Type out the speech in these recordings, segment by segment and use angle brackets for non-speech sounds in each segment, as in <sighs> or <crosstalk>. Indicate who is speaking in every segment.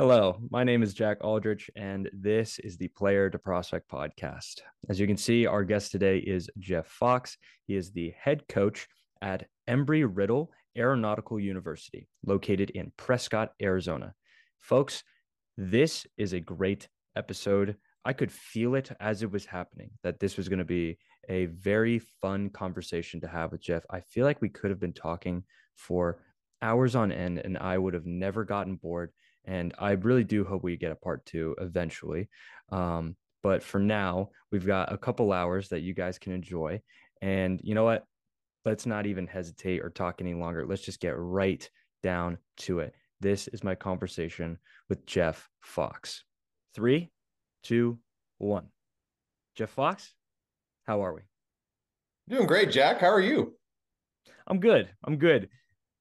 Speaker 1: Hello, my name is Jack Aldrich, and this is the Player to Prospect podcast. As you can see, our guest today is Geoff Fox. He is the head coach at Embry Riddle Aeronautical University, located in Prescott, Arizona. Folks, this is a great episode. I could feel it as it was happening that this was going to be a very fun conversation to have with Geoff. I feel like we could have been talking for hours on end, and I would have never gotten bored and I really do hope we get a part two eventually. Um, but for now, we've got a couple hours that you guys can enjoy. And you know what? Let's not even hesitate or talk any longer. Let's just get right down to it. This is my conversation with Geoff Fox. Three, two, one. Geoff Fox, how are we?
Speaker 2: Doing great, Jack. How are you?
Speaker 1: I'm good. I'm good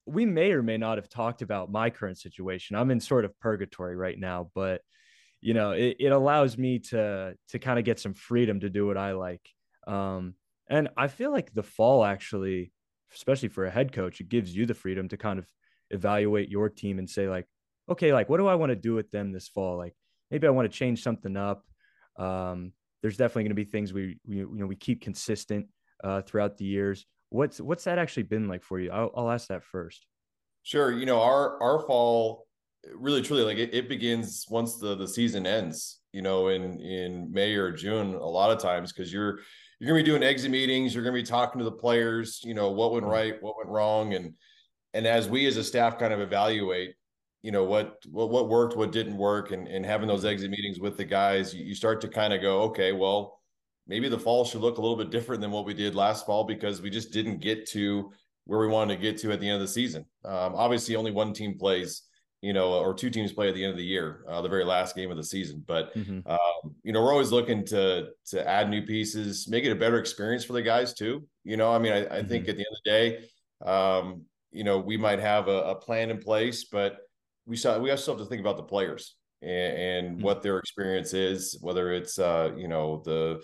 Speaker 1: we may or may not have talked about my current situation. I'm in sort of purgatory right now, but you know, it, it allows me to to kind of get some freedom to do what I like. Um, and I feel like the fall actually, especially for a head coach, it gives you the freedom to kind of evaluate your team and say like, okay, like what do I want to do with them this fall? Like maybe I want to change something up. Um, there's definitely going to be things we, we you know we keep consistent uh, throughout the years What's what's that actually been like for you? I'll, I'll ask that first.
Speaker 2: Sure. You know, our our fall really truly like it, it begins once the the season ends. You know, in in May or June, a lot of times because you're you're gonna be doing exit meetings. You're gonna be talking to the players. You know, what went mm-hmm. right, what went wrong, and and as we as a staff kind of evaluate you know what what what worked what didn't work and and having those exit meetings with the guys you, you start to kind of go okay well maybe the fall should look a little bit different than what we did last fall because we just didn't get to where we wanted to get to at the end of the season. Um, obviously, only one team plays, you know, or two teams play at the end of the year, uh, the very last game of the season. But mm-hmm. um, you know, we're always looking to to add new pieces, make it a better experience for the guys too. You know, I mean, I, I mm-hmm. think at the end of the day, um, you know, we might have a, a, plan in place, but we saw we also have to think about the players and, and mm-hmm. what their experience is, whether it's uh, you know the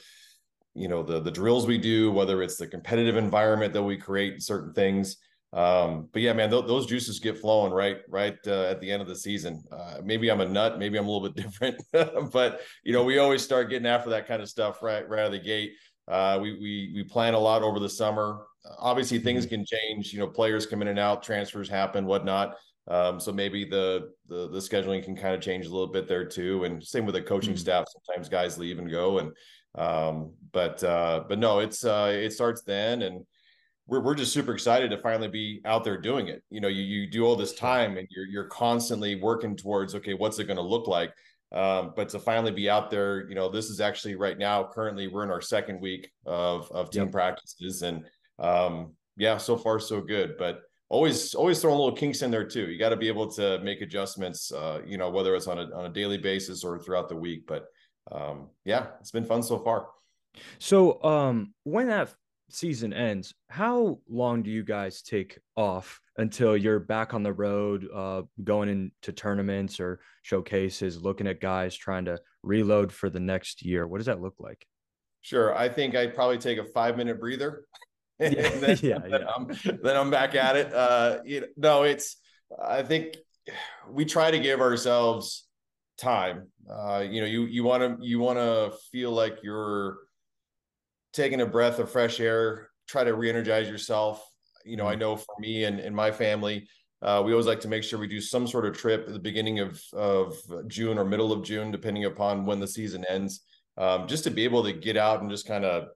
Speaker 2: you know the the drills we do whether it's the competitive environment that we create certain things. Um, but yeah man th- those juices get flowing right right uh, at the end of the season. Uh, maybe i'm a nut maybe i'm a little bit <laughs> different <laughs> but you know we always start getting after that kind of stuff right right out of the gate. Uh, we we we plan a lot over the summer. Obviously things mm-hmm. can change you know players come in and out transfers happen whatnot. Um, so maybe the, the the scheduling can kind of change a little bit there too. And same with the coaching mm-hmm. staff. Sometimes guys leave and go and um, but uh, but no, it's uh, it starts then, and we're we're just super excited to finally be out there doing it. You know, you you do all this time, and you're you're constantly working towards okay, what's it going to look like? Um, but to finally be out there, you know, this is actually right now. Currently, we're in our second week of of team yep. practices, and um, yeah, so far so good. But always always throwing little kinks in there too. You got to be able to make adjustments. Uh, you know, whether it's on a on a daily basis or throughout the week. But um, yeah, it's been fun so far.
Speaker 1: So, um, when that season ends, how long do you guys take off until you're back on the road, uh, going into tournaments or showcases, looking at guys trying to reload for the next year? What does that look like?
Speaker 2: Sure, I think I'd probably take a five minute breather. <laughs> and then, yeah, then yeah. I'm then I'm back at it. Uh, you know, no, it's I think we try to give ourselves time. Uh, you know, you you want to you want to feel like you're taking a breath of fresh air. Try to re-energize yourself. You know, I mm-hmm. know for me and, and my family, uh, we always like to make sure we do some sort of trip at the beginning of of June or middle of June, depending upon when the season ends, um, just to be able to get out and just kind of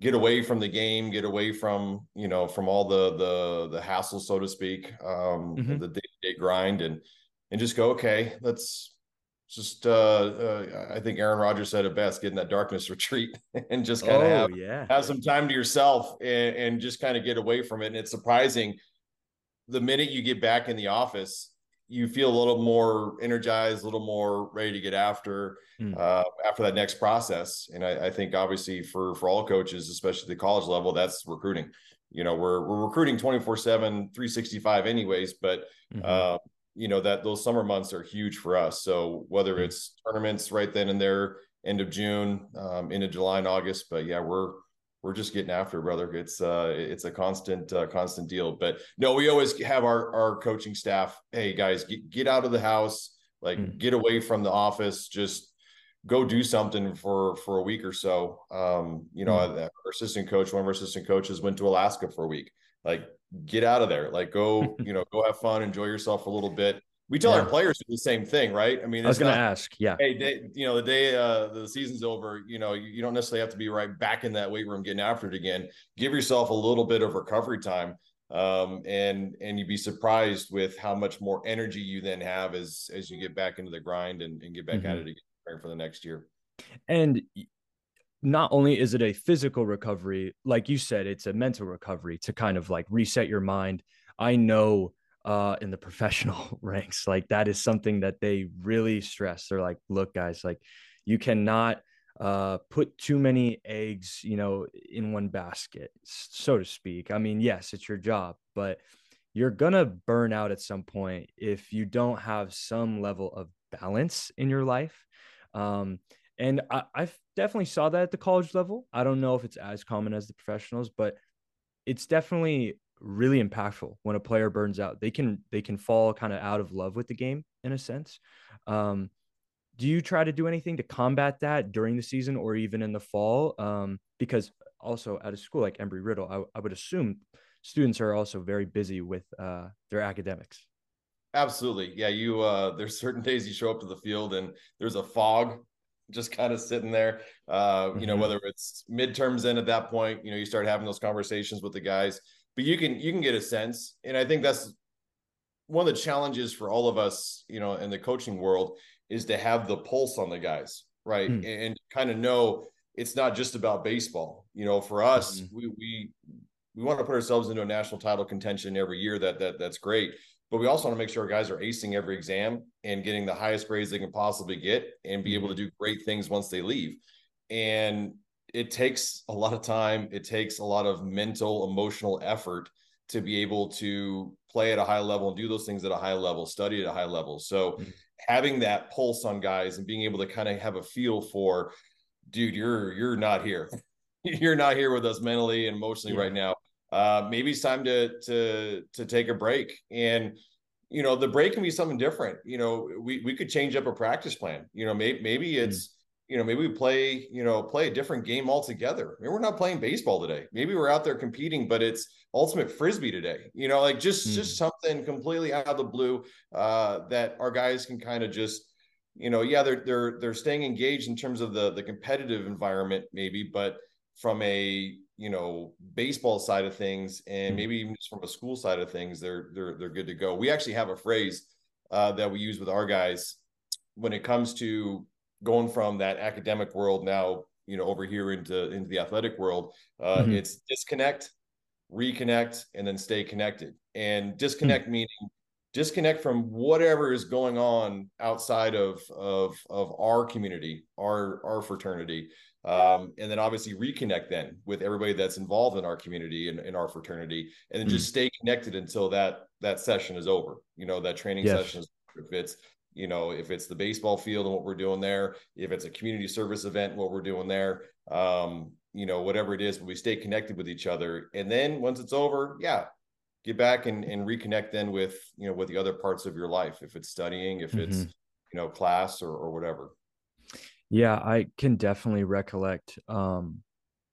Speaker 2: get away from the game, get away from you know from all the the the hassle, so to speak, um, mm-hmm. the day to day grind, and and just go, okay, let's just uh, uh, I think Aaron Rodgers said it best: get in that darkness <laughs> retreat and just kind of oh, have yeah. have some time to yourself and, and just kind of get away from it. And it's surprising the minute you get back in the office, you feel a little more energized, a little more ready to get after mm. uh, after that next process. And I, I, think obviously for for all coaches, especially the college level, that's recruiting. You know, we're we're recruiting 24 7, 365 anyways, but mm-hmm. uh, you know that those summer months are huge for us. So whether mm-hmm. it's tournaments right then and there, end of June, um, into July and August, but yeah, we're we're just getting after, it, brother. It's uh, it's a constant uh, constant deal. But no, we always have our our coaching staff. Hey guys, get, get out of the house. Like
Speaker 1: Mm.
Speaker 2: get away from the office, just go do something for for a week or so. Um, you know,
Speaker 1: Mm.
Speaker 2: our assistant coach, one of our assistant coaches went to Alaska for a week. Like get out of there. Like go, <laughs> you know, go have fun, enjoy yourself a little bit. We tell
Speaker 1: Yeah.
Speaker 2: our players the same thing, right? I mean,
Speaker 1: I was gonna
Speaker 2: not-
Speaker 1: ask. Yeah.
Speaker 2: hey, day, you know, the day uh, the season's over, you know, you, you don't necessarily have to be right back in that weight room getting after it again. Give yourself a little bit of recovery time, um, and and you'd be surprised with how much more energy you then have as as you get back into the grind and, and get back at
Speaker 1: Mhm.
Speaker 2: it again for the next year.
Speaker 1: And not only is it a physical recovery, like you said, it's a mental recovery to kind of like reset your mind. I know uh in the <laughs> professional <laughs> ranks, like that is something that they really stress. They're like, look, guys, like you cannot uh put too many eggs, you know, in one basket, so to speak. I mean, yes, it's your job, but you're gonna burn out at some point if you don't have some level of balance in your life. Um, and I, I've definitely saw that at the college level. I don't know if it's as common as the professionals, but it's definitely really impactful when a player burns out. They can they can fall kind of out of love with the game in a sense. Um, do you try to do anything to combat that during the season or even in the fall? Um, because also at a school like Embry Riddle, I, I would assume students are also very busy with uh, their academics.
Speaker 2: Absolutely, yeah. You uh, there's certain <laughs> days you show up to the field and there's a fog just kind of sitting there. Uh, you know,
Speaker 1: Mhm.
Speaker 2: whether it's midterms in at that point, you know, you start having those conversations with the guys, but you can you can get a sense, and I think that's one of the challenges for all of us, you know, in the coaching world is to have the pulse on the guys, right,
Speaker 1: Mm.
Speaker 2: and, and kind of know it's not just about baseball. You know, for us,
Speaker 1: Mhm.
Speaker 2: we we we want to put ourselves into a national title contention every year. That that that's great but we also want to make sure our guys are acing every exam and getting the highest grades they can possibly get and be able to do great things once they leave. And it takes a lot of time, it takes a lot of mental, emotional effort to be able to play at a high level and do those things at a high level, study at a high level. So
Speaker 1: Mhm.
Speaker 2: having that pulse on guys and being able to kind of have a feel for dude, you're you're not here. <laughs> you're not here with us mentally and emotionally
Speaker 1: Yeah.
Speaker 2: right now uh, maybe it's time to to to take a break. And you know, the break can be something different. You know, we we could change up a practice plan. You know, maybe maybe it's you know maybe we play you know play a different game altogether. Maybe we're not playing baseball today. Maybe we're out there competing, but it's ultimate frisbee today. You know, like just
Speaker 1: Mm.
Speaker 2: just something completely out of the blue uh, that our guys can kind of just you know yeah they're they're they're staying engaged in terms of the the competitive environment maybe but from a you know baseball side of things and
Speaker 1: Mhm.
Speaker 2: maybe even just from a school side of things they're they're they're good to go we actually have a phrase uh, that we use with our guys when it comes to going from that academic world now you know over here into into the athletic world uh,
Speaker 1: Mhm.
Speaker 2: it's disconnect reconnect and then stay connected and disconnect meaning disconnect from whatever is going on outside of of of our community our our fraternity um, and then obviously reconnect then with everybody that's involved in our community and in our fraternity and then just stay connected until that that session is over. You know that training
Speaker 1: Yes.
Speaker 2: session is if it's you know if it's the baseball field and what we're doing there if it's a community service event what we're doing there um you know whatever it is but we stay connected with each other. And then once it's over yeah get back and, and reconnect then with you know with the other parts of your life. If it's studying if it's
Speaker 1: Mhm.
Speaker 2: you know class or, or whatever
Speaker 1: Yeah, I can definitely recollect um,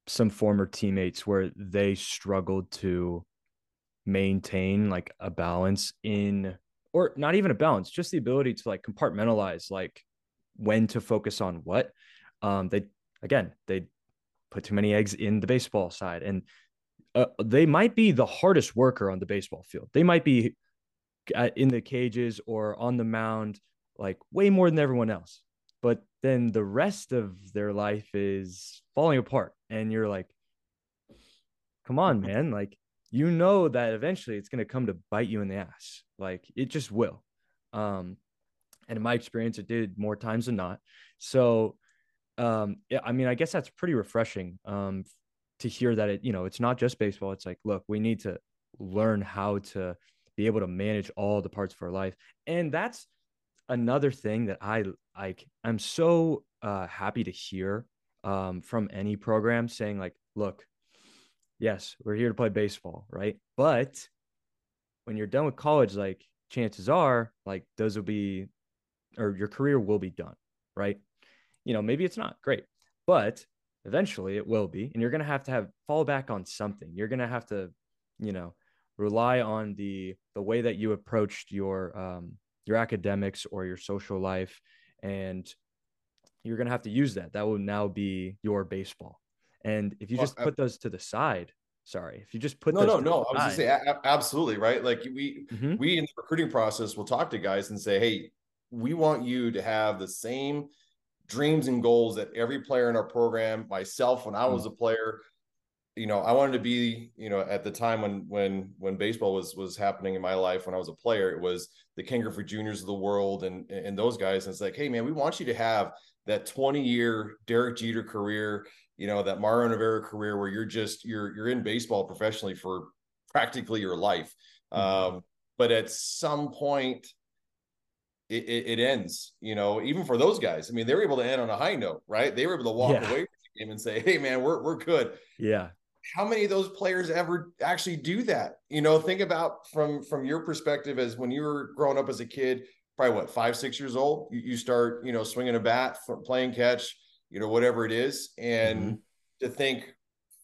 Speaker 1: some former teammates where they struggled to maintain like a balance in, or not even a balance, just the ability to like compartmentalize like when to focus on what. Um, they again, they put too many eggs in the baseball side, and uh, they might be the hardest worker on the baseball field. They might be in the cages or on the mound like way more than everyone else but then the rest of their life is falling apart. And you're like come on man. Like you know that eventually it's going to come to bite you in the ass. Like it just will. Um and in my experience it did more times than not. So um yeah i mean i guess that's pretty refreshing um to hear that it you know it's not just baseball. It's like look we need to learn how to be able to manage all the parts of our life. And that's another thing that i like i'm so uh happy to hear um from any program saying like look yes we're here to play baseball right but when you're done with college like chances are like those will be or your career will be done, right? You know, maybe it's not great, but eventually it will be. And you're going to have to have fall back on something. You're going to have to, you know, rely on the the way that you approached your um your academics or your social life and you're going to have to use that that will now be your baseball and if you just put those to the side sorry if you just put
Speaker 2: no no no i was just say absolutely right like we mm-hmm. we in the recruiting process will talk to guys and say hey we want you to have the same dreams and goals that every player in our program myself when i was mm-hmm. a player you know, I wanted to be, you know, at the time when when when baseball was was happening in my life when I was a player, it was the Ken Griffey Juniors of the world and and those guys. And it's like, hey man, we want you to have that 20 year Derek Jeter career, you know, that Mariano Rivera career where you're just you're you're in baseball professionally for practically your life. Mm-hmm. Um, but at some point it, it, it, ends, you know, even for those guys. I mean, they were able to end on a high note, right? They were able to walk yeah. away from the game and say, Hey man, we're we're good.
Speaker 1: Yeah
Speaker 2: how many of those players ever actually do that? You know, think about from from your perspective as when you were growing up as a kid, probably what five six years old, you, you start you know swinging a bat, playing catch, you know whatever it is, and mm-hmm. to think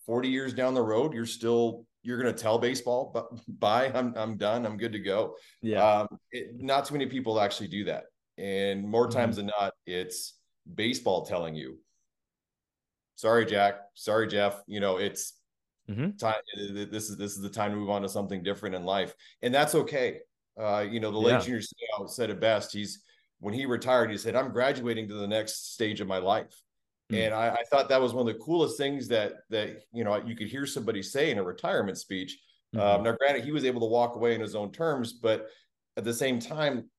Speaker 2: forty years down the road, you're still you're going to tell baseball, but bye, I'm I'm done, I'm good to go.
Speaker 1: Yeah, um,
Speaker 2: it, not too many people actually do that, and more mm-hmm. times than not, it's baseball telling you sorry jack sorry geoff you know it's Mm-hmm. Time, this is this is the time to move on to something different in life, and that's okay. Uh, you know, the late yeah. junior said it best. He's when he retired, he said, "I'm graduating to the next stage of my life." Mm-hmm. And I, I, thought that was one of the coolest things that that you know you could hear somebody say in a retirement speech. Mm-hmm. Um, now, granted, he was able to walk away in his own terms, but at the same time,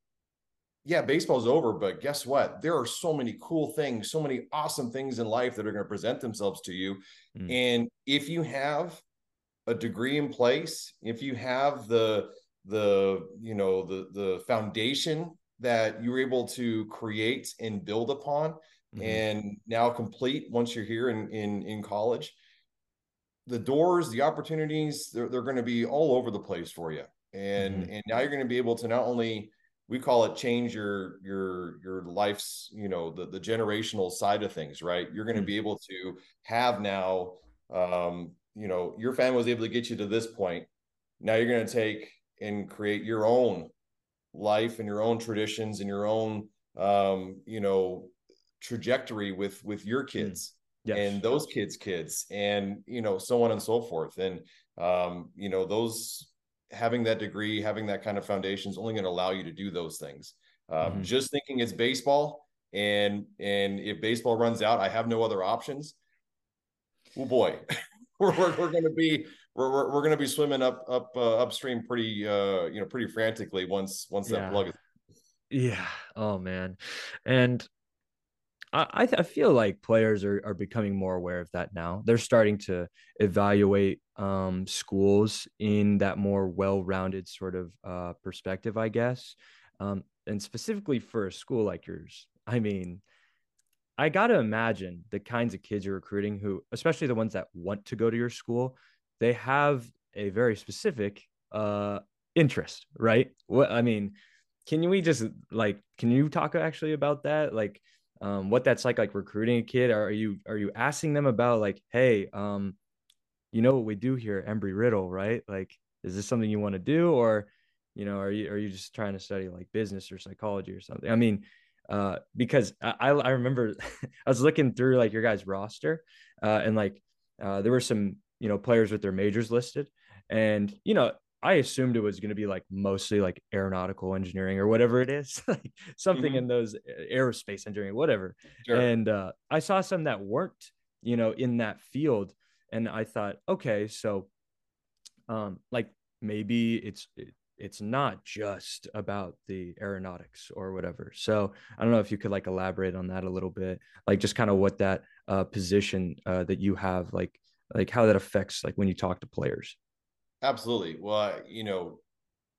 Speaker 2: yeah, baseball's over, but guess what? There are so many cool things, so many awesome things in life that are going to present themselves to you. Mm. And if you have a degree in place, if you have the the you know the the foundation that you're able to create and build upon mm-hmm. and now complete once you're here in in in college the doors the opportunities they're, they're going to be all over the place for you and mm-hmm. and now you're going to be able to not only we call it change your your your life's you know the the generational side of things right you're going to be able to have now um you know your family was able to get you to this point now you're going to take and create your own life and your own traditions and your own um you know trajectory with with your mm. kids yes. and those kids kids and you know so on and so forth and um you know those having that degree, having that kind of foundation is only going to allow you to do those things. Um, mm-hmm. Just thinking it's baseball, and and if baseball runs out, I have no other options. Oh boy, <laughs> we're, we're, we're going to be we're, we're, we're going to be swimming up up uh, upstream pretty uh you know pretty frantically once once that
Speaker 1: yeah.
Speaker 2: plug is.
Speaker 1: Yeah. Oh man, and I, I feel like players are, are becoming more aware of that now. They're starting to evaluate um, schools in that more well-rounded sort of uh, perspective, I guess. Um, and specifically for a school like yours, I mean, I got to imagine the kinds of kids you're recruiting who, especially the ones that want to go to your school, they have a very specific uh, interest, right? What I mean, can we just like, can you talk actually about that? Like, um, what that's like like recruiting a kid are you are you asking them about like hey um you know what we do here at embry riddle right? Like is this something you want to do? Or you know are you are you just trying to study like business or psychology or something? I mean uh because i i remember <laughs> i was looking through like your guys roster uh and like uh there were some you know players with their majors listed. And you know I assumed it was going to be like mostly like aeronautical engineering or whatever it is, <laughs> like something mm-hmm. in those aerospace engineering, whatever. Sure. And uh, I saw some that weren't, you know, in that field, and I thought, okay, so, um, like maybe it's it, it's not just about the aeronautics or whatever. So I don't know if you could like elaborate on that a little bit, like just kind of what that uh, position uh, that you have, like like how that affects like when you talk to players.
Speaker 2: Absolutely. Well, you know,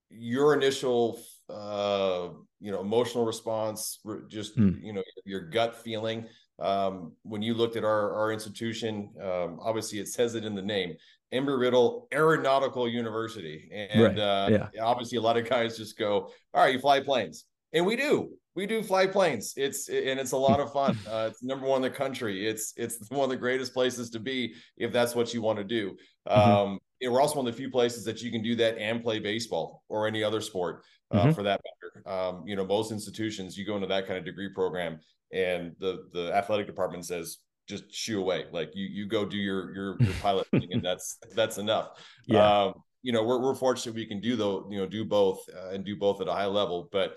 Speaker 2: your initial, uh, you know, emotional response, just mm. you know, your gut feeling um, when you looked at our our institution. Um, obviously, it says it in the name, Embry Riddle Aeronautical University, and right. uh, yeah. obviously, a lot of guys just go, "All right, you fly planes." and we do we do fly planes it's and it's a lot of fun <laughs> uh, it's number one in the country it's it's one of the greatest places to be if that's what you want to do mm-hmm. um we're also one of the few places that you can do that and play baseball or any other sport uh, mm-hmm. for that matter um you know most institutions you go into that kind of degree program and the the athletic department says just shoo away like you you go do your your, <laughs> your pilot thing and that's that's enough yeah um you know we're, we're fortunate we can do though you know do both uh, and do both at a high level but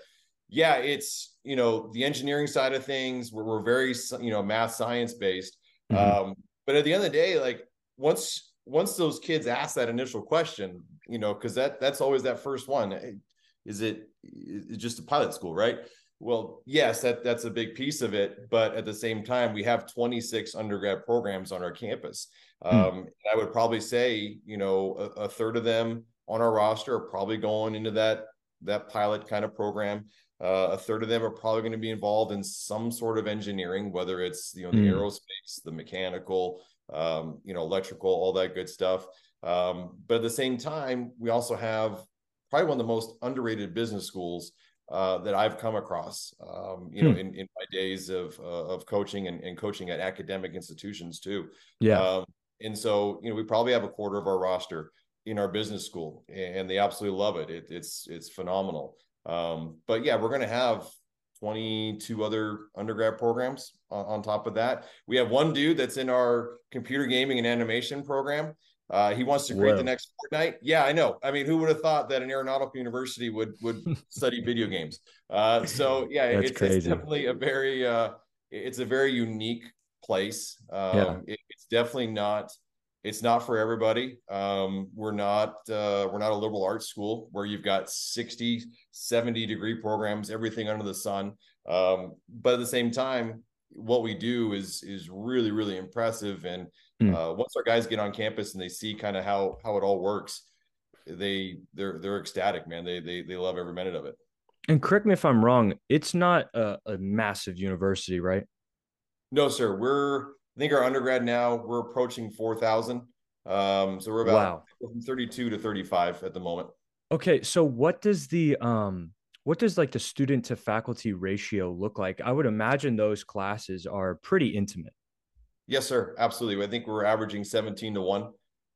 Speaker 2: yeah, it's you know the engineering side of things. We're, we're very you know math science based. Mm-hmm. Um, but at the end of the day, like once once those kids ask that initial question, you know, because that that's always that first one. Is it is just a pilot school, right? Well, yes, that that's a big piece of it, but at the same time, we have 26 undergrad programs on our campus. Hmm. Um, I would probably say, you know, a, a, third of them on our roster are probably going into that that pilot kind of program. Uh, a third of them are probably going to be involved in some sort of engineering, whether it's you know the mm. aerospace, the mechanical, um, you know, electrical, all that good stuff. Um, but at the same time, we also have probably one of the most underrated business schools uh, that I've come across. Um, you know, hmm. in, in my days of uh, of coaching and, and, coaching at academic institutions too.
Speaker 1: Yeah. Um,
Speaker 2: and so, you know, we probably have a quarter of our roster in our business school, and they absolutely love it. it it's it's phenomenal. Um, but yeah, we're going to have 22 other undergrad programs on, on, top of that. We have one dude that's in our computer gaming and animation program. Uh, he wants to create Whoa. the next Fortnite. Yeah, I know. I mean, who would have thought that an aeronautical university would would <laughs> study video games? Uh, so yeah, it's, it's, definitely a very uh, it's a very unique place. Um, yeah. It, it's definitely not it's not for everybody. Um, we're not uh, we're not a liberal arts school where you've got 60, 70 degree programs, everything under the sun. Um, but at the same time, what we do is is really really impressive. And mm. uh, once our guys get on campus and they see kind of how how it all works, they they're they're ecstatic, man. They they they love every minute of it.
Speaker 1: And correct me if I'm wrong. It's not a, a massive university, right?
Speaker 2: No, sir. We're I think our undergrad now we're approaching four thousand. Um, so we're about wow. 32 to 35 at the moment.
Speaker 1: Okay, so what does the um what does like the student to faculty ratio look like? I would imagine those classes are pretty intimate.
Speaker 2: Yes, sir. Absolutely. I think we're averaging 17 to 1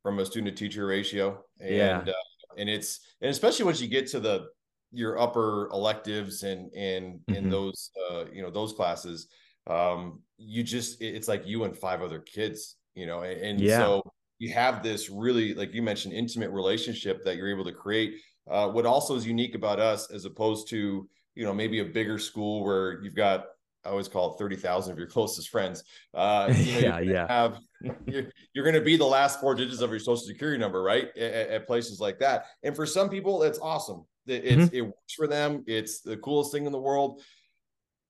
Speaker 2: from a student to teacher ratio. And yeah. uh, and it's and especially once you get to the your upper electives and and mm-hmm. in those uh you know those classes um you just it's like you and five other kids you know and, and yeah. so you have this really like you mentioned intimate relationship that you're able to create uh, what also is unique about us as opposed to you know maybe a bigger school where you've got I always call it 30,000 of your <laughs> closest friends. Uh, you know,
Speaker 1: yeah, yeah.
Speaker 2: Have, you're, you're going to be the last four digits of your social security number, right? At, at places like that. And for some people, it's awesome. It, it's, mm-hmm. it works for them. It's the coolest thing in the world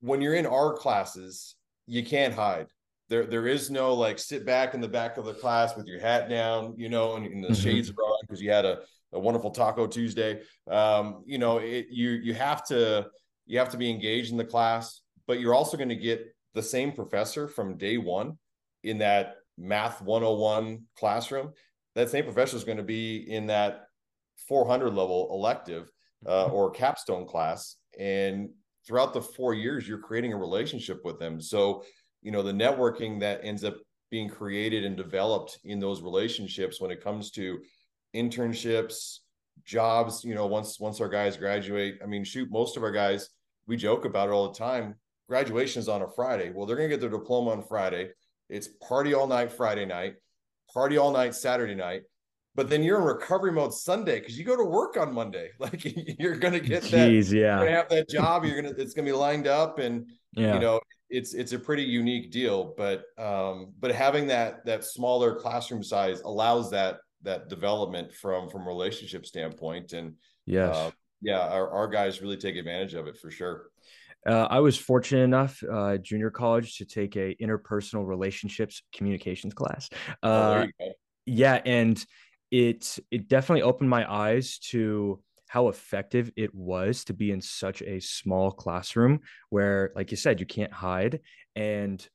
Speaker 2: when you're in our classes, you can't hide. There, there is no like sit back in the back of the class with your hat down, you know, and, and the mm-hmm. shades are on because you had a, a wonderful Taco Tuesday. Um, you know, it, you you have to you have to be engaged in the class, but you're also going to get the same professor from day one in that math 101 classroom. That same professor is going to be in that 400 level elective uh, <laughs> or capstone class, and throughout the four years, you're creating a relationship with them. So, you know, the networking that ends up being created and developed in those relationships when it comes to internships, jobs, you know, once once our guys graduate. I mean, shoot, most of our guys, we joke about it all the time. Graduation is on a Friday. Well, they're gonna get their diploma on Friday. It's party all night Friday night, party all night Saturday night but then you're in recovery mode Sunday because you go to work on Monday. <laughs> Like you're gonna get Jeez,
Speaker 1: that, yeah.
Speaker 2: You're gonna have that job. You're gonna it's gonna be lined up, and yeah. you know it's it's a pretty unique deal. But um, but having that that smaller classroom size allows that that development from from relationship standpoint. And
Speaker 1: yeah, uh,
Speaker 2: yeah, our our guys really take advantage of it for sure.
Speaker 1: Uh, I was fortunate enough, uh, junior college, to take a interpersonal relationships communications class. Uh, oh, yeah, and it it definitely opened my eyes to how effective it was to be in such a small classroom where like you said you can't hide. And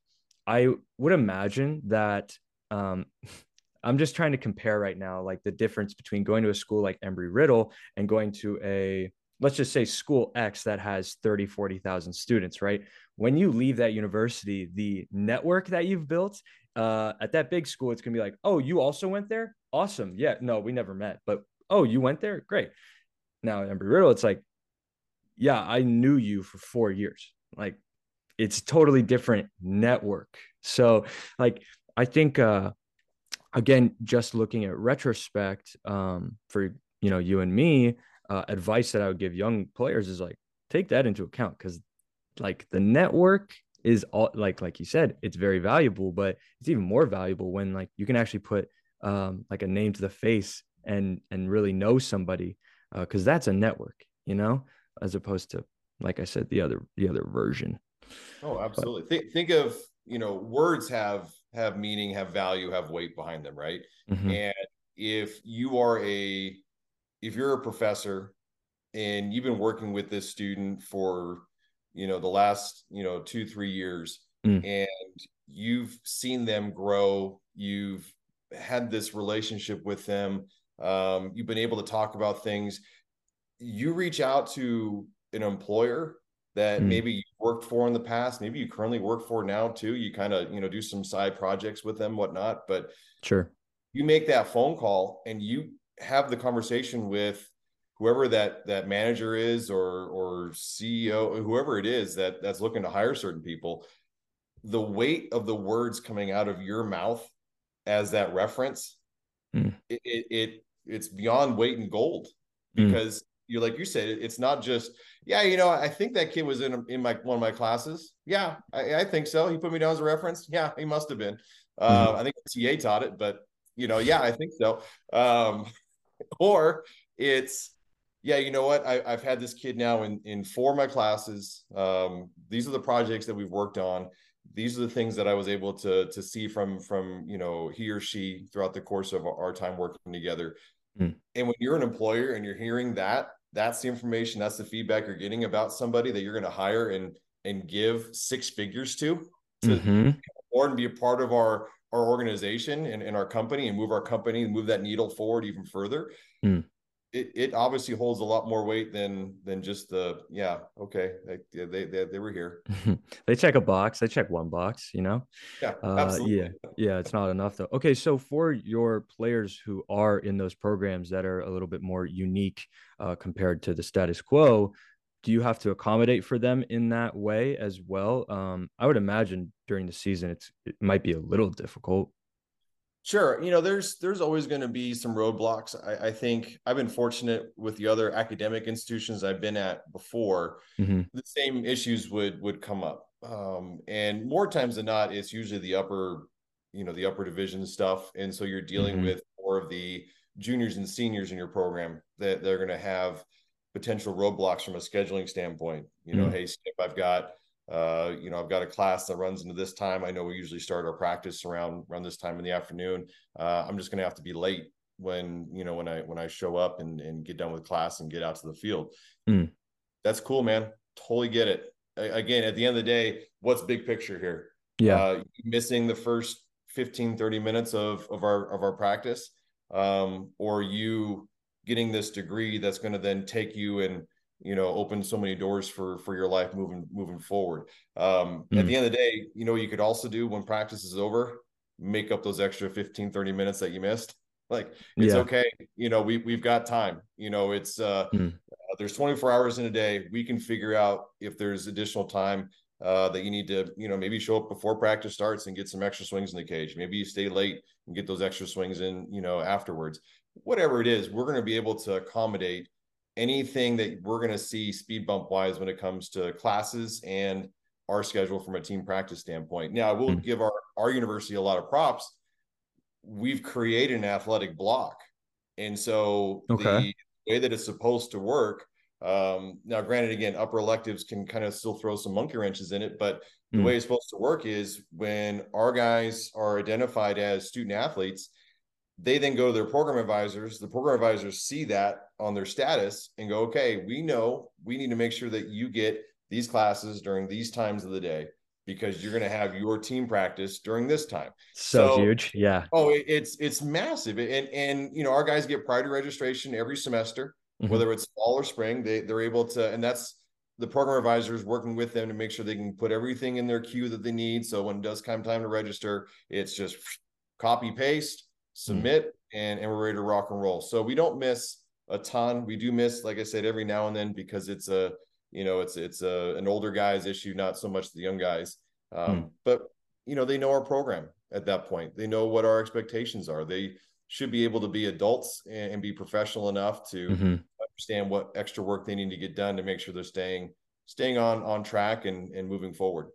Speaker 1: i would imagine that um, <laughs> i'm just trying to compare right now like the difference between going to a school like embry riddle and going to a let's just say school X that has 30, 40,000 students, right? When you leave that university, the network that you've built uh, at that big school, it's going to be like, oh, you also went there? Awesome. Yeah, no, we never met, but oh, you went there? Great. Now, Embry Riddle, it's like, yeah, I knew you for four years. Like, it's totally different network. So, like, I think, uh, again, just looking at retrospect um, for you know you and me, uh, advice that I would give young players is like take that into account because like the network is all like like you said it's very valuable but it's even more valuable when like you can actually put um like a name to the face and and really know somebody uh because uh, that's a network you know as opposed to like i said the other the other version.
Speaker 2: Oh absolutely. But, think think of you know words have have meaning have value have weight behind them right? Mm-hmm. and if you are a if you're a professor and you've been working with this student for you know the last you know two three years mm. and you've seen them grow you've had this relationship with them um, you've been able to talk about things you reach out to an employer that mm. maybe you worked for in the past maybe you currently work for now too you kind of you know do some side projects with them whatnot but
Speaker 1: sure
Speaker 2: you make that phone call and you have the conversation with whoever that that manager is or or CEO whoever it is that that's looking to hire certain people the weight of the words coming out of your mouth as that reference mm. it, it, it it's beyond weight and gold hmm. because mm. you like you said it's not just yeah you know I think that kid was in in my one of my classes yeah I, I think so he put me down as a reference yeah he must have been mm. uh, I think TA taught it but you know yeah I think so um, <laughs> or it's yeah you know what I, have had this kid now in in four of my classes um, these are the projects that we've worked on these are the things that i was able to to see from from you know he or she throughout the course of our time working together mm. and when you're an employer and you're hearing that that's the information that's the feedback you're getting about somebody that you're going to hire and and give six figures to to mm-hmm. or and be a part of our our organization and, and our company and move our company and move that needle forward even further mm. it, it obviously holds a lot more weight than than just the yeah okay they they they, they were here. <laughs>
Speaker 1: They check a box they check one box you know?
Speaker 2: Yeah uh,
Speaker 1: yeah yeah it's not enough though. Okay so for your players who are in those programs that are a little bit more unique uh, compared to the status quo do you have to accommodate for them in that way as well? Um, I would imagine during the season it's it might be a little difficult.
Speaker 2: Sure, you know, there's there's always going to be some roadblocks. I, I, think I've been fortunate with the other academic institutions I've been at before. Mm-hmm. The same issues would would come up, um, and more times than not, it's usually the upper, you know, the upper division stuff, and so you're dealing mm-hmm. with more of the juniors and seniors in your program that they're going to have potential roadblocks from a scheduling standpoint. You know, mm-hmm. hey, Skip, I've got uh, you know, I've got a class that runs into this time. I know we usually start our practice around around this time in the afternoon. Uh, I'm just going to have to be late when you know when I when I show up and and get done with class and get out to the field. Mm. That's cool, man. Totally get it. again, at the end of the day, what's big picture here?
Speaker 1: Yeah, uh,
Speaker 2: missing the first 15 30 minutes of of our of our practice um, or you getting this degree that's going to then take you and you know open so many doors for for your life moving moving forward um mm. at the end of the day you know you could also do when practice is over make up those extra 15 30 minutes that you missed like it's yeah. okay you know we we've got time you know it's uh, mm. uh, there's 24 hours in a day we can figure out if there's additional time uh, that you need to, you know, maybe show up before practice starts and get some extra swings in the cage. Maybe you stay late and get those extra swings in, you know, afterwards whatever it is, we're going to be able to accommodate anything that we're going to see speed bump wise when it comes to classes and our schedule from a team practice standpoint. Now, I will mm-hmm. give our, our university a lot of props. We've created an athletic block. And so okay. the way that it's supposed to work, um, now granted, again, upper electives can kind of still throw some monkey wrenches in it, but the mm. way it's supposed to work is when our guys are identified as student athletes, they then go to their program advisors. The program advisors see that on their status and go, okay, we know we need to make sure that you get these classes during these times of the day because you're going to have your team practice during this time.
Speaker 1: So, so huge, yeah.
Speaker 2: Oh, it, it's it's massive, and and you know our guys get priority registration every semester. mm-hmm. whether it's fall or spring. They they're able to, and that's the program advisors working with them to make sure they can put everything in their queue that they need. So when it does come time to register, it's just copy paste, submit, mm-hmm. and and we're ready to rock and roll. So we don't miss a ton. We do miss, like I said, every now and then because it's a you know it's it's a an older guys issue, not so much the young guys. Um, mm. But you know they know our program at that point. They know what our expectations are. They should be able to be adults and, and be professional enough to mm-hmm. understand what extra work they need to get done to make sure they're staying staying on on track and and moving forward.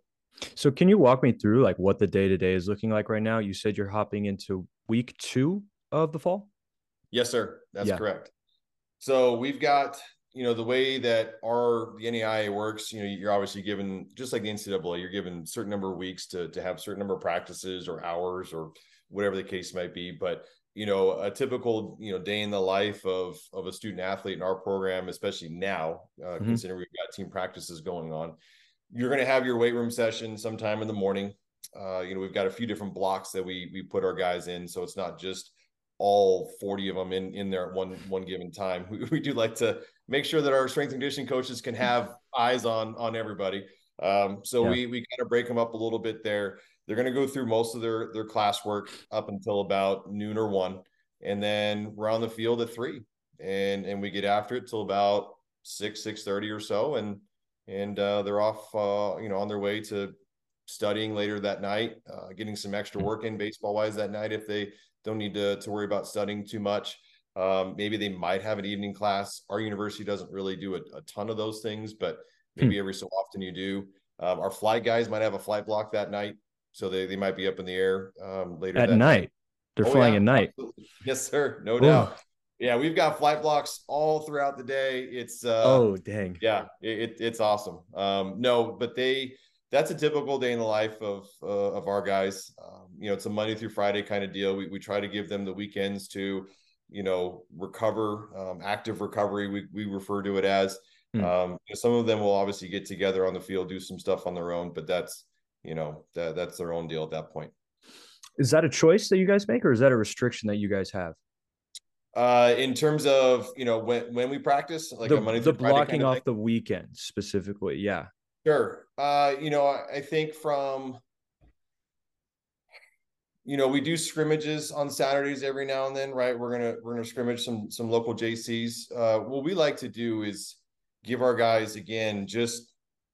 Speaker 1: So can you walk me through like what the day to day is looking like right now? You said you're hopping into week two of the fall.
Speaker 2: Yes, sir. That's yeah. correct. So we've got you know the way that our the NAIA works. You know, you're obviously given just like the NCAA, you're given certain number of weeks to to have certain number of practices or hours or whatever the case might be. But you know a typical you know day in the life of of a student athlete in our program especially now uh, mm-hmm. considering we've got team practices going on you're going to have your weight room session sometime in the morning uh, you know we've got a few different blocks that we we put our guys in so it's not just all 40 of them in in there at one one given time. <laughs> We, we do like to make sure that our strength and conditioning coaches can have eyes on on everybody. Um, so yeah. we we kind of break them up a little bit there. They're going to go through most of their their classwork up until about noon or one, and then we're on the field at three, and and we get after it till about six six thirty or so, and and uh, they're off, uh, you know, on their way to studying later that night, uh, getting some extra work in baseball wise that night if they don't need to to worry about studying too much. Um, maybe they might have an evening class. Our university doesn't really do a, a ton of those things, but maybe hmm. every so often you do. Um, our flight guys might have a flight block that night so they, they might be up in the air um, later
Speaker 1: at night. They're oh, flying
Speaker 2: yeah,
Speaker 1: at night.
Speaker 2: Absolutely. <laughs> Yes, sir. No Ooh. doubt. Yeah, we've got flight blocks all throughout the day. It's uh,
Speaker 1: oh dang.
Speaker 2: Yeah, it, it's awesome. Um, no, but they that's a typical day in the life of uh, of our guys. Um, you know, it's a Monday through Friday kind of deal. We we try to give them the weekends to, you know, recover, um, active recovery. We we refer to it as. Mm. Um, some of them will obviously get together on the field, do some stuff on their own, but that's you know that that's their own deal at that point
Speaker 1: is that a choice that you guys make or is that a restriction that you guys have
Speaker 2: uh in terms of you know when when we practice like
Speaker 1: the, money the blocking kind of off thing? the weekend specifically yeah
Speaker 2: sure uh you know i think from you know we do scrimmages on saturdays every now and then right we're gonna we're gonna scrimmage some some local jcs uh what we like to do is give our guys again just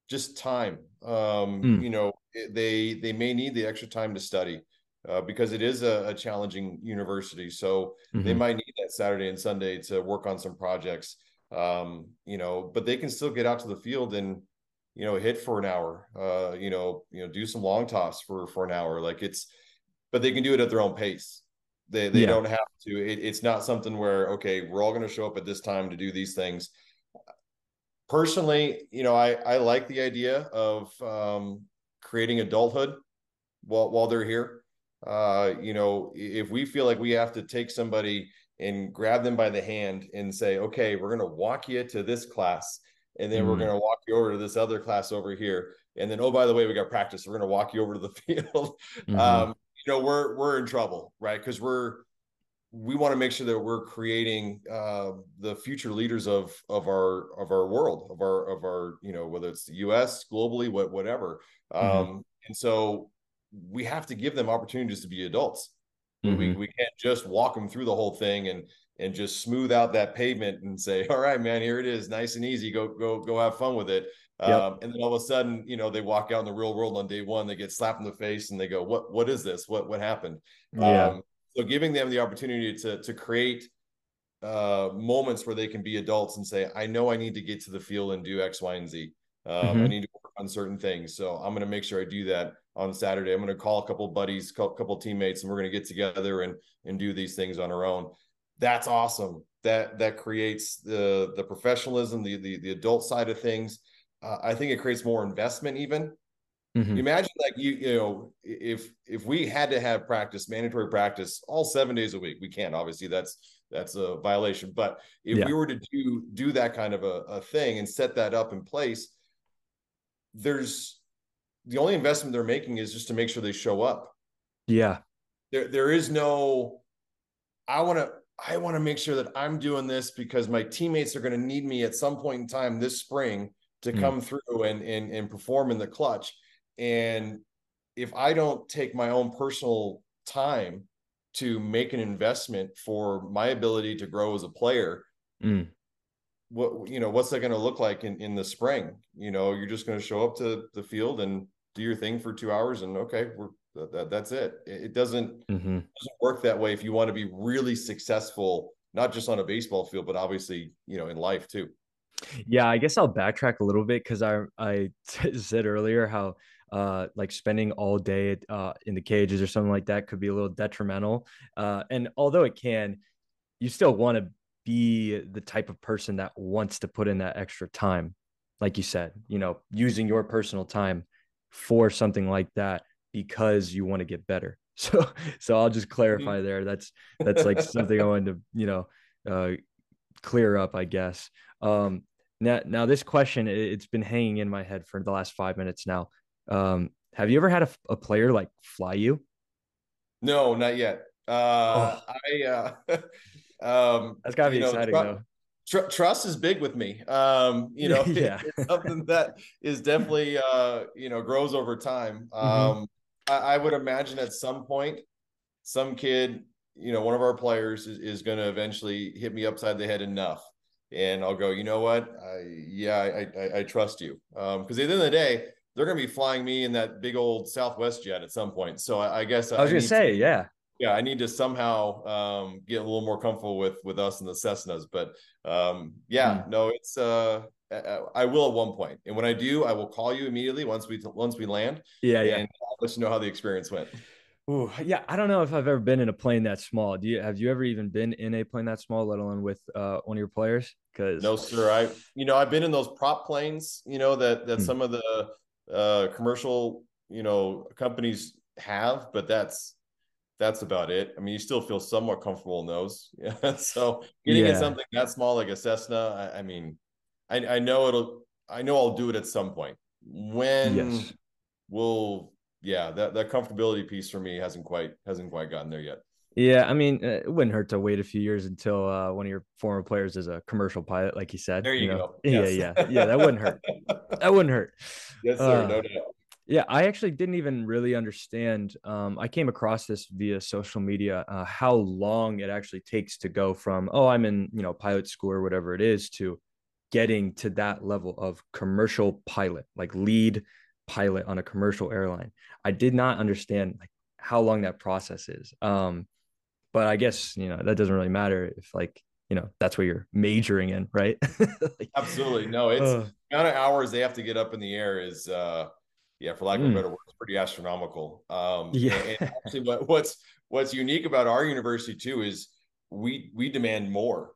Speaker 2: just time um mm. you know they they may need the extra time to study uh, because it is a, a challenging university. So mm-hmm. they might need that Saturday and Sunday to work on some projects. Um, you know, but they can still get out to the field and you know hit for an hour. Uh, you know, you know, do some long toss for for an hour. Like it's, but they can do it at their own pace. They they yeah. don't have to. It, it's not something where okay, we're all going to show up at this time to do these things personally, you know, I I like the idea of um, creating adulthood while while they're here. Uh, you know, if we feel like we have to take somebody and grab them by the hand and say, okay, we're going to walk you to this class, and then mm-hmm. we're going to walk you over to this other class over here, and then oh by the way, we got practice. We're going to walk you over to the <laughs> field. Mm-hmm. Um, you know, we're we're in trouble, right? Because we're we want to make sure that we're creating uh, the future leaders of of our of our world of our of our you know whether it's the U.S. globally what whatever mm-hmm. um, and so we have to give them opportunities to be adults mm-hmm. we we can't just walk them through the whole thing and and just smooth out that pavement and say <laughs> all right man here it is nice and easy go go go have fun with it yep. um, and then all of a sudden you know they walk out in the real world on day one they get slapped in the face and they go what what is this what what happened
Speaker 1: yeah. Um,
Speaker 2: so giving them the opportunity to to create uh, moments where they can be adults and say, I know I need to get to the field and do X, Y, and Z. Um, mm-hmm. I need to work on certain things. So I'm going to make sure I do that on Saturday. I'm going to call a couple buddies, a couple teammates, and we're going to get together and and do these things on our own. That's awesome. That that creates the the professionalism, the the, the adult side of things. Uh, I think it creates more investment even Mm-hmm. Imagine like you, you know, if if we had to have practice, mandatory practice, all seven days a week, we can't. Obviously, that's that's a violation. But if yeah. we were to do do that kind of a, a thing and set that up in place, there's the only investment they're making is just to make sure they show up.
Speaker 1: Yeah.
Speaker 2: There there is no I want to I want to make sure that I'm doing this because my teammates are going to need me at some point in time this spring to mm. come through and, and and perform in the clutch. And if I don't take my own personal time to make an investment for my ability to grow as a player, mm. what you know, what's that going to look like in in the spring? You know, you're just going to show up to the field and do your thing for two hours, and okay, we're that, that that's it. It doesn't, mm-hmm. doesn't work that way if you want to be really successful, not just on a baseball field, but obviously, you know, in life too.
Speaker 1: Yeah, I guess I'll backtrack a little bit because I I <laughs> said earlier how uh, like spending all day uh, in the cages or something like that could be a little detrimental. Uh, and although it can, you still want to be the type of person that wants to put in that extra time, like you said, you know, using your personal time for something like that because you want to get better. <laughs> So, so I'll just mm-hmm. clarify there. That's that's like something I wanted to, you know, uh, clear up, I guess. Um, now, now this question, it's been hanging in my head for the last five minutes now. Um, have you ever had a, a player like fly you?
Speaker 2: No, not yet. Uh, oh. I, uh, <laughs> um,
Speaker 1: that's gotta be exciting know, though.
Speaker 2: Tr- trust is big with me. Um, you <laughs> know, yeah. it's something that is definitely, uh, you know, grows over time. Mm-hmm. Um, mm-hmm. I, I, would imagine at some point, some kid, you know, one of our players is, is going to eventually hit me upside the head enough. And I'll go, you know what? I, yeah, I, I, I trust you. Um, cause at the end of the day, they're going to be flying me in that big old Southwest jet at some point. So I, I guess
Speaker 1: I was going to say, yeah,
Speaker 2: yeah, I need to somehow um, get a little more comfortable with with us and the Cessnas. But um, yeah, mm. no, it's uh, I will at one point, and when I do, I will call you immediately once we once we land.
Speaker 1: Yeah, yeah.
Speaker 2: And I'll let you know how the experience went.
Speaker 1: Ooh, yeah, I don't know if I've ever been in a plane that small. Do you have you ever even been in a plane that small, let alone with uh, one of your players? Because
Speaker 2: no, sir. I you know I've been in those prop planes. You know that that mm. some of the uh, commercial, you know, companies have, but that's that's about it. I mean, you still feel somewhat comfortable in those. Yeah. <laughs> so getting yeah. in something that small like a Cessna, I, I mean, I, I, know it'll. I know I'll do it at some point. When yes. will yeah that that comfortability piece for me hasn't quite hasn't quite gotten there yet.
Speaker 1: Yeah, I mean, uh, it wouldn't hurt to wait a few years until uh, one of your former players is a commercial pilot, like you said.
Speaker 2: There you,
Speaker 1: you know?
Speaker 2: go. <laughs>
Speaker 1: Yes. Yeah, yeah, yeah. That wouldn't hurt. <laughs> that wouldn't hurt.
Speaker 2: Yes, sir. Uh, no doubt.
Speaker 1: Yeah, I actually didn't even really understand. Um, I came across this via social media. Uh, how long it actually takes to go from oh, I'm in you know pilot school or whatever it is to getting to that level of commercial pilot, like lead pilot on a commercial airline. I did not understand like how long that process is. Um, but I guess you know that doesn't really matter if like you know that's what you're majoring in, right? <laughs>
Speaker 2: like, Absolutely, no. It's uh, the amount of hours they have to get up in the air is, uh, yeah, for lack of a hmm. better word, it's pretty astronomical. Um, <laughs> yeah. And, and actually, what, what's what's unique about our university too is we we demand more.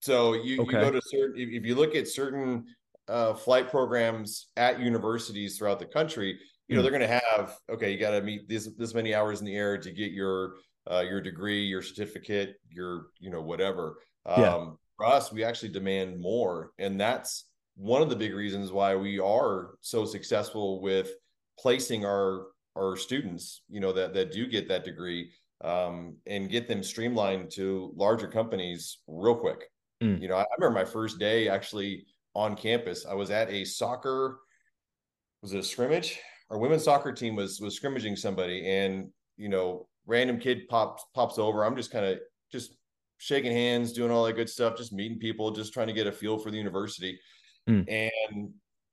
Speaker 2: So you, okay. you go to certain if, you look at certain uh, flight programs at universities throughout the country, you know, mm. they're going to have, okay, you got to meet this, this many hours in the air to get your uh, your degree, your certificate, your you know whatever. Um, yeah. For us, we actually demand more, and that's one of the big reasons why we are so successful with placing our our students, you know, that that do get that degree um, and get them streamlined to larger companies real quick. Mm. You know, I, I remember my first day actually on campus. I was at a soccer, was it a scrimmage? Our women's soccer team was was scrimmaging somebody, and you know, random kid pops pops over. I'm just kind of just shaking hands, doing all that good stuff, just meeting people, just trying to get a feel for the university. Mm. And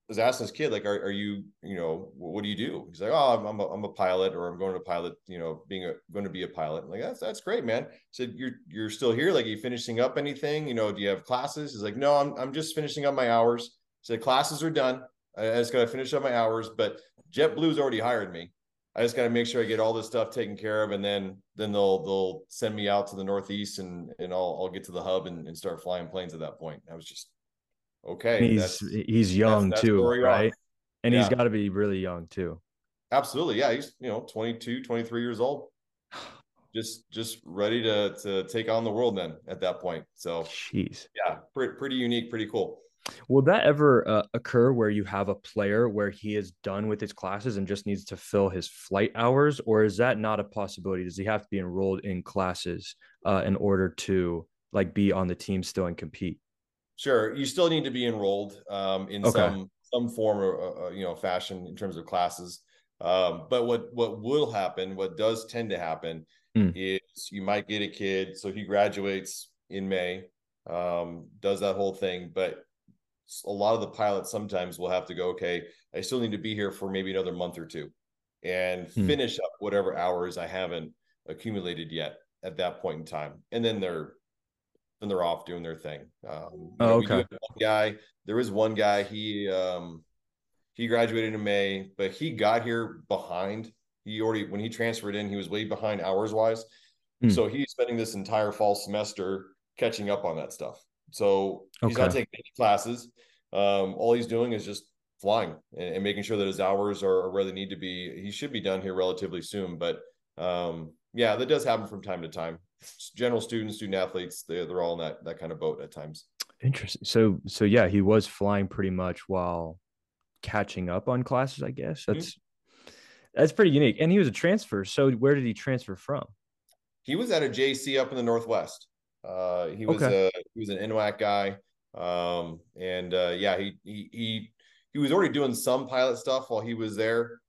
Speaker 2: was asking this kid, like, are, are you, you know, what do you do? He's like, oh, I'm, I'm, a, I'm a pilot, or I'm going to pilot, you know, being a going to be a pilot. I'm like, that's that's great, man. I said, you're you're still here, like, are you finishing up anything? You know, do you have classes? He's like, no, I'm I'm just finishing up my hours. He said, classes are done. I just got to finish up my hours, but JetBlue's already hired me. I just got to make sure I get all this stuff taken care of, and then then they'll they'll send me out to the Northeast, and and I'll I'll get to the hub and, and start flying planes at that point. I was just okay.
Speaker 1: He's he's young that's, that's too, right? And yeah. he's got to be really young too.
Speaker 2: Absolutely, yeah. He's you know 22, 23 years old. <sighs> Just just ready to to take on the world then at that point. So
Speaker 1: jeez,
Speaker 2: yeah, pretty pretty unique, pretty cool.
Speaker 1: Will that ever uh, occur where you have a player where he is done with his classes and just needs to fill his flight hours, or is that not a possibility? Does he have to be enrolled in classes uh, in order to like be on the team still and compete?
Speaker 2: Sure, you still need to be enrolled um, in okay. some some form of uh, uh, you know fashion in terms of classes. Um, but what what will happen, what does tend to happen, mm. is you might get a kid. So he graduates in May, um, does that whole thing, but a lot of the pilots sometimes will have to go, okay, I still need to be here for maybe another month or two and hmm. finish up whatever hours I haven't accumulated yet at that point in time. And then they're then they're off doing their thing. Um, oh, okay. guy, there was one guy, he um he graduated in May, but he got here behind. He already when he transferred in, he was way behind hours wise. Hmm. So he's spending this entire fall semester catching up on that stuff. So he's not taking any classes. Um, all he's doing is just flying and, and, making sure that his hours are where they need to be. He should be done here relatively soon, but um, yeah, that does happen from time to time. General students, student athletes, they, they're all in that that kind of boat at times.
Speaker 1: Interesting. So so yeah, he was flying pretty much while catching up on classes. I guess mm-hmm. that's mm-hmm. that's pretty unique. And he was a transfer. So where did he transfer from?
Speaker 2: He was at a JC up in the Northwest. Uh, he was okay. a he was an NWAC guy, um, and uh, yeah, he he he he was already doing some pilot stuff while he was there,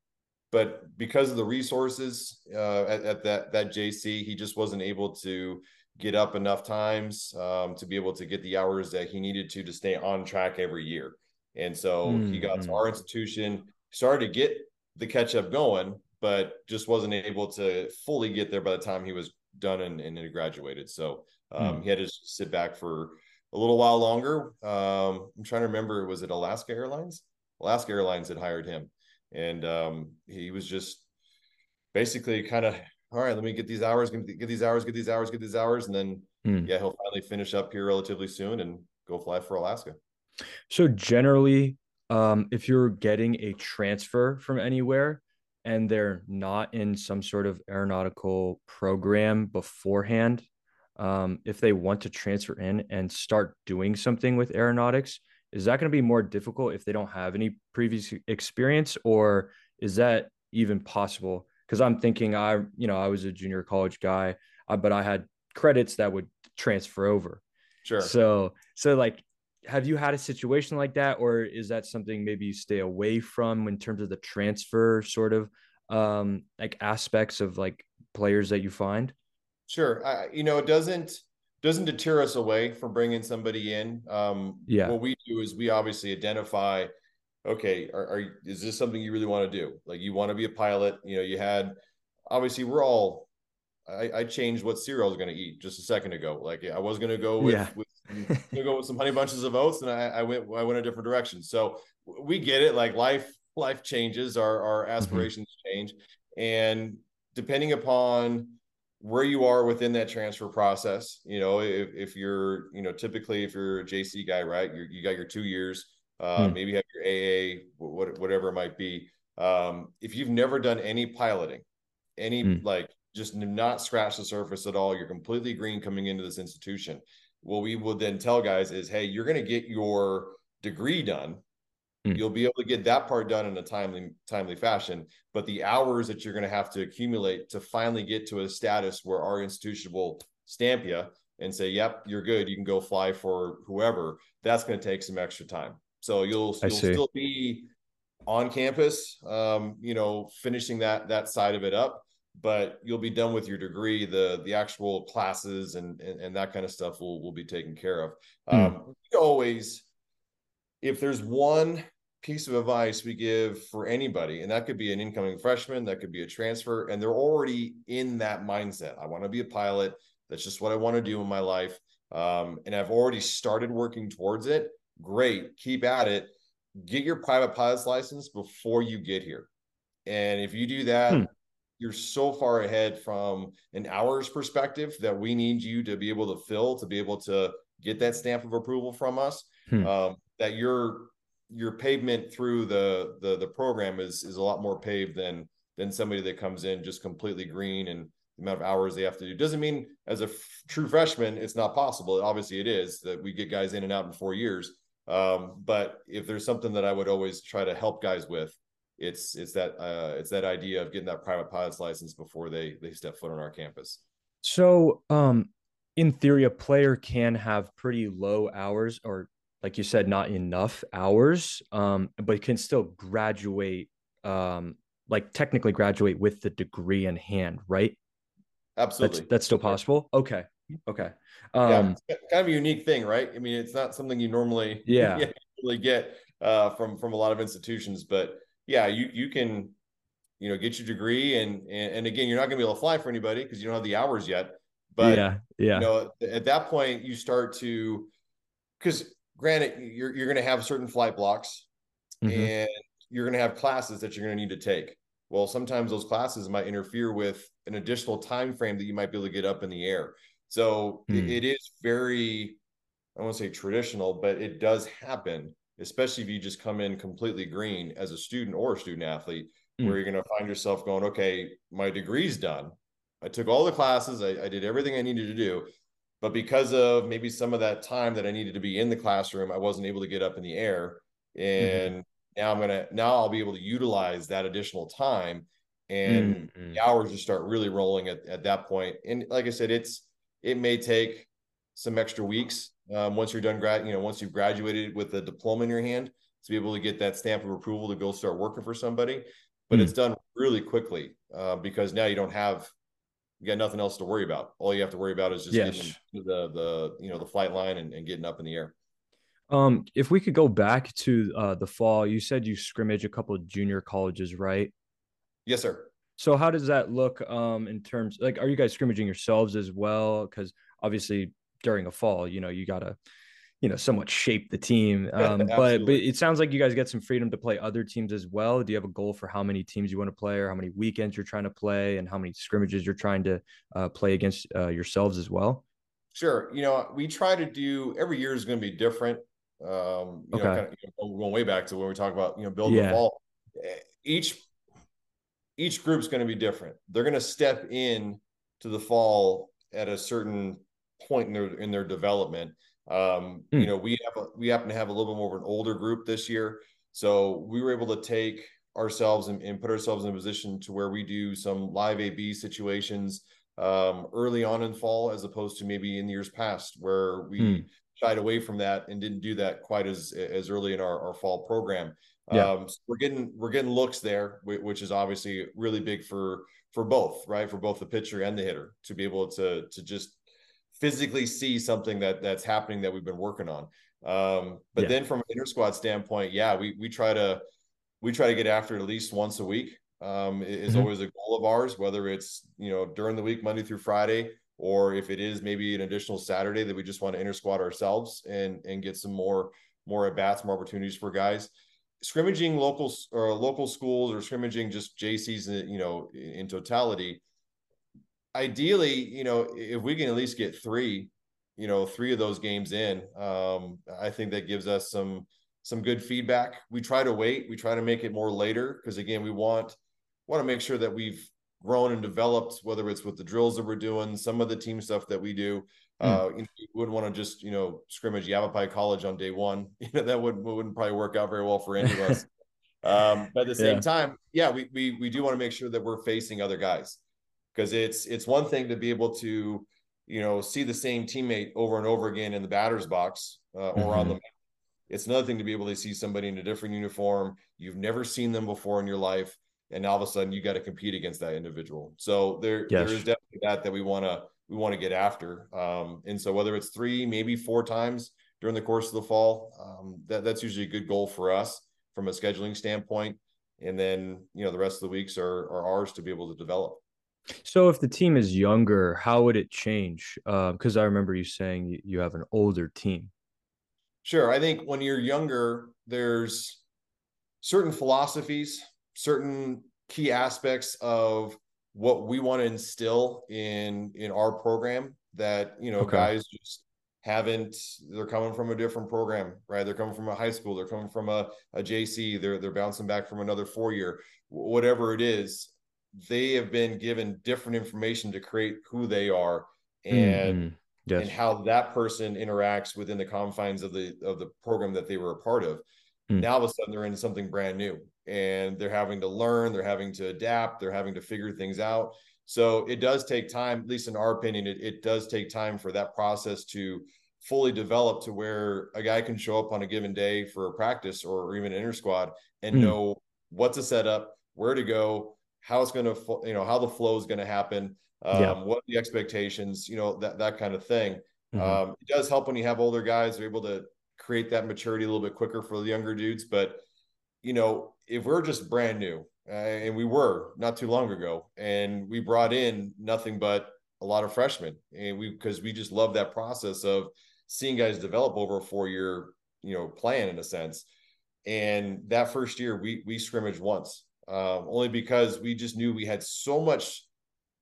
Speaker 2: but because of the resources uh, at, at that that JC, he just wasn't able to get up enough times um, to be able to get the hours that he needed to to stay on track every year. And so mm-hmm. he got to hmm. our institution, started to get the catch up going, but just wasn't able to fully get there by the time he was done and, and graduated. So um, hmm. He had to sit back for a little while longer. Um, I'm trying to remember, was it Alaska Airlines? Alaska Airlines had hired him, and um, he was just basically kind of all right. Let me get these hours, get these hours, get these hours, get these hours, and then hmm. yeah, he'll finally finish up here relatively soon and go fly for Alaska.
Speaker 1: So generally, um, if you're getting a transfer from anywhere and they're not in some sort of aeronautical program beforehand, um, if they want to transfer in and start doing something with aeronautics is that going to be more difficult if they don't have any previous experience or is that even possible? Because i'm thinking i you know i was a junior college guy uh, but i had credits that would transfer over.
Speaker 2: Sure.
Speaker 1: So so like have you had a situation like that or is that something maybe you stay away from in terms of the transfer sort of um like aspects of like players that you find?
Speaker 2: Sure. I, you know, it doesn't doesn't deter us away from bringing somebody in. Um, yeah. What we do is we obviously identify, okay, are, are is this something you really want to do? Like you want to be a pilot? You know, you had obviously we're all. I, I changed what cereal I was going to eat just a second ago. Like I was going to go with, yeah. with gonna go with some honey bunches of oats, and I, I went I went a different direction. So we get it. Like life life changes, our our mm-hmm. aspirations mm-hmm. change, and depending upon where you are within that transfer process. You know, if, if you're, you know, typically if you're a JC guy, right, you you got your two years, uh, hmm. maybe have your AA, what, whatever it might be. Um, if you've never done any piloting, any hmm. like just not scratch the surface at all, you're completely green coming into this institution. What we will then tell guys is, hey, you're going to get your degree done Mm. You'll be able to get that part done in a timely timely fashion, but the hours that you're going to have to accumulate to finally get to a status where our institution will stamp you and say, "Yep, you're good. You can go fly for whoever." That's going to take some extra time. So you'll you'll still be on campus, um, you know, finishing that that side of it up, but you'll be done with your degree. The the actual classes and and, and that kind of stuff will will be taken care of. Mm. Um, always, if there's one piece of advice we give for anybody, and that could be an incoming freshman, that could be a transfer, and they're already in that mindset. I want to be a pilot. That's just what I want to do in my life. Um, and I've already started working towards it. Great, keep at it. Get your private pilot's license before you get here. And if you do that, hmm. you're so far ahead from an hours perspective that we need you to be able to fill to be able to get that stamp of approval from us. Hmm. Um, that you're your pavement through the the the program is is a lot more paved than than somebody that comes in just completely green and the amount of hours they have to do. Doesn't mean as a f- true freshman it's not possible. Obviously it is that we get guys in and out in four years. Um, but if there's something that I would always try to help guys with, it's it's that uh, it's that idea of getting that private pilot's license before they they step foot on our campus.
Speaker 1: So, um, in theory, a player can have pretty low hours, or like you said, not enough hours, um, but can still graduate, um, like technically graduate with the degree in hand, right?
Speaker 2: Absolutely,
Speaker 1: that's, that's still possible. Okay, okay.
Speaker 2: Um, yeah, kind of a unique thing, right? I mean, it's not something you normally <laughs>
Speaker 1: yeah
Speaker 2: really get uh, from from a lot of institutions, but yeah, you you can you know get your degree and and, and again, you're not going to be able to fly for anybody because you don't have the hours yet. But
Speaker 1: yeah, yeah.
Speaker 2: You know, at that point, you start to because granted, you're you're going to have certain flight blocks, mm-hmm. and you're going to have classes that you're going to need to take. Well, sometimes those classes might interfere with an additional time frame that you might be able to get up in the air. So mm. it, it is very, I won't say traditional, but it does happen, especially if you just come in completely green as a student or a student athlete, mm. where you're going to find yourself going, okay, my degree's done. I took all the classes, I, I did everything I needed to do. But because of maybe some of that time that I needed to be in the classroom, I wasn't able to get up in the air. Mm-hmm. And mm-hmm. now I'm gonna now I'll be able to utilize that additional time and mm-hmm. the hours just start really rolling at, at that point. And like I said, it's it may take some extra weeks um, once you're done grad, you know, once you've graduated with a diploma in your hand to be able to get that stamp of approval to go start working for somebody. But mm it's done really quickly uh, because now you don't have you got nothing else to worry about. All you have to worry about is just yes. the the you know the flight line and, and, getting up in the air.
Speaker 1: Um, if we could go back to uh, the fall, you said you scrimmage a couple of junior colleges, right?
Speaker 2: Yes, sir.
Speaker 1: So how does that look um, in terms like are you guys scrimmaging yourselves as well? Because obviously during a fall, you know, you gotta you know somewhat shape the team <laughs> um, but but it sounds like you guys get some freedom to play other teams as well. Do you have a goal for how many teams you want to play or how many weekends you're trying to play and how many scrimmages you're trying to uh, play against uh, yourselves as well?
Speaker 2: Sure. You know we try to do every year is going to be different. Um you okay. know, kind of, you know going way back to when we talk about you know building yeah. the fall each each group's going to be different. They're going to step in to the fall at a certain point in their in their development um, mm. You know, we have a, we happen to have a little bit more of an older group this year, so we were able to take ourselves and, and put ourselves in a position to where we do some live AB situations um, early on in fall, as opposed to maybe in years past where we mm. shied away from that and didn't do that quite as as early in our, our fall program. Yeah. Um, so we're getting we're getting looks there, which is obviously really big for for both, right? For both the pitcher and the hitter to be able to to just physically see something that that's happening that we've been working on. Um, but yeah. then from an inter squad standpoint, yeah, we we try to we try to get after it at least once a week. Um, is mm-hmm. always a goal of ours, whether it's you know during the week, Monday through Friday, or if it is maybe an additional Saturday that we just want to inter squad ourselves and and get some more more at bats, more opportunities for guys. Scrimmaging local or local schools or scrimmaging just JCs, you know, in totality ideally, you know, if we can at least get three, you know, three of those games in, um, I think that gives us some some good feedback. We try to wait. We try to make it more later because again, we want want to make sure that we've grown and developed, whether it's with the drills that we're doing, some of the team stuff that we do. Mm. Uh, you, know, you wouldn't want to just you know scrimmage Yavapai College on day one. <laughs> You know that would wouldn't probably work out very well for any of us. <laughs> um, but at the same yeah. time, yeah, we we we do want to make sure that we're facing other guys because it's it's one thing to be able to you know see the same teammate over and over again in the batter's box uh, or mm-hmm. on the it's another thing to be able to see somebody in a different uniform you've never seen them before in your life and all of a sudden you got to compete against that individual. So there yes. there is definitely that that we want to we want to get after. Um, and so whether it's three maybe four times during the course of the fall um, that, that's usually a good goal for us from a scheduling standpoint. And then you know the rest of the weeks are, are ours to be able to develop
Speaker 1: so if the team is younger, how would it change? Because uh, I remember you saying you, have an older team.
Speaker 2: Sure. I think when you're younger, there's certain philosophies, certain key aspects of what we want to instill in in our program that you know okay. guys just haven't they're coming from a different program right they're coming from a high school they're coming from a, a jc they're they're bouncing back from another four year whatever it is they have been given different information to create who they are and mm-hmm. yes. and how that person interacts within the confines of the of the program that they were a part of. Mm. Now all of a sudden they're in something brand new and they're having to learn, they're having to adapt, they're having to figure things out. So it does take time, at least in our opinion, it, it does take time for that process to fully develop to where a guy can show up on a given day for a practice or, or even an inter squad and mm. know what to set up, where to go, how it's going to, you know, how the flow is going to happen, um, yeah. what the expectations, you know, that that kind of thing. Mm-hmm. Um, it does help when you have older guys; they're able to create that maturity a little bit quicker for the younger dudes. But you know, if we're just brand new, uh, and we were not too long ago, and we brought in nothing but a lot of freshmen, and we because we just love that process of seeing guys develop over a four year you know plan in a sense. And that first year, we we scrimmaged once, um, only because we just knew we had so much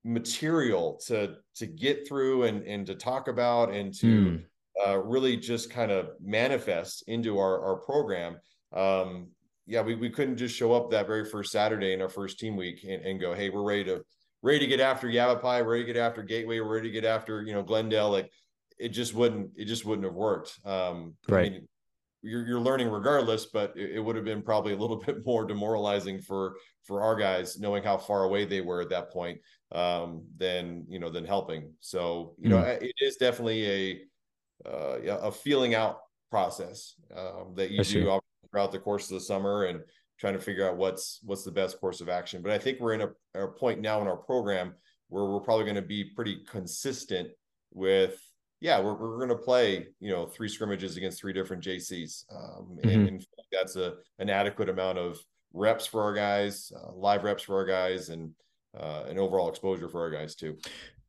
Speaker 2: material to to get through and and to talk about and to mm. uh, really just kind of manifest into our our program. Um, yeah, we, we couldn't just show up that very first Saturday in our first team week and, and go, hey, we're ready to ready to get after Yavapai, ready to get after Gateway, we're ready to get after you know Glendale. Like it just wouldn't it just wouldn't have worked. Um,
Speaker 1: right. I mean,
Speaker 2: you're, you're learning regardless, but it, it, would have been probably a little <laughs> bit more demoralizing for for our guys knowing how far away they were at that point um, than you know than helping. So you mm. know it is definitely a uh, a feeling out process um, that you do throughout the course of the summer and trying to figure out what's what's the best course of action. But I think we're in a, a point now in our program where we're probably going to be pretty consistent with yeah, we're, we're going to play, you know, three scrimmages against three different JCs. Um, mm-hmm. and, and, that's a, an adequate amount of reps for our guys, uh, live reps for our guys, and uh, an overall exposure for our guys too.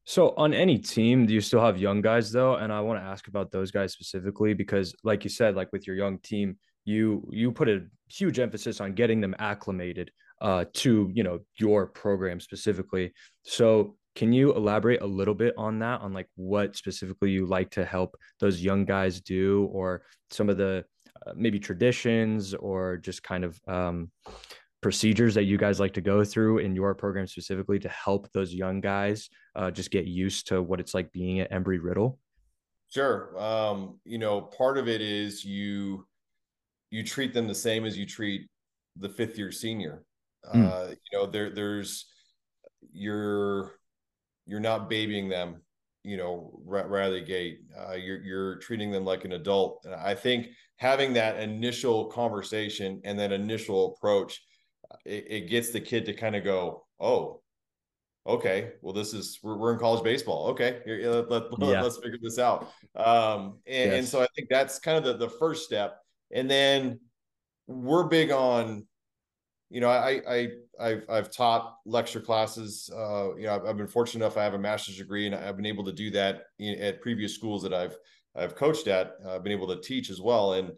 Speaker 1: So on any team, do you still have young guys though? And I want to ask about those guys specifically because, like you said, like with your young team, you you put a huge emphasis on getting them acclimated uh, to you know your program specifically. So can you elaborate a little bit on that, on like what specifically you like to help those young guys do, or some of the uh, maybe traditions, or just kind of um, procedures that you guys like to go through in your program specifically to help those young guys uh, just get used to what it's like being at Embry Riddle?
Speaker 2: Sure. Um, you know, part of it is you you treat them the same as you treat the fifth year senior. Mm. Uh, you know, there there's you're you're not babying them, you know, right, right out of the gate. Uh, you're you're treating them like an adult. And I think having that initial conversation and that initial approach, uh, it, it gets the kid to kind of go, oh, okay, well, this is we're, we're in college baseball. Okay, here, let, let, yeah. let's figure this out. Um, and, yes. and so I think that's kind of the, the first step. And then we're big on you know, I, I, I've, I've taught lecture classes. Uh, you know, I've, I've, been fortunate enough. I have a master's degree, and I've been able to do that in, at previous schools that I've, I've coached at. Uh, I've been able to teach as well, and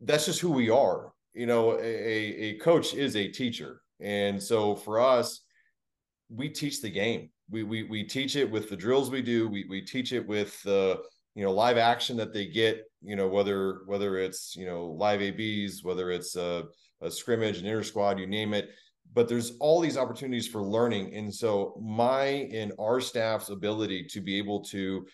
Speaker 2: that's just who we are. You know, a, a coach is a teacher, and so for us, we teach the game. We we we teach it with the drills we do. We we teach it with the you know live action that they get. You know, whether whether it's you know live abs, whether it's uh a scrimmage, an inter squad, you name it. But there's all these opportunities for learning. And so my and our staff's ability to be able to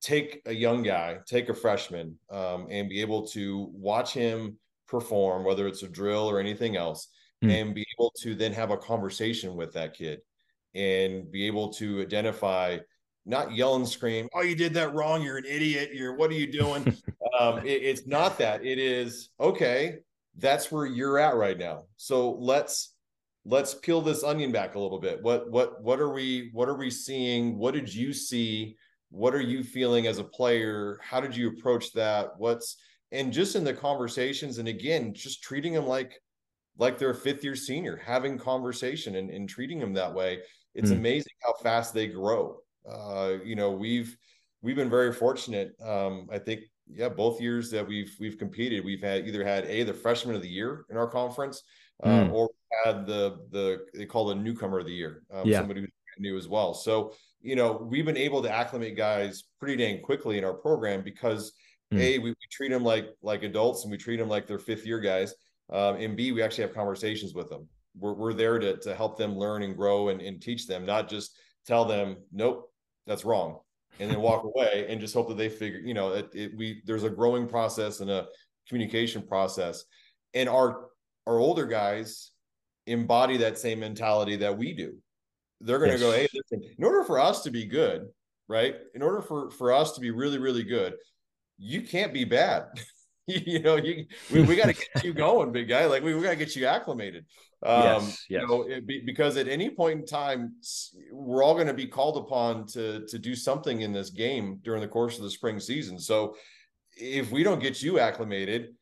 Speaker 2: take a young guy, take a freshman, um, and be able to watch him perform, whether it's a drill or anything else, mm. and be able to then have a conversation with that kid and be able to identify not yell and scream, oh, you did that wrong. You're an idiot. You're what are you doing? <laughs> um, it, it's not that. It is okay that's where you're at right now. So let's let's peel this onion back a little bit. What what what are we what are we seeing? What did you see? What are you feeling as a player? How did you approach that? What's and just in the conversations and again, just treating them like like they're a fifth year senior, having conversation and, and treating them that way. It's mm. amazing how fast they grow. Uh, you know, we've we've been very fortunate. Um, I think yeah, both years that we've we've competed, we've had either had a the freshman of the year in our conference, mm. or had the the they call the newcomer of the year, um, yeah. somebody who's new as well. So you know we've been able to acclimate guys pretty dang quickly in our program because mm. a we, we, treat them like like adults and we treat them like they're fifth year guys, um, and b we actually have conversations with them. We're we're there to to help them learn and grow and, and teach them, not just tell them nope that's wrong and then walk away and just hope that they figure, you know, it, it, we there's a growing process and a communication process. And our our older guys embody that same mentality that we do. They're going to yes. go, hey, listen, in order for us to be good, right? In order for for us to be really really good, you can't be bad. <laughs> you know, you we, we got to get you <laughs> going, big guy. Like we, we got to get you acclimated. Um, yes, yes. You know, be, because at any point in time, we're all going to be called upon to to do something in this game during the course of the spring season. So if we don't get you acclimated,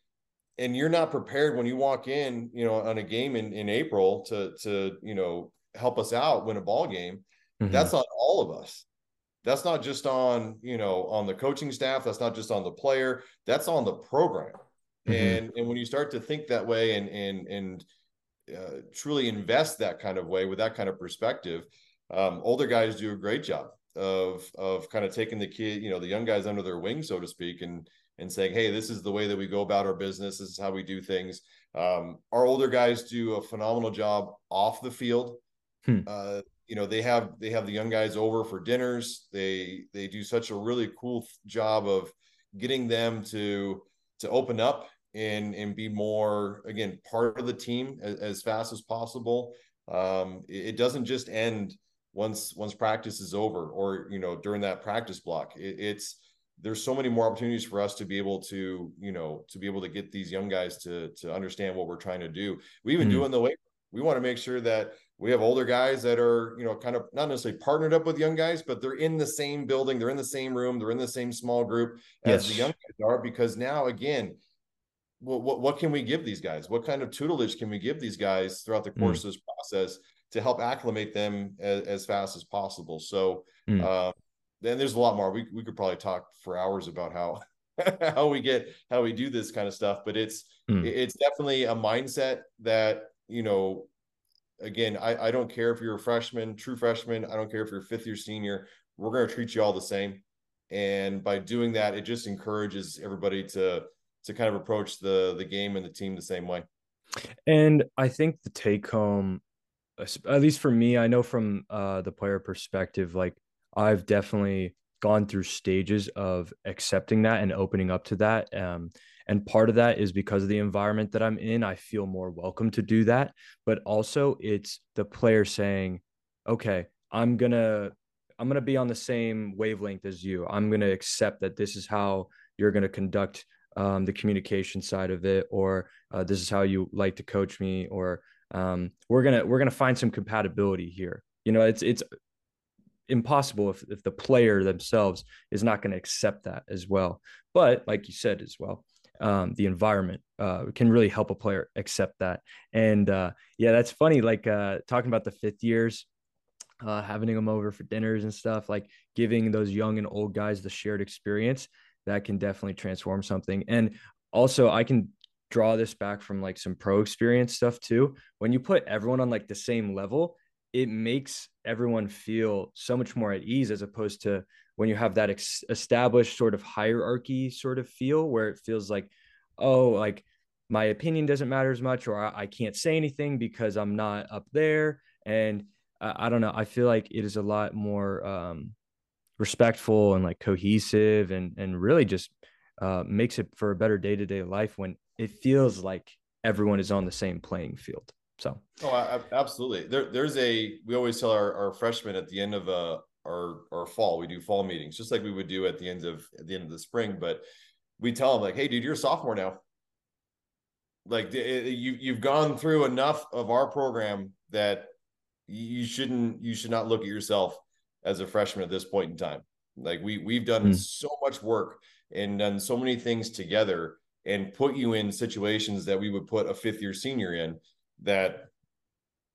Speaker 2: and you're not prepared when you walk in, you know, on a game in in April to to you know help us out win a ball game, mm-hmm. that's on all of us that's not just on you know on the coaching staff that's not just on the player that's on the program mm-hmm. and and when you start to think that way and and and uh, truly invest that kind of way with that kind of perspective um, older guys do a great job of of kind of taking the kid you know the young guys under their wing so to speak and and saying hey this is the way that we go about our business. This is how we do things. Um, our older guys do a phenomenal job off the field. Hmm. uh, you know they have they have the young guys over for dinners. They they do such a really cool job of getting them to to open up and and be more again part of the team as, as fast as possible. Um it, it, doesn't just end once once practice is over or you know during that practice block. It, it's there's so many more opportunities for us to be able to you know to be able to get these young guys to to understand what we're trying to do. We even mm-hmm. do in the weight we want to make sure that we have older guys that are you know kind of not necessarily partnered up with young guys but they're in the same building they're in the same room they're in the same small group as the young guys are because now again what, what, what can we give these guys what kind of tutelage can we give these guys throughout the course mm. of this process to help acclimate them as, as fast as possible so mm. uh, then there's a lot more we, we could probably talk for hours about how <laughs> how we get how we do this kind of stuff but it's mm. it's definitely a mindset that you know again, I, I don't care if you're a freshman, true freshman. I don't care if you're fifth year senior. We're going to treat you all the same. And by doing that, it just encourages everybody to to kind of approach the the game and the team the same way.
Speaker 1: And I think the take home, at least for me, I know from uh, the player perspective, like I've definitely gone through stages of accepting that and opening up to that. Um, and part of that is because of the environment that I'm in. I feel more welcome to do that. But also, it's the player saying, okay, I'm going to. I'm going to be on the same wavelength as you. I'm going to accept that this is how you're going to conduct um, the communication side of it, or uh, this is how you like to coach me, or um, we're gonna we're gonna find some compatibility here. You know, it's it's impossible if, if the player themselves is not going to accept that as well. But like you said as well, um, the environment uh, can really help a player accept that. And uh, yeah, that's funny. Like uh, talking about the fifth years, uh, having them over for dinners and stuff, like giving those young and old guys the shared experience that can definitely transform something. And also, I can draw this back from like some pro experience stuff too. When you put everyone on like the same level, it makes everyone feel so much more at ease as opposed to when you have that ex- established sort of hierarchy sort of feel where it feels like oh like my opinion doesn't matter as much or I, I can't say anything because i'm not up there and I, I don't know i feel like it is a lot more um, respectful and like cohesive and and really just uh, makes it for a better day-to-day life when it feels like everyone is on the same playing field so
Speaker 2: oh absolutely there, there's a we always tell our, our freshmen at the end of a our our fall. We do fall meetings just like we would do at the end of at the end of the spring. But we tell them like, hey, dude, you're a sophomore now. Like you you've gone through enough of our program that you shouldn't you should not look at yourself as a freshman at this point in time. Like we we've done mm. so much work and done so many things together and put you in situations that we would put a fifth year senior in that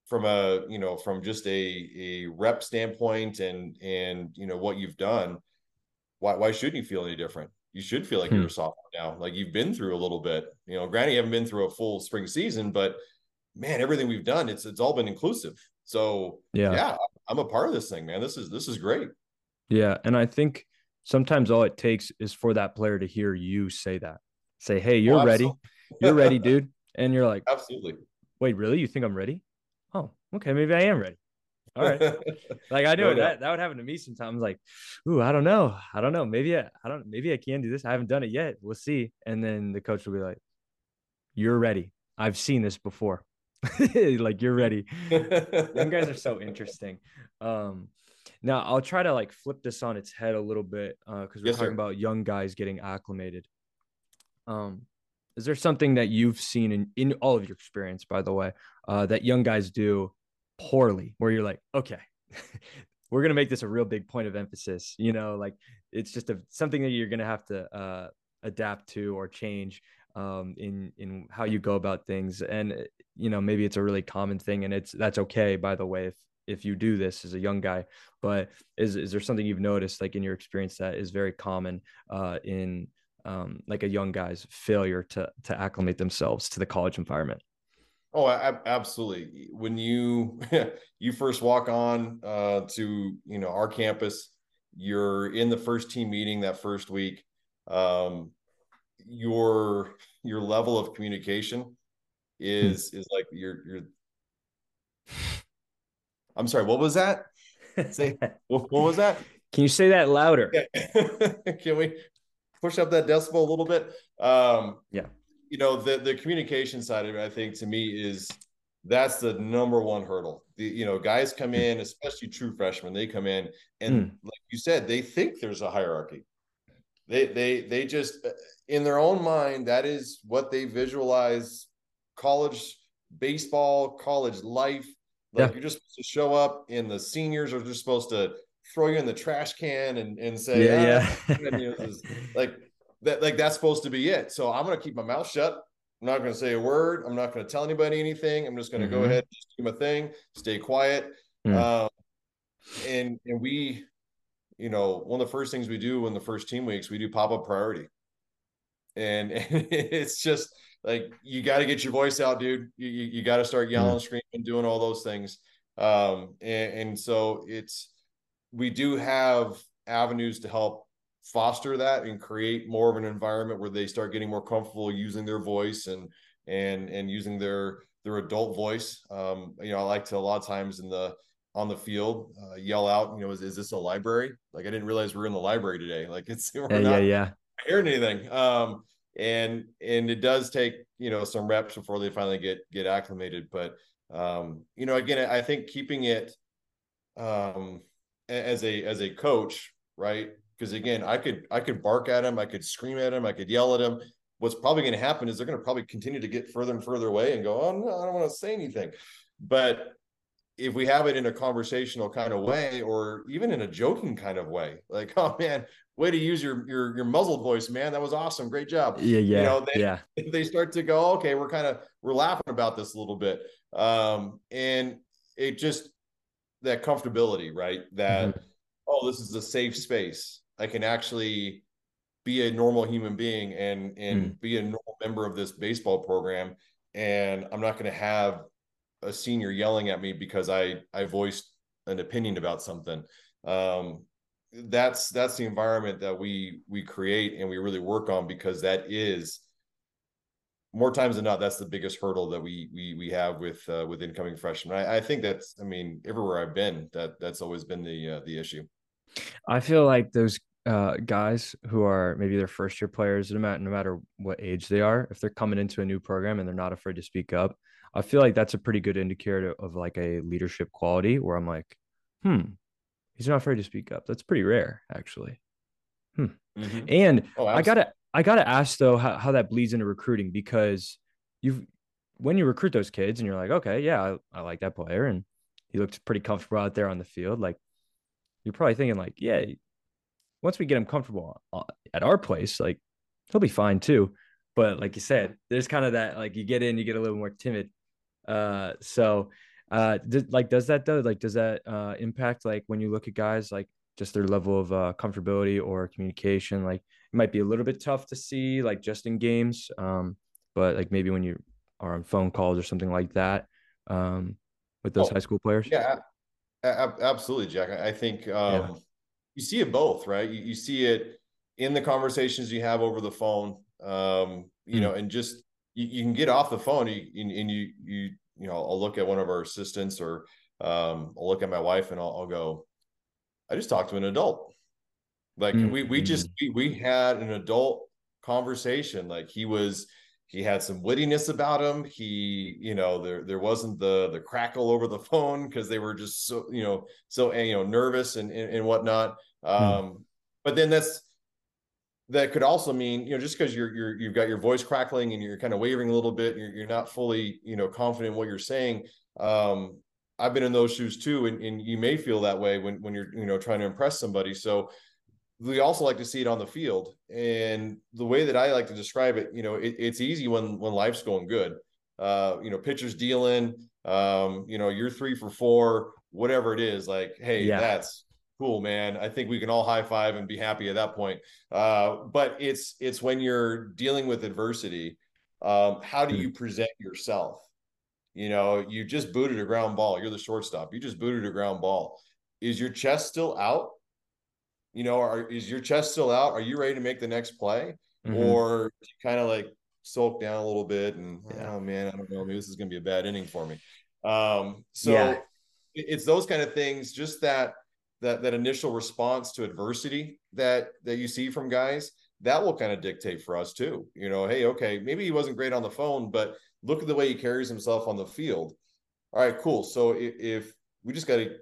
Speaker 2: from a you know from just a a rep standpoint and and you know what you've done why why shouldn't you feel any different you should feel like hmm. you're a sophomore now like you've been through a little bit you know granted you haven't been through a full spring season but man everything we've done it's it's all been inclusive so yeah yeah i'm a part of this thing man this is this is great
Speaker 1: yeah and i think sometimes all it takes is for that player to hear you say that say hey you're oh, ready you're ready dude and you're like
Speaker 2: absolutely
Speaker 1: wait really you think i'm ready oh, okay, maybe I am ready. All right. <laughs> Like I know no, that no. that would happen to me sometimes. Like, ooh, I don't know. I don't know. Maybe I, I don't maybe I can do this. I haven't done it yet. We'll see. And then the coach will be like, You're ready. I've seen this before. <laughs> like you're ready. Them guys are <laughs> so interesting. Um now I'll try to like flip this on its head a little bit because uh, we're yes, talking sir. about young guys getting acclimated. Um, is there something that you've seen in, in all of your experience, by the way, uh, that young guys do poorly, where you're like, okay, <laughs> we're gonna make this a real big point of emphasis. You know, like it's just a something that you're gonna have to uh, adapt to or change um, in in how you go about things. And you know, maybe it's a really common thing, and it's that's okay. By the way, if if you do this as a young guy, but is is there something you've noticed, like in your experience, that is very common uh, in um, like a young guy's failure to to acclimate themselves to the college environment?
Speaker 2: Oh, absolutely. When you <laughs> you first walk on uh, to you know our campus, you're in the first team meeting that first week. Um, your your level of communication hmm. is is like you're you're. I'm sorry. What was that? Say <laughs> what, what was that?
Speaker 1: Can you say that louder? <laughs>
Speaker 2: Can we push up that decibel a little bit? Um,
Speaker 1: yeah
Speaker 2: you know the the communication side of it i think to me is that's the number one hurdle the, you know guys come in especially true freshmen they come in and mm. like you said they think there's a hierarchy they they they just uh, in their own mind that is what they visualize college baseball college life like yeah. you're just supposed to show up and the seniors are just supposed to throw you in the trash can and and say
Speaker 1: yeah, ah, yeah. <laughs>
Speaker 2: like that like that's supposed to be it. So I'm gonna keep my mouth shut. I'm not gonna say a word. I'm not gonna tell anybody anything. I'm just gonna mm-hmm. go ahead, just do my thing, stay quiet. Mm. Um, and and we, you know, one of the first things we do in the first team weeks, we do pop up priority. And, and <laughs> it's just like you got to get your voice out, dude. You you, you got to start yelling, screaming, doing all those things. Um, and, and so it's we do have avenues to help foster that and create more of an environment where they start getting more comfortable using their voice and and and using their their adult voice. Um, you know, I like to a lot of times in the on the field uh, yell out, you know, is, is this a library? Like I didn't realize we are in the library today. Like it's <laughs> we're
Speaker 1: yeah, not yeah, yeah.
Speaker 2: hearing anything. Um, and and it does take you know some reps before they finally get get acclimated. But um, you know, again, I think keeping it um as a as a coach, right? because again, I could I could bark at him, I could scream at him, I could yell at him. What's probably going to happen is they're going to probably continue to get further and further away and go, oh no, I don't want to say anything. But if we have it in a conversational kind of way, or even in a joking kind of way, <laughs> like, oh man, way to use your your your muzzled voice, man, that was awesome, great job.
Speaker 1: Yeah, yeah, you know,
Speaker 2: they,
Speaker 1: yeah. <laughs>
Speaker 2: They start to go, okay, we're kind of we're laughing about this a little bit, um, and it just that comfortability, right? That mm-hmm. oh, this is a safe space I can actually be a normal human being and and mm. be a normal member of this baseball program and I'm not going to have a senior yelling at me because I I voiced an opinion about something. Um, that's that's the environment that we we create and we really work on because that is more times than not that's the biggest hurdle that we we we have with uh, with incoming freshmen. I, I think that's I mean everywhere I've been that that's always been the uh, the issue.
Speaker 1: I feel like those uh, guys who are maybe their first year players, no matter, no matter what age they are, if they're coming into a new program and they're not afraid to speak up, I feel like that's a pretty good indicator of like a leadership quality where I'm like, hmm, he's not afraid to speak up. That's pretty rare, actually. Hmm. Mm-hmm. And oh, I gotta, I gotta ask though how, how that bleeds into recruiting because you've when you recruit those kids and you're like, okay, yeah, I, I like that player and he looks pretty comfortable out there on the field. Like you're probably thinking like, yeah, once we get him comfortable at our place, like he'll be fine too. But like you said, there's kind of that like you get in, you get a little more timid. Uh, so uh, did, like does that though? Like does that uh impact like when you look at guys like just their level of uh, comfortability or communication? Like it might be a little bit tough to see like just in games, um, but like maybe when you are on phone calls or something like that, um, with those oh, high school players.
Speaker 2: Yeah, absolutely, Jack. I think um, yeah you see it both, right? You, you see it in the conversations you have over the phone, um, you mm know, and just you, you, can get off the phone you, and, and you you you know I'll look at one of our assistants or um, I'll look at my wife and I'll, I'll go, I just talked to an adult. Like mm-hmm. we we just we, we had an adult conversation. Like he was he had some wittiness about him. He, you know, there there wasn't the the crackle over the phone because they were just so, you know, so you know, nervous and and, and whatnot. Hmm. Um, but then that's that could also mean, you know, just because you're you're you've got your voice crackling and you're kind of wavering a little bit, you're, you're not fully, you know, confident in what you're saying. Um, I've been in those shoes too, and, and you may feel that way when when you're, you know, trying to impress somebody. So we also like to see it on the field. And the way that I like to describe it, you know, it, it's easy when when life's going good. Uh, you know, pitchers dealing, um, you know, you're three for four, whatever it is, like, hey, yeah. that's cool, man. I think we can all high five and be happy at that point. Uh, but it's it's when you're dealing with adversity, um, how do hmm. you present yourself? You know, you just booted a ground ball. You're the shortstop. You just booted a ground ball. Is your chest still out? You know, are, is your chest still out? Are you ready to make the next play, mm-hmm. or kind of like sulk down a little bit and yeah. oh man, I don't know, maybe this is going to be a bad inning for me. Um, so yeah. it's those kind of things, just that that that initial response to adversity that that you see from guys that will kind of dictate for us too you know hey okay maybe he wasn't great on the phone but look at the way he carries himself on the field all right cool so if, if we just got to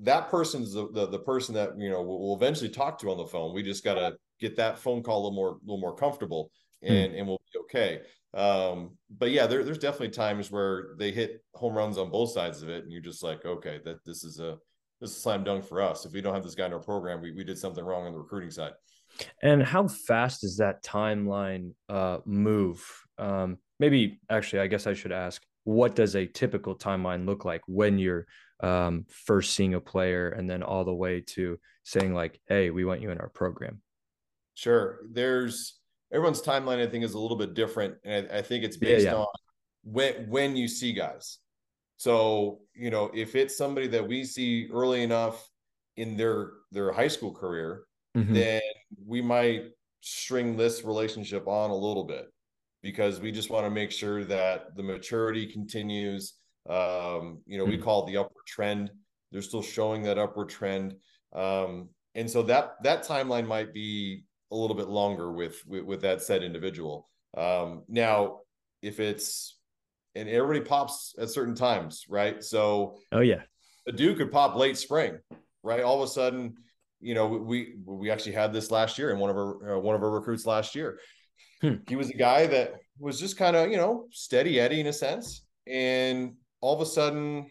Speaker 2: that person's the, the, the person that you know we'll, eventually talk to on the phone we just got to get that phone call a little more a little more comfortable hmm. and hmm. and we'll be okay um but yeah there, there's definitely times where they hit home runs on both sides of it and you're just like okay that this is a this is a slam dunk for us. If we don't have this guy in our program, we, we did something wrong on the recruiting side.
Speaker 1: And how fast does that timeline uh, move? Um, maybe actually, I guess I should ask, what does a typical timeline look like when you're um, first seeing a player and then all the way to saying like, hey, we want you in our program?
Speaker 2: Sure. There's everyone's timeline, I think, is a little bit different. And I, I think it's based yeah, yeah. on when when you see guys. So, you know, if it's somebody that we see early enough in their their high school career, mm-hmm. then we might string this relationship on a little bit because we just want to make sure that the maturity continues. Um, you know, mm-hmm. we call it the upward trend. They're still showing that upward trend. Um, and so that that timeline might be a little bit longer with with, with that said individual. Um, now, if it's and everybody pops at certain times, right? So,
Speaker 1: oh yeah,
Speaker 2: a dude could pop late spring, right? All of a sudden, you know, we we actually had this last year in one of our uh, one of our recruits last year. Hmm. He was a guy that was just kind of you know steady Eddie in a sense, and all of a sudden,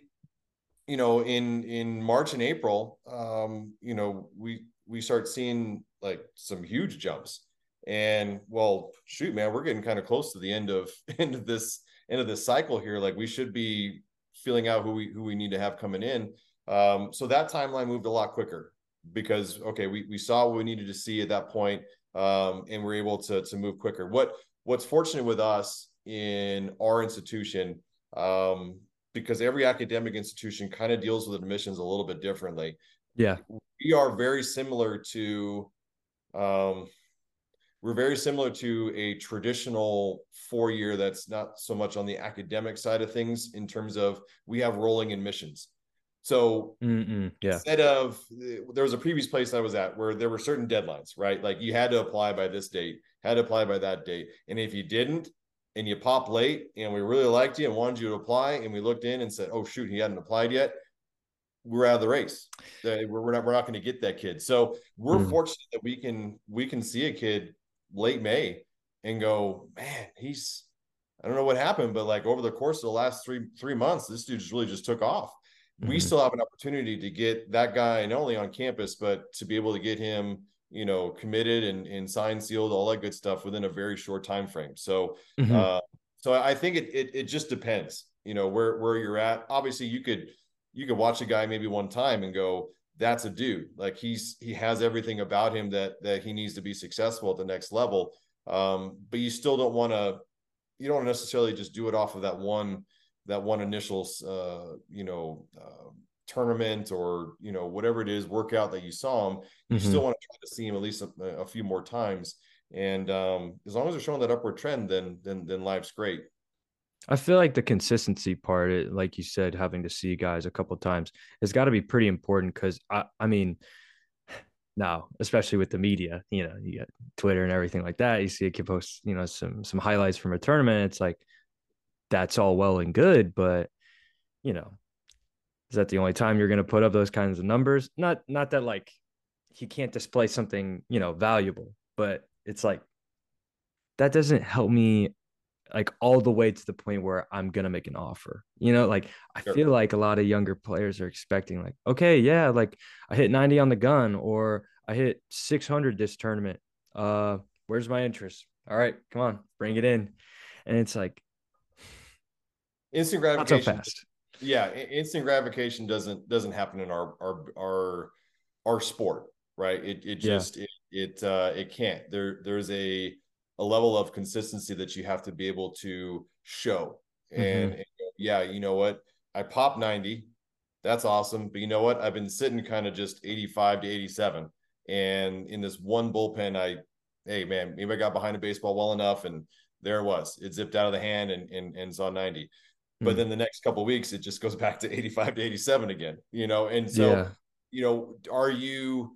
Speaker 2: you know, in in March and April, um, you know, we we start seeing like some huge jumps and well shoot man we're getting kind of close to the end of <laughs> end of this into this cycle here, like we should be feeling out who we who we need to have coming in. Um, so that timeline moved a lot quicker because okay, we we saw what we needed to see at that point, um, and we're able to to move quicker. What what's fortunate with us in our institution, um, because every academic institution kind of deals with admissions a little bit differently.
Speaker 1: Yeah,
Speaker 2: we are very similar to um, we're very similar to a traditional four year that's not so much on the academic side of things in terms of we have rolling admissions. So
Speaker 1: Mm-mm, yeah.
Speaker 2: instead of there was a previous place I was at where there were certain deadlines, right? Like you had to apply by this date, had to apply by that date. And if you didn't and you pop late and we really liked you and wanted you to apply and we looked in and said, oh shoot, he hadn't applied yet, we're out of the race. We're not we're not going to get that kid. So we're mm. fortunate that we can we can see a kid late May and go, man, he's I don't know what happened, but like over the course of the last three three months, this dude just really just took off. Mm-hmm. We still have an opportunity to get that guy not only on campus, but to be able to get him, you know, committed and, and signed, sealed, all that good stuff within a very short time frame. So, mm-hmm. uh, so I think it, it it just depends, you know, where where you're at. Obviously, you could you could watch a guy maybe one time and go, that's a dude. Like he's he has everything about him that that he needs to be successful at the next level. Um, but you still don't want to you don't necessarily just do it off of that one that one initial uh, you know uh, tournament or you know whatever it is workout that you saw him. You mm-hmm. still want to try to see him at least a, a few more times. And um, as long as they're showing that upward trend, then then then life's great.
Speaker 1: I feel like the consistency part, it, like you said, having to see guys a couple times has got to be pretty important because I, I mean, <sighs> now, especially with the media, you know, you got Twitter and everything like that. You see a kid post, you know, some some highlights from a tournament. It's like that's all well and good, but you know, is that the only time you're going to put up those kinds of numbers? Not not that like he can't display something, you know, valuable, but it's like that doesn't help me like all the way to the point where I'm gonna make an offer. You know, like I sure. feel like a lot of younger players are expecting, like, okay, yeah, like I hit 90 on the gun or I hit 600 this tournament. Uh, where's my interest? All right, come on, bring it in. And it's like
Speaker 2: instant gratification. Not so fast. Yeah, instant gratification doesn't doesn't happen in our our our our sport, right? It it just yeah. it it uh it can't. There there's a a level of consistency that you have to be able to show. And, mm-hmm. and yeah, you know what? I popped 90. That's awesome. But you know what? I've been sitting kind of just 85 to 87. And in this one bullpen, I, hey man, maybe I got behind a baseball well enough and there it was. It zipped out of the hand and and, and saw 90. But mm-hmm. then the next couple weeks, it just goes <laughs> back to 85 to 87 again, you know. And so, yeah. you know, are you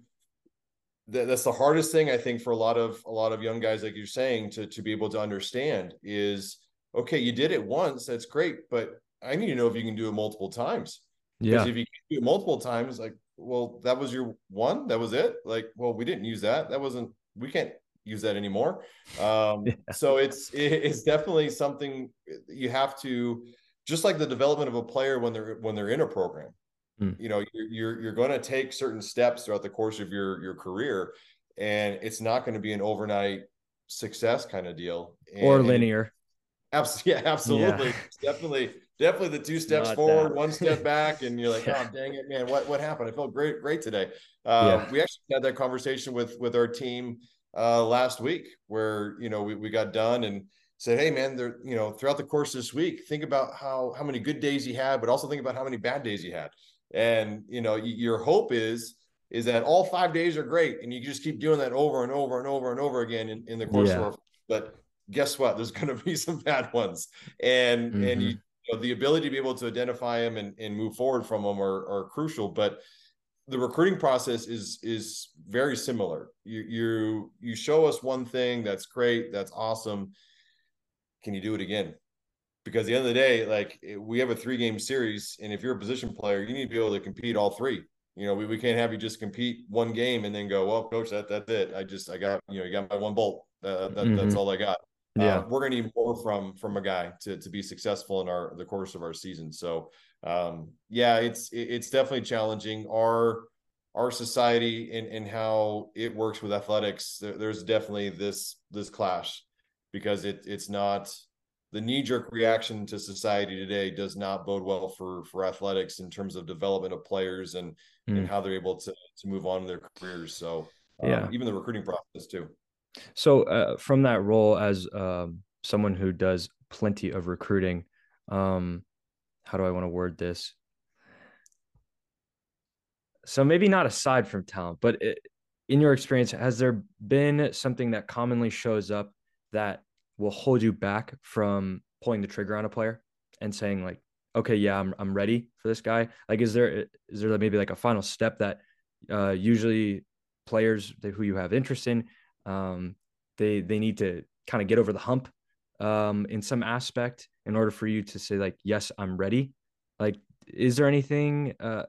Speaker 2: that's the hardest thing I think for a lot of a lot of young guys, like you're saying, to to be able to understand is okay, you did it once, that's great, but I need to know if you can do it multiple times. Yeah. If you can do it multiple times, like, well, that was your one, that was it. Like, well, we didn't use that. That wasn't. We can't use that anymore. Um, <laughs> yeah. So it's it's definitely something you have to, just like the development of a player when they're when they're in a program. Mm. You know, you're you're, you're going to take certain steps throughout the course of your your career, and it's not going to be an overnight success kind of deal
Speaker 1: and, or linear.
Speaker 2: Absolutely, <laughs> yeah, absolutely, yeah. <laughs> definitely, definitely the two steps not forward, one step back, and you're like, <laughs> yeah. oh dang it, man, what what happened? I felt great, great today. Uh, yeah. We actually had that conversation with with our team uh, last week, where you know we we got done and said, hey man, there you know throughout the course of this week, think about how how many good days you had, but also think about how many bad days you had. And you know, your hope is is that all five days are great, and you just keep doing that over and over and over and over again in, in the course yeah. of. But guess what? There's going to be <laughs> some bad ones, and mm-hmm. and you, you know, the ability to be able to identify them and, and move forward from them are, are crucial. But the recruiting process is is very similar. You you you show us one thing that's great, that's awesome. Can you do it again? Because at the end of the day, like we have a three game series, and if you're a position player, you need to be able to compete all three. You know, we, we can't have you just compete one game and then go, well, coach, that that's it. I just I got you know you got my one bolt. Uh, that, mm-hmm. That's all I got. Yeah, uh, we're gonna need more from from a guy to to be successful in our the course of our season. So, um, yeah, it's it's definitely challenging. Our our society and and how it works with athletics. There, there's definitely this this clash because it it's not the knee-jerk reaction to society today does not bode well for for athletics in terms of development of players and mm. and how they're able to to move on in their careers. So um, yeah. even the recruiting process too.
Speaker 1: So uh, from that role as um, someone who does plenty of recruiting um, how do i want to word this? So maybe not aside from talent but it, in your experience has there been something that commonly shows up that will hold you back from pulling the trigger on a player and saying like, okay, yeah, I'm I'm ready for this guy? Like, is there is there maybe like a final step that uh, usually players who you have interest in, um, they they need to kind of get over the hump um, in some aspect in order for you to say like, yes, I'm ready. Like, is there anything uh,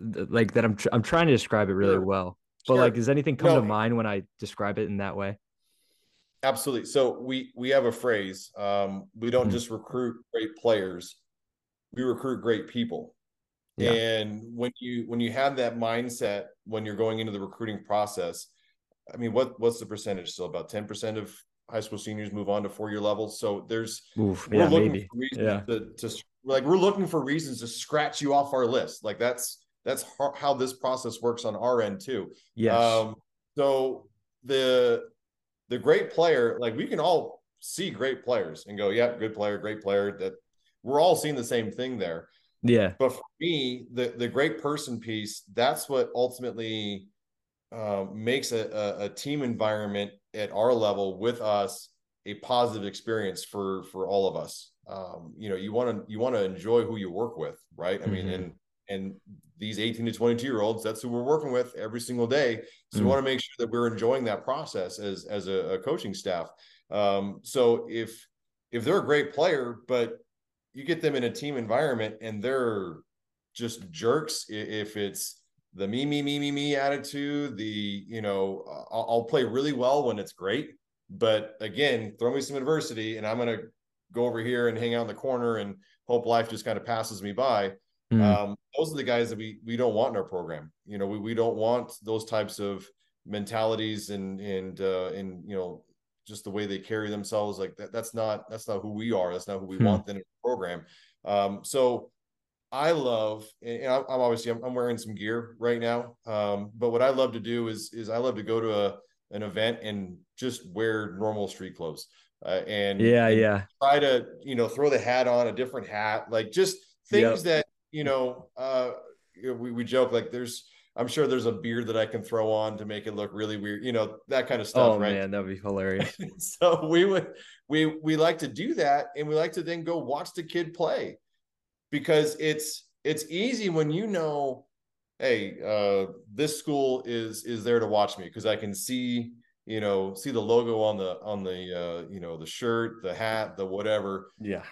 Speaker 1: th- like that? I'm tr- I'm trying to describe it really sure. well, but sure. like, does anything come no. to mind when I describe it in that way?
Speaker 2: Absolutely. So we we have a phrase. Um, we don't mm-hmm. just recruit great players; we recruit great people. Yeah. And when you when you have that mindset when you're going into the recruiting process, I mean, what what's the percentage still? About ten percent of high school seniors move on to four year levels. So there's Oof, we're yeah, looking maybe. for reasons yeah. to, to like we're looking for reasons to scratch you off our list. Like that's that's how this process works on our end too.
Speaker 1: Yes. Um,
Speaker 2: so the the great player, like we can all see great players and go, yeah, good player, great player. That we're all seeing the same thing there.
Speaker 1: Yeah.
Speaker 2: But for me, the the great person piece, that's what ultimately uh, makes a, a, a team environment at our level with us a positive experience for for all of us. um, you know, you want to you want to enjoy who you work with, right? I mm-hmm. mean, and and these 18 to 22 year olds, that's who we're working with every single day. So mm-hmm. we mm. want to make sure that we're enjoying that process as as a, a coaching staff. Um, so if if they're a great player, but you get them in a team environment and they're just jerks, if it's the me me me me me attitude, the you know I'll, I'll play really well when it's great, but again, throw me some adversity and I'm gonna go over here and hang out in the corner and hope life just kind of passes me by. Mm. Um, those are the guys that we we don't want in our program. You know, we, we don't want those types of mentalities and and uh, and you know just the way they carry themselves. Like that, that's not that's not who we are. That's not who we mm. want in the program. Um, so I love, and I'm obviously I'm, I'm wearing some gear right now. Um, but what I love to do is is I love to go to a an event and just wear normal street clothes. Uh, and
Speaker 1: yeah, yeah,
Speaker 2: try to you know throw the hat on a different hat, like just things yep. that you know, uh, we, we joke like there's, I'm sure there's a beard that I can throw on to make it look really weird, you know, that kind of stuff. Oh right?
Speaker 1: man, that'd be hilarious. <laughs>
Speaker 2: so we would, we, we like to do that. And we like to then go watch the kid play because it's, it's easy when you know, Hey, uh, this school is, is there to watch me. Cause I can see, you know, see the logo on the, on the, uh, you know, the shirt, the hat, the whatever.
Speaker 1: Yeah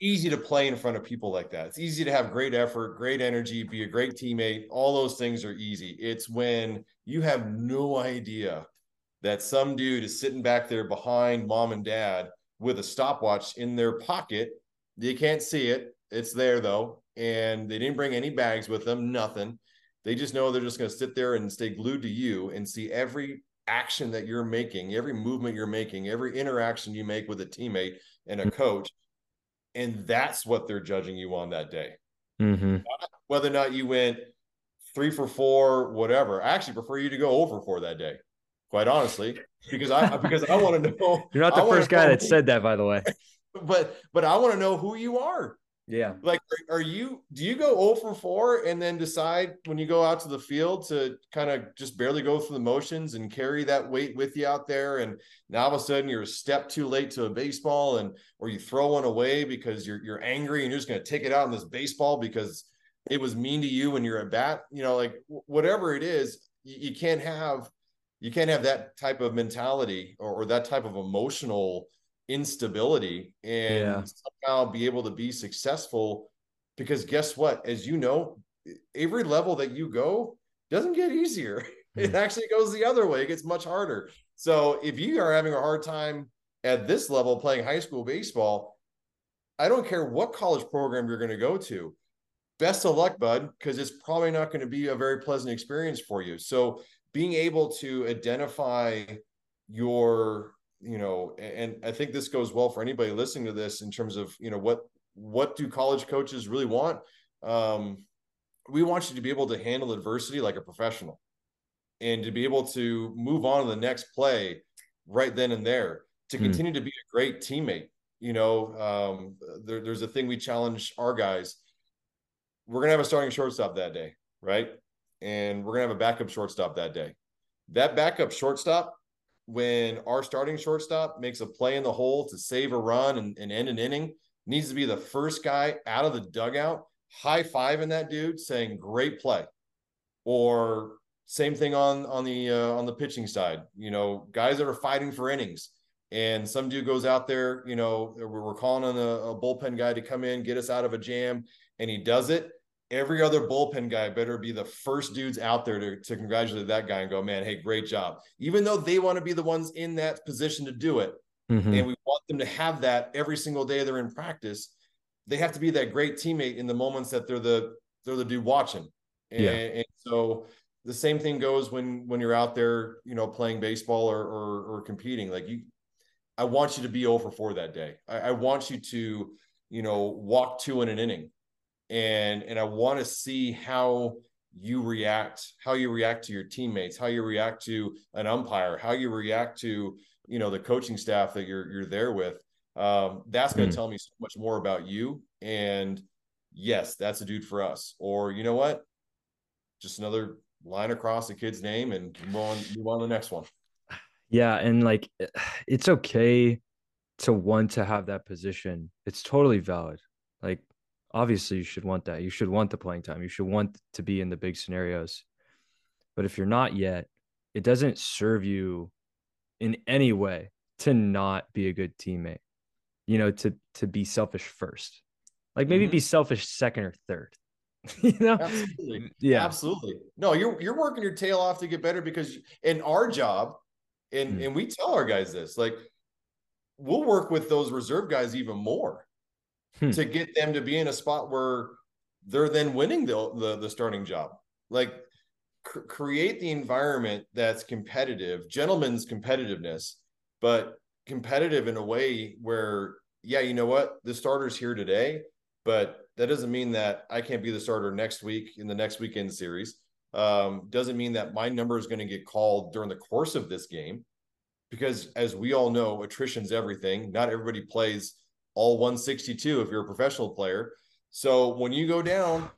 Speaker 2: easy to play in front of people like that. It's easy to have great effort, great energy, be a great teammate. All those things are easy. It's when you have no idea that some dude is sitting back there behind mom and dad with a stopwatch in their pocket. You can't see it. It's there though. And they didn't bring any bags with them, nothing. They just know they're just going to sit there and stay glued to you and see every action that you're making, every movement you're making, every interaction you make with a teammate and a mm-hmm. coach and that's what they're judging you on that day.
Speaker 1: Mm-hmm.
Speaker 2: Whether or not you went three for four, whatever. I actually prefer you to go over four that day, quite honestly, because I <laughs> because I want to know.
Speaker 1: You're not the first guy that said that, by the way. <laughs>
Speaker 2: But but I want to know who you are.
Speaker 1: Yeah.
Speaker 2: Like, are, you, do you go 0 for 4 and then decide when you go out to the field to kind of just barely go through the motions and carry that weight with you out there? And now all of a sudden you're a step too late to a baseball and, or you throw one away because you're, you're angry and you're just going to take it out on this baseball because it was mean to you when you're at bat, you know, like whatever it is, you, you can't have, you can't have that type of mentality or, or that type of emotional instability and yeah. somehow be able to be successful because guess what? As you know every level that you go doesn't get easier. <laughs> It hmm. actually goes the other way. It gets much harder. So if you are having a hard time at this level playing high school baseball i don't care what college program you're going to go to. Best of luck bud because it's probably not going to be a very pleasant experience for you. So being able to identify your you know, and I think this goes well for anybody listening to this in terms of, you know, what what do college coaches really want? Um, we want you to be able to handle adversity like a professional and to be able to move on to the next play right then and there to hmm. continue mm. to be a great teammate. You know, um, there, there's a thing we challenge our guys. We're gonna have a starting shortstop that day, right? And we're gonna have a backup shortstop that day. That backup shortstop when our starting shortstop makes a play in the hole to save a run and, and end an inning, needs to be the first guy out of the dugout, high five in that dude, saying "Great play," or same thing on on the uh, on the pitching side. You know, guys that are fighting for innings, and some dude goes out there. You know, we're calling on a, a bullpen guy to come in, get us out of a jam, and he does it every other bullpen guy better be the first dudes out there to, to congratulate that guy and go, man, hey, great job. Even though they want to be the ones in that position to do it. Mm-hmm. And we want them to have that every single day they're in practice. They have to be that great teammate in the moments that they're the they're the dude watching. And, yeah. and so the same thing goes when when you're out there, you know, playing baseball or or, or competing. Like you, I want you to be over for that day. I, I want you to, you know, walk two in an inning and and I want to see how you react, how you react to your teammates, how you react to an umpire, how you react to you know the coaching staff that you're you're there with. Um, that's going to mm. tell me so much more about you. And yes, that's a dude for us. Or you know what? Just another line across the kid's name and move on, move on to the next one.
Speaker 1: Yeah, and like <sighs> it's okay to want to have that position, it's totally valid. Like obviously you should want that. You should want the playing time. You should want to be in the big scenarios. But if you're not yet, it doesn't serve you in any way to not be a good teammate. You know, to to be selfish first. Like maybe mm-hmm. be selfish second or third. <laughs> you know?
Speaker 2: Absolutely. Yeah. Absolutely. No, you're you're working your tail off to get better because in our job, and mm. and we tell our guys this, like we'll work with those reserve guys even more hmm. to get them to be in a spot where they're then winning the the, the starting job. Like cr- create the environment that's competitive, gentlemen's competitiveness, but competitive in a way where, yeah, you know what, the starter's here today, but that doesn't mean that I can't be the starter next week in the next weekend series. Um, doesn't mean that my number is going to get called during the course of this game, because as we all know, attrition's everything. Not everybody plays all 162 if you're a professional player. So when you go down,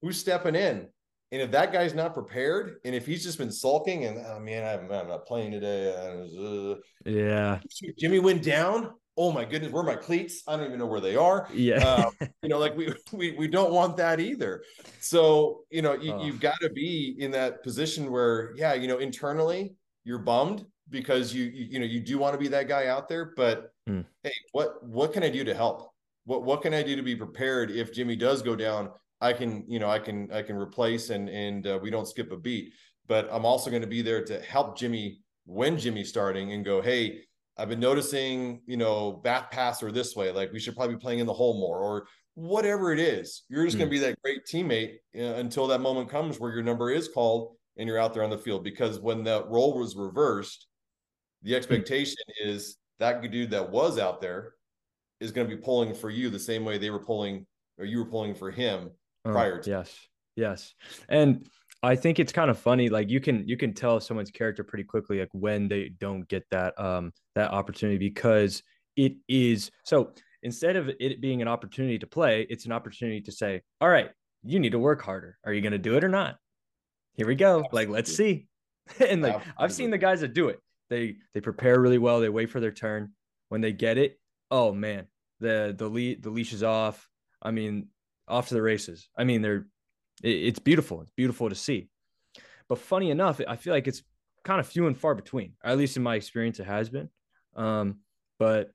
Speaker 2: who's stepping in? And if that guy's not prepared, and if he's just been sulking and oh man, I'm, I'm not playing today, uh,
Speaker 1: yeah,
Speaker 2: Jimmy went down. Oh my goodness, where are my cleats? I don't even know where they are.
Speaker 1: Yeah,
Speaker 2: uh, you know, like we we we don't want that either. So you know, you, oh. you've got to be in that position where, yeah, you know, internally you're bummed because you you, you know you do want to be that guy out there, but mm. hey, what what can I do to help? What what can I do to be prepared if Jimmy does go down? I can, you know, I can, I can replace and and uh, we don't skip a beat. But I'm also going to be there to help Jimmy when Jimmy's starting and go, hey, I've been noticing, you know, back passer this way. Like we should probably be playing in the hole more, or whatever it is. You're just mm. going to be that great teammate uh, until that moment comes where your number is called and you're out there on the field. Because when that role was reversed, the expectation is that dude that was out there is going to be pulling for you the same way they were pulling or you were pulling for him
Speaker 1: uh, prior to. Yes. Yes. And I think it's kind of funny. Like you can you can tell someone's character pretty quickly, like when they don't get that um that opportunity because it is so instead of it being an opportunity to play, it's an opportunity to say, All right, you need to work harder. Are you gonna do it or not? Here we go. Absolutely. Like, let's see. <laughs> and like Absolutely. I've seen the guys that do it. They they prepare really well, they wait for their turn. When they get it, oh man, the the lead the leash is off. I mean, off to the races. I mean, they're it, it's beautiful. It's beautiful to see. But funny enough, I feel like it's kind of few and far between. At least in my experience, it has been. Um, but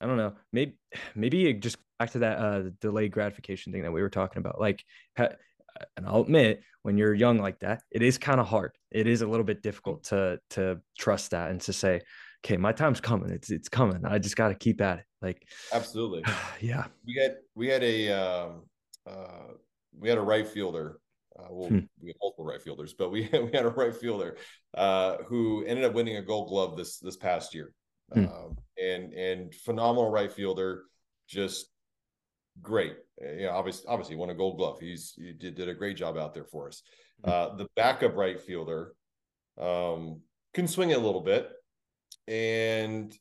Speaker 1: I don't know. <sighs> Maybe maybe just back to that uh, delayed gratification thing that we were talking about. Like, ha- and I'll admit, when you're young like that, it is kind of hard. It is a little bit difficult to to trust that and to say, okay, my time's coming. It's it's coming. I just got to keep at it. Like,
Speaker 2: absolutely. <sighs>
Speaker 1: yeah.
Speaker 2: We had we had a um, uh, we had a right fielder. Uh, well, hmm. we had multiple right fielders, but we <laughs> we had a right fielder uh, who ended up winning a Gold Glove this this past year, hmm. Um, and and phenomenal right fielder, just great. Uh, you know, obviously, obviously won a Gold Glove. He's he did, did a great job out there for us. Hmm. Uh, the backup right fielder um, can swing it a little bit, and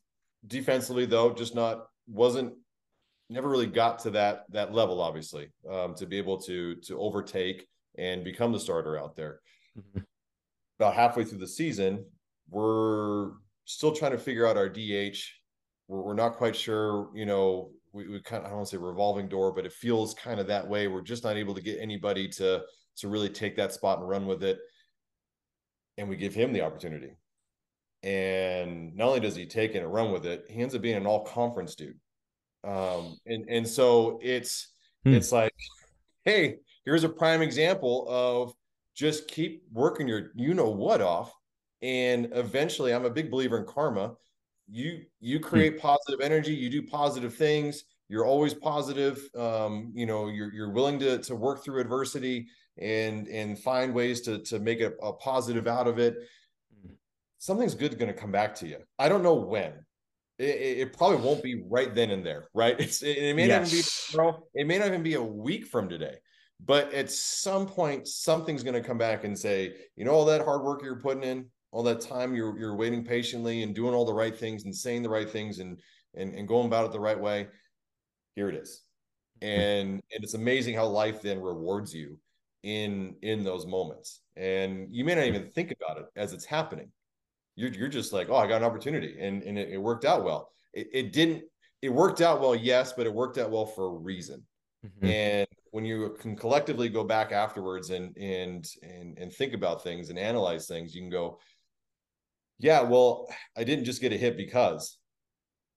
Speaker 2: defensively though, just not wasn't never really got to that that level obviously um, to be able to to overtake and become the starter out there mm-hmm. about halfway through the season we're still trying to figure out our dh we're, we're not quite sure you know we, we kind of i don't want to say revolving door but it feels kind of that way. We're just not able to get anybody to to really take that spot and run with it. And we give him the opportunity. And not only does he take it and run with it he ends up being an all conference dude. Um and and so it's hmm. it's like hey here's a prime example of just keep working your you know what off. And eventually i'm a big believer in karma you you hmm. create positive energy you do positive things you're always positive um you know you're you're willing to to work through adversity and and find ways to to make a, a positive out of it hmm. something's good going to come back to you i don't know when it, it, probably won't be right then and there, right? <laughs> It's it, it may yes. not even be tomorrow, it may not even be a week from today. But at some point, something's going to come back and say, you know, all that hard work you're putting in, all that time you're you're waiting patiently and doing all the right things and saying the right things and and, and going about it the right way. Here it is. And and it's amazing how life then rewards you in in those moments. And you may not even think about it as it's happening you're, you're just like, oh, I got an opportunity and, and it, it worked out well. It, it, didn't, it worked out well, yes, but it worked out well for a reason. Mm-hmm. And when you can collectively go back afterwards and and and and think about things and analyze things, you can go, yeah, well, I didn't just get a hit because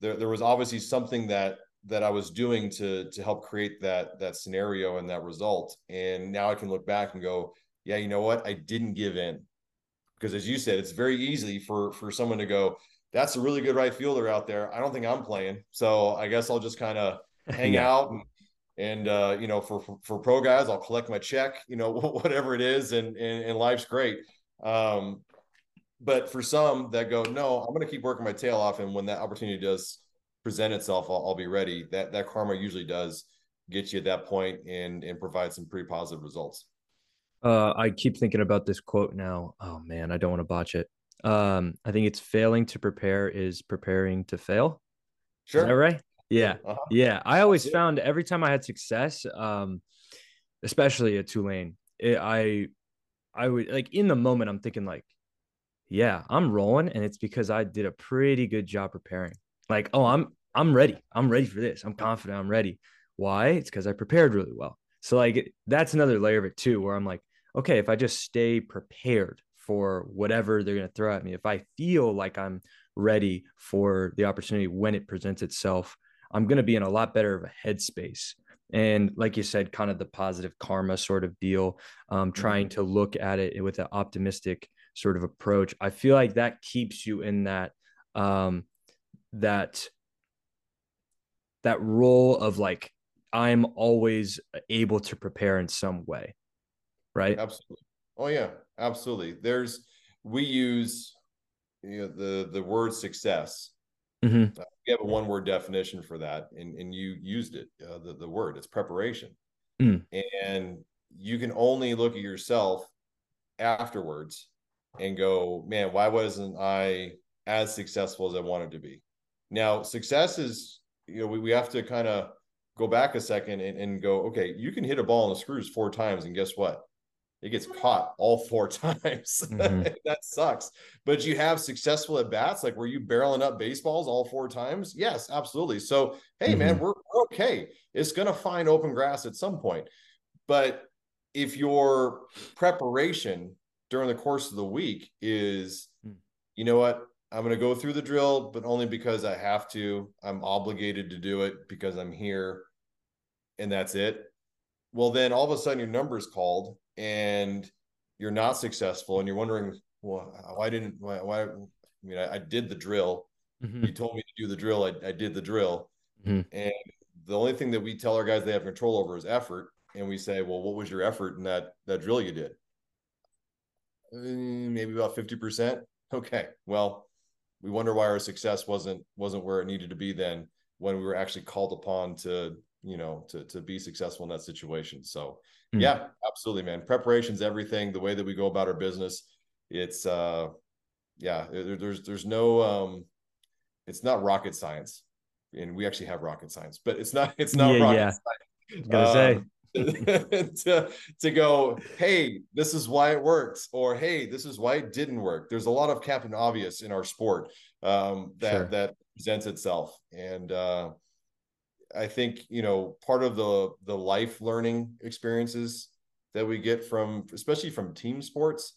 Speaker 2: there there was obviously something that that I was doing to to help create that that scenario and that result. And now I can look back and go, yeah, you know what? I didn't give in. Because as you said, it's very easy for for someone to go, that's a really good right fielder out there. I don't think I'm playing. So I guess I'll just kind of <laughs> hang yeah. out and and uh, you know, for, for, for pro guys, I'll collect my check, you know, <laughs> whatever it is, and and, and life's great. Um, but for some that go, no, I'm going to keep working my tail off, and when that opportunity does present itself, I'll, I'll be ready. That that karma usually does get you at that point and and provide some pretty positive results.
Speaker 1: Uh, I keep thinking about this quote now. Oh man, I don't want to botch it. Um, I think it's failing to prepare is preparing to fail. Sure. Is that right? Yeah. Uh-huh. Yeah. I always yeah. found every time I had success, um, especially at Tulane, it, I, I would like in the moment, I'm thinking like, yeah, I'm rolling. And it's because I did a pretty good job preparing. Like, oh, I'm, I'm ready. I'm ready for this. I'm confident. I'm ready. Why? It's because I prepared really well. So like that's another layer of it too, where I'm like, okay, if I just stay prepared for whatever they're going to throw at me, if I feel like I'm ready for the opportunity when it presents itself, I'm going to be in a lot better of a headspace. And like you said, kind of the positive karma sort of deal, um, mm-hmm. trying to look at it with an optimistic sort of approach. I feel like that keeps you in that um, that that role of like I'm always able to prepare in some way, right?
Speaker 2: Absolutely. Oh yeah, absolutely. There's we use you know the the word success Mm-hmm. Uh, we have a one word definition for that, and, and you used it, uh, the, the word, it's preparation. Mm. And you can only look at yourself afterwards and go, man, why wasn't I as successful as I wanted to be? Now, success is, you know, we, we have to kind of go back a second and, and go, okay, you can hit a ball in the screws four times, and guess what? it gets caught all four <laughs> times. Mm-hmm. <laughs> that sucks. But you have successful at bats, like were you barreling up baseballs all four times? Yes, absolutely. So, hey, mm-hmm. man, we're, we're okay. It's going to find open grass at some point. But if your preparation during the course of the week is, mm. you know what, I'm going to go through the drill, but only because I have to. I'm obligated to do it because I'm here, and that's it. Well, then all of a sudden your number is called and you're not successful and you're wondering well why didn't why, why I mean I, I did the drill mm-hmm. you told me to do the drill I, I did the drill mm-hmm. and the only thing that we tell our guys they have control over is effort and we say well what was your effort in that that drill you did maybe about 50% okay well we wonder why our success wasn't wasn't where it needed to be then when we were actually called upon to you know to to be successful in that situation. So mm. yeah absolutely man. Preparation's everything. The way that we go about our business it's uh yeah there, there's there's no um it's not rocket science. And we actually have rocket science but it's not it's not yeah, rocket yeah. science. Gonna um, say <laughs> to, to go hey this is why it works or hey this is why it didn't work there's a lot of captain obvious in our sport um that sure. that presents itself and uh I think you know part of the the life learning experiences that we get from especially from team sports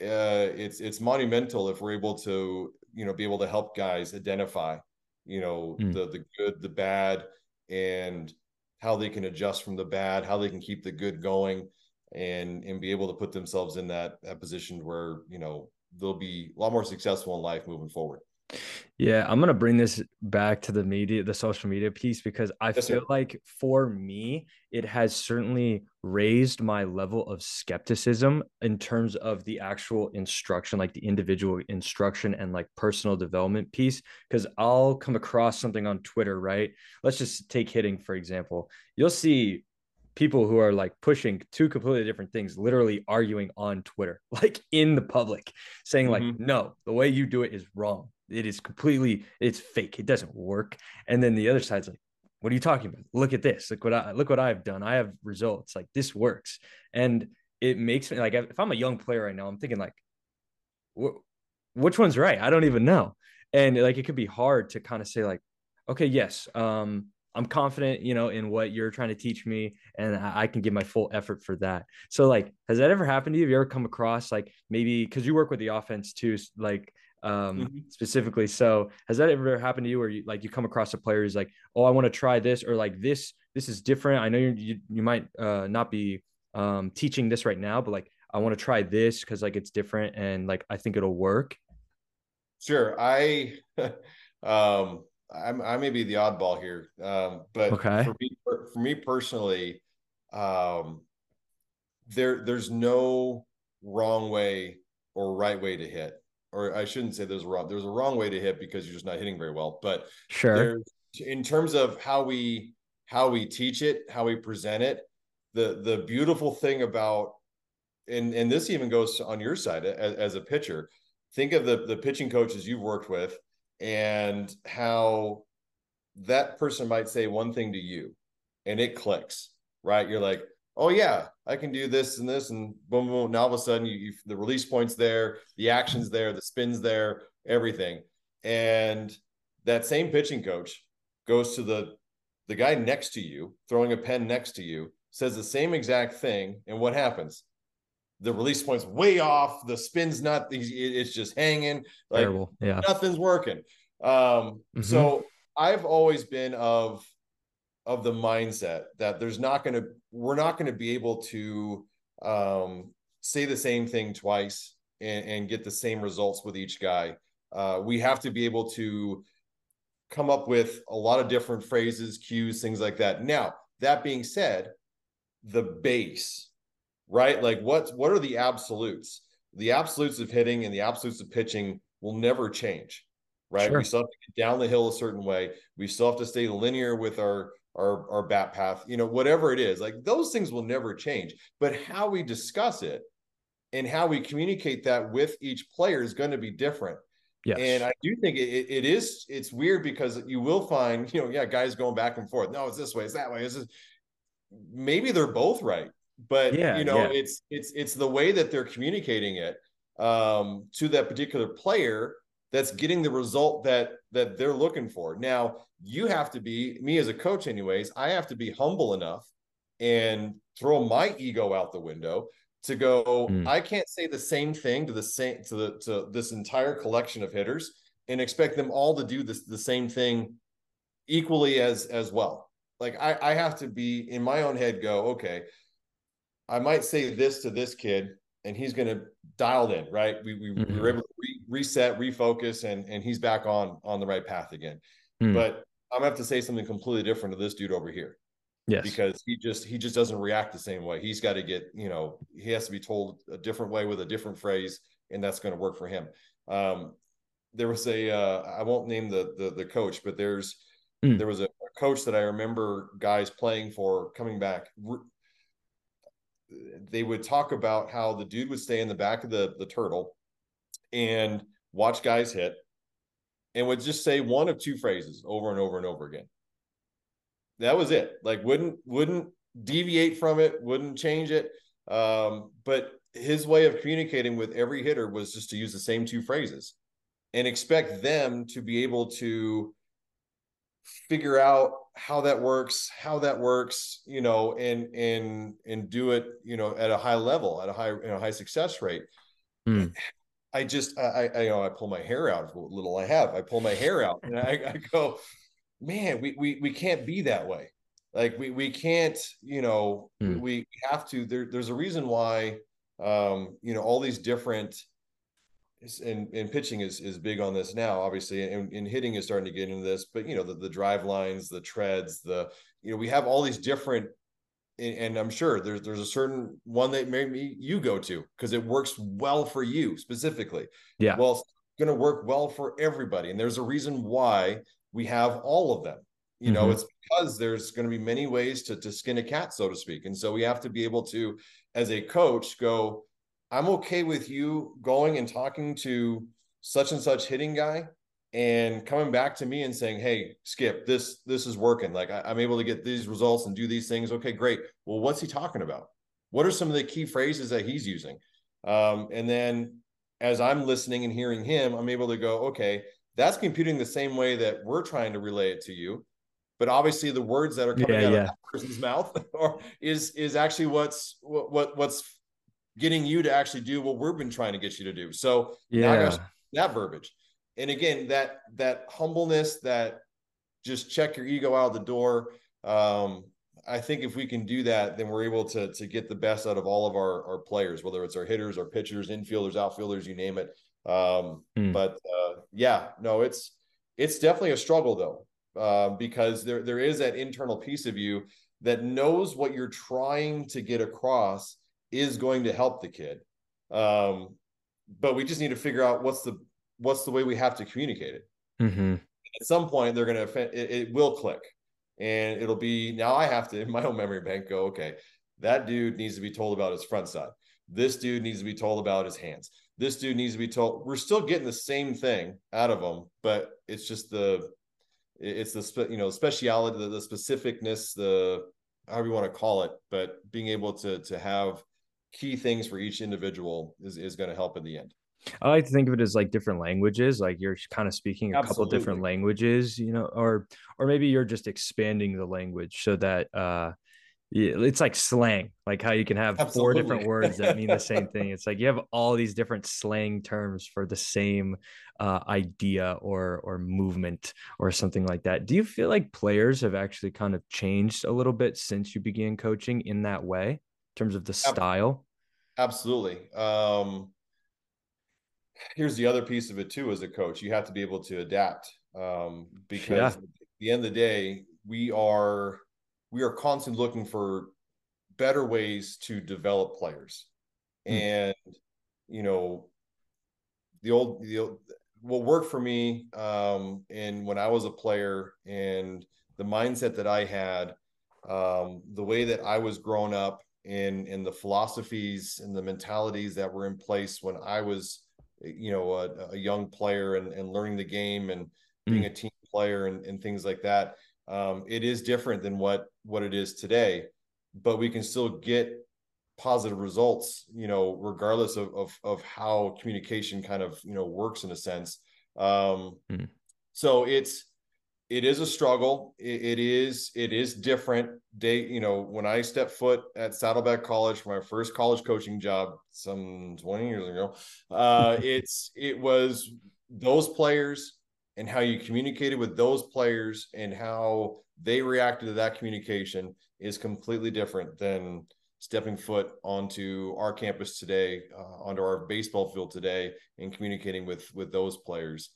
Speaker 2: uh, it's it's monumental if we're able to you know be able to help guys identify you know mm. the the good the bad and how they can adjust from the bad how they can keep the good going and and be able to put themselves in that that position where you know they'll be a lot more successful in life moving forward
Speaker 1: yeah, I'm gonna bring this back to the media, the social media piece, because I yes, feel sir. like for me, it has certainly raised my level of skepticism in terms of the actual instruction, like the individual instruction and like personal development piece. Because I'll come across something on Twitter, right? Let's just take hitting, for example. You'll see people who are like pushing two completely different things, literally arguing on Twitter, <laughs> like in the public, saying, like, mm-hmm. no, the way you do it is wrong it is completely it's fake. It doesn't work. And then the other side's like, what are you talking about? Look at this. Look what I look what I've done. I have results. Like this works. And it makes me like if I'm a young player right now, I'm thinking like, which one's right? I don't even know. And like it could be hard to kind of say like, Okay, yes. Um, I'm confident, you know, in what you're trying to teach me, and I can give my full effort for that. So, like, has that ever happened to you? Have you ever come across like maybe because you work with the offense too, like um mm-hmm. specifically. So, has that ever happened to you where you like you come across a player who's like, oh, I want to try this, or like this, this is different. I know you you, you might uh, not be um teaching this right now, but like I want to try this because like it's different and like I think it'll work.
Speaker 2: Sure, I <laughs> um I'm, I may be the oddball here, um, but okay. for me, for, for me personally, um, there there's no wrong way or right way to hit, or I shouldn't say there's a wrong. There's a wrong way to hit because you're just not hitting very well. But
Speaker 1: sure,
Speaker 2: in terms of how we how we teach it, how we present it, the the beautiful thing about and and this even goes on your side as, as a pitcher. Think of the the pitching coaches you've worked with and how that person might say one thing to you and it clicks, right? You're like, oh yeah, I can do this and this, and boom, boom. Now all of a sudden, you, you the release points there, the actions there, the spins there, everything, and that same pitching coach goes to the the guy next to you, throwing a pen next to you, says the same exact thing, and what happens? the release point's way off. The spin's not. It's just hanging. Like Terrible. Yeah. Nothing's working. Um, mm-hmm. So I've always been of of the mindset that there's not going to. We're not going to be able to um, say the same thing twice and, and, get the same results with each guy. Uh, we have to be able to come up with a lot of different phrases, cues, things like that. Now, that being said, the base right? Like what what are the absolutes? The absolutes of hitting and the absolutes of pitching will never change, right? Sure. We still have to get down the hill a certain way. We still have to stay linear with our our our bat path, you know, whatever it is. Like those things will never change. But how we discuss it and how we communicate that with each player is going to be different. Yes. And I do think it, it is it's weird because you will find, you know, yeah, guys going back and forth. No, it's this way, it's that way. It's just, maybe they're both right but yeah, you know yeah. it's it's it's the way that they're communicating it um, to that particular player that's getting the result that that they're looking for now you have to be me as a coach anyways i have to be humble enough and throw my ego out the window to go mm. i can't say the same thing to the same to the to this entire collection of hitters and expect them all to do this the same thing equally as as well like i i have to be in my own head go okay I might say this to this kid, and he's going to dial in, right? We, we, mm-hmm. we were able to reset, refocus, and and he's back on on the right path again. Mm. But I'm gonna have to say something completely different to this dude over here.
Speaker 1: Yes.
Speaker 2: Because he just he just doesn't react the same way. He's got to get, you know, he has to be told a different way with a different phrase, and that's going to work for him. Um, there was a uh, I won't name the the, the coach, but there's mm. there was a, a, coach that I remember guys playing for coming back they would talk about how the dude would stay in the back of the the turtle and watch guys hit and would just say one of two phrases over and over and over again. That was it. Like wouldn't wouldn't deviate from it wouldn't change it. Um, but his way of communicating with every hitter was just to use the same two phrases and expect them to be able to figure out how that works how that works you know and and and do it you know at a high level at a high you know high success rate. Mm. I just I, I you know i pull my hair out what little i have i pull my hair out and I, I go man we, we we can't be that way like we we can't you know mm. we, we have to there, there's a reason why um you know all these different and, and pitching is is big on this now, obviously, and, and hitting is starting to get into this. But you know, the, the Drivelines, the treads, the you know, we have all these different, and, I'm sure there's there's a certain one that maybe you go to because it works well for you specifically.
Speaker 1: Yeah.
Speaker 2: Well, it's going to work well for everybody, and there's a reason why we have all of them. You know, mm-hmm. it's because there's going to be many ways to to skin a cat, so to speak, and so we have to be able to, as a coach, go I'm okay with you going and talking to such and such hitting guy and coming back to me and saying, "Hey, Skip, this this is working. Like I, am able to get these results and do these things. Okay, great. Well, what's he talking about? What are some of the key phrases that he's using?" Um, and then as I'm listening and hearing him, I'm able to go, "Okay, that's computing the same way that we're trying to relay it to you but obviously the words that are coming yeah, out yeah. of that person's mouth <laughs> or is is actually what's what, what what's getting you to actually do what we've been trying to get you to do so yeah that verbiage and again that that humbleness that just check your ego out the door um I think if we can do that, then we're able to to get the best out of all of our our players, whether it's our hitters, our pitchers, infielders, outfielders, you name it. Um, mm. But uh, yeah, no, it's it's definitely a struggle though, uh, because there there is that internal piece of you that knows what you're trying to get across is going to help the kid. Um, but we just need to figure out what's the what's the way we have to communicate it. Mm-hmm. At some point, they're going to it, it will click and it'll be now I have to <laughs> in my own memory bank go, okay, that dude needs to be told about his front side. This dude needs to be told about his hands. This dude needs to be told. We're still getting the same thing out of them, but it's just the it's the you know speciality, the, the specificness, the however you want to call it, but being able to to have key things for each individual is is going to help in the end.
Speaker 1: I like to think of it as like different languages, like you're kind of speaking a Absolutely. couple different languages, you know, or or maybe you're just expanding the language so that uh it's like slang, like how you can have Absolutely. four different words that mean the same <laughs> thing. It's like you have all these different slang terms for the same uh, idea or or movement or something like that. Do you feel like players have actually kind of changed a little bit since you began coaching in that way, in terms of the style?
Speaker 2: Absolutely. Um, here's the other piece of it too as a coach you have to be able to adapt um, because yeah. at the end of the day we are we are constantly looking for better ways to develop players mm. and you know the old the old, what worked for me um and when i was a player and the mindset that i had um the way that i was grown up in in the philosophies and the mentalities that were in place when i was you know a, a young player and, and learning the game and being mm. a team player and, and things like that um, it is different than what what it is today but we can still get positive results you know regardless of of, of how communication kind of you know works in a sense um, mm. so it's it is a struggle. It, it is it is different. Day, you know, when I stepped foot at Saddleback College for my first college coaching job some 20 years ago, uh, <laughs> it's it was those players and how you communicated with those players and how they reacted to that communication is completely different than stepping foot onto our campus today, uh, onto our baseball field today, and communicating with with those players.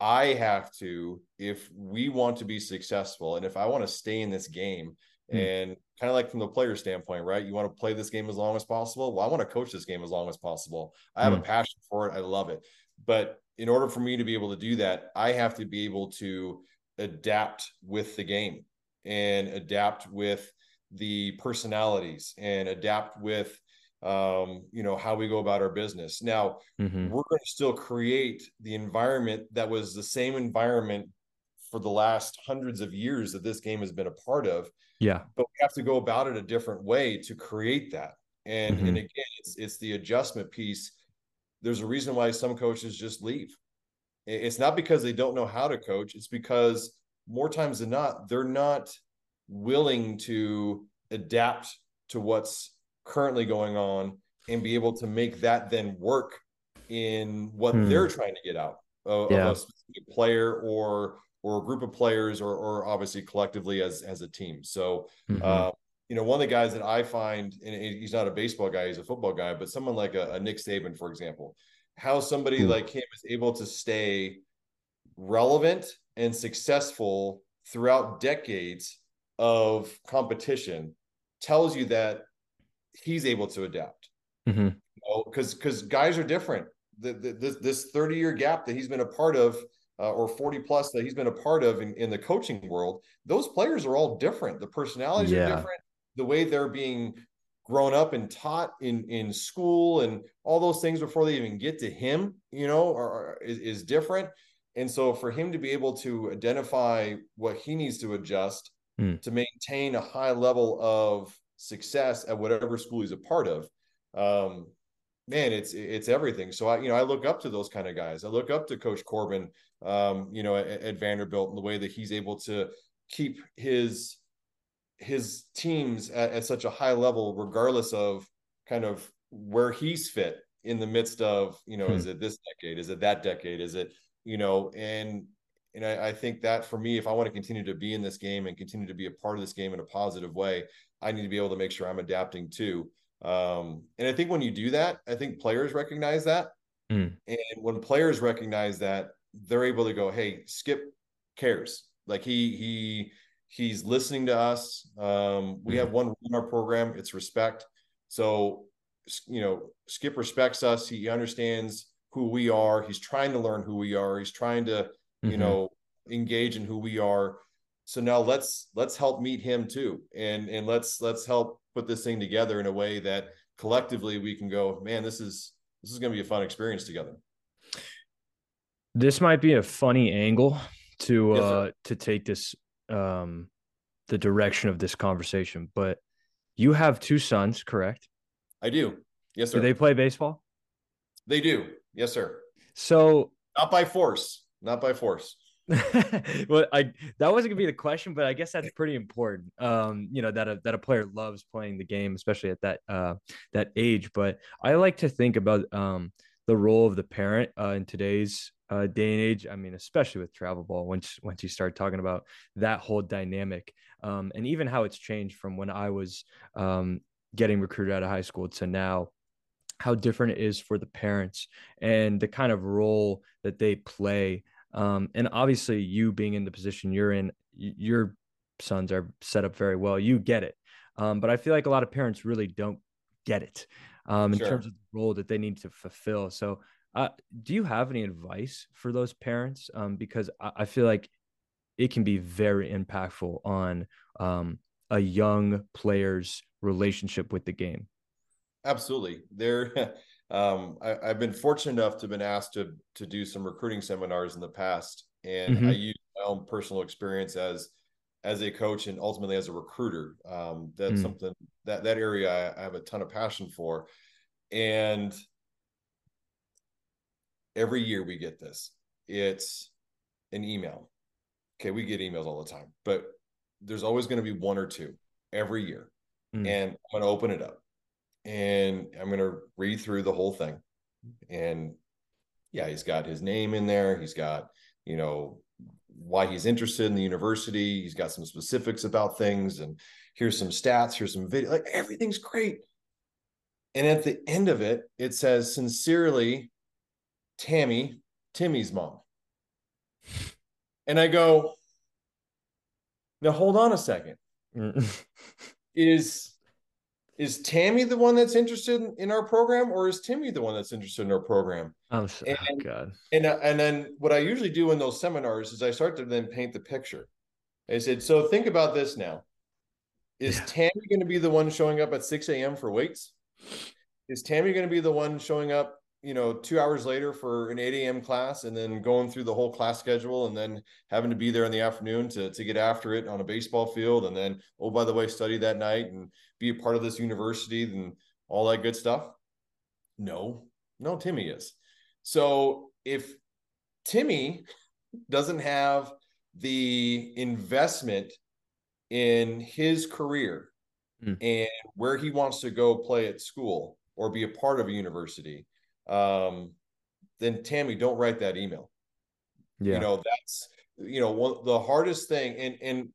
Speaker 2: I have to, if we want to be successful and if I want to stay in this game, mm. and kind of like from the player standpoint, right? You want to play this game as long as possible. Well, I want to coach this game as long as possible. I have mm. a passion for it. I love it. But in order for me to be able to do that, I have to be able to adapt with the game and adapt with the personalities and adapt with um, you know, how we go about our business. Now, mm-hmm. we're going to still create the environment that was the same environment for the last hundreds of years that this game has been a part of.
Speaker 1: Yeah.
Speaker 2: But we have to go about it a different way to create that. And mm-hmm. and again, it's it's the adjustment piece. There's a reason why some coaches just leave. It's not because they don't know how to coach, it's because more times than not, they're not willing to adapt to what's currently going on and be able to make that then work in what hmm. they're trying to get out of, yeah. of, a specific player or or a group of players or or obviously collectively as as a team. So mm-hmm. uh, you know, one of the guys that I find, and he's not a baseball guy, he's a football guy, but someone like a, a Nick Saban, for example, how somebody mm-hmm. like him is able to stay relevant and successful throughout decades of competition tells you that he's able to adapt. Mm-hmm. Because you know, because guys are different. The, the, this this 30 year gap that he's been a part of, uh, or 40 plus that he's been a part of in, in the coaching world, those players are all different. The personalities yeah. are different. The way they're being grown up and taught in in school and all those things before they even get to him, you know, are, are is, is different. And so for him to be able to identify what he needs to adjust mm. to maintain a high level of success at whatever school he's a part of. Um, man, it's it's everything. So I, you know, I look up to those kind of guys. I look up to Coach Corbin, um, you know, at, at Vanderbilt and the way that he's able to keep his his teams at, at such a high level, regardless of kind of where he's fit in the midst of, you know, hmm. is it this decade? Is it that decade? Is it, you know, and and I, I, think that for me, if I want to continue to be in this game and continue to be a part of this game in a positive way, I need to be able to make sure I'm adapting too. Um, and I think when you do that, I think players recognize that. Mm. And when players recognize that, they're able to go, "Hey, Skip cares. Like he he he's listening to us. Um, we mm. have one in our program. It's respect. So you know, Skip respects us. He understands who we are. He's trying to learn who we are. He's trying to mm-hmm. you know engage in who we are. So now let's let's help meet him too, and and let's let's help put this thing together in a way that collectively we can go, man, this is this is going to be a fun experience together.
Speaker 1: This might be a funny angle to yes, uh to take this um the direction of this conversation, but you have two sons, correct?
Speaker 2: I do. Yes, sir.
Speaker 1: Do they play baseball?
Speaker 2: They do. Yes, sir.
Speaker 1: So
Speaker 2: not by force, not by force. <laughs>
Speaker 1: well, I that wasn't gonna be the question, but I guess that's pretty important. Um, you know that a that a player loves playing the game, especially at that uh that age. But I like to think about um the role of the parent uh, in today's uh, day and age. I mean, especially with travel ball, once once you start talking about that whole dynamic, um, and even how it's changed from when I was um getting recruited out of high school to now how different it is for the parents and the kind of role that they play um, and obviously, you being in the position you're in, your sons are set up very well. You get it. Um, but I feel like a lot of parents really don't get it um, in sure. terms of the role that they need to fulfill. So, uh, do you have any advice for those parents? Um, because I, I, feel like it can be very impactful on um, a young player's relationship with the game.
Speaker 2: Absolutely. There, <laughs> um, I, have been fortunate enough to have been asked to to do some recruiting seminars in the past, and mm-hmm. I use my own personal experience as as a coach and ultimately as a recruiter. Um, that's mm. something that that area I, I have a ton of passion for, and every year we get this. It's an email. Okay, we get emails all the time, but there's always going to be one or two every year, mm. and I'm going to open it up and I'm going to read through the whole thing. And yeah, he's got his name in there. He's got, you know, why he's interested in the university. He's got some specifics about things. And here's some stats, here's some video. Like everything's great. And at the end of it, it says, sincerely, Tammy, Timmy's mom. And I go, now hold on a second. Mm. <laughs> is is Tammy the one that's interested in, our program, or is Timmy the one that's interested in our program?
Speaker 1: Oh, and, oh God!
Speaker 2: And uh, and then what I usually do in those seminars is I start to then paint the picture. I said, so think about this now. Is yeah. Tammy going to be the one showing up at 6 a.m. for weights? Is Tammy going to be the one showing up you know, two hours later for an 8 a.m. class and then going through the whole class schedule and then having to be there in the afternoon to, to get after it on a baseball field. And then, oh, by the way, study that night and be a part of this university and all that good stuff. No, no, Timmy is. So if Timmy doesn't have the investment in his career mm. and where he wants to go play at school or be a part of a university, um, then Tammy, don't write that email. Yeah. You know, that's you know, one the hardest thing and and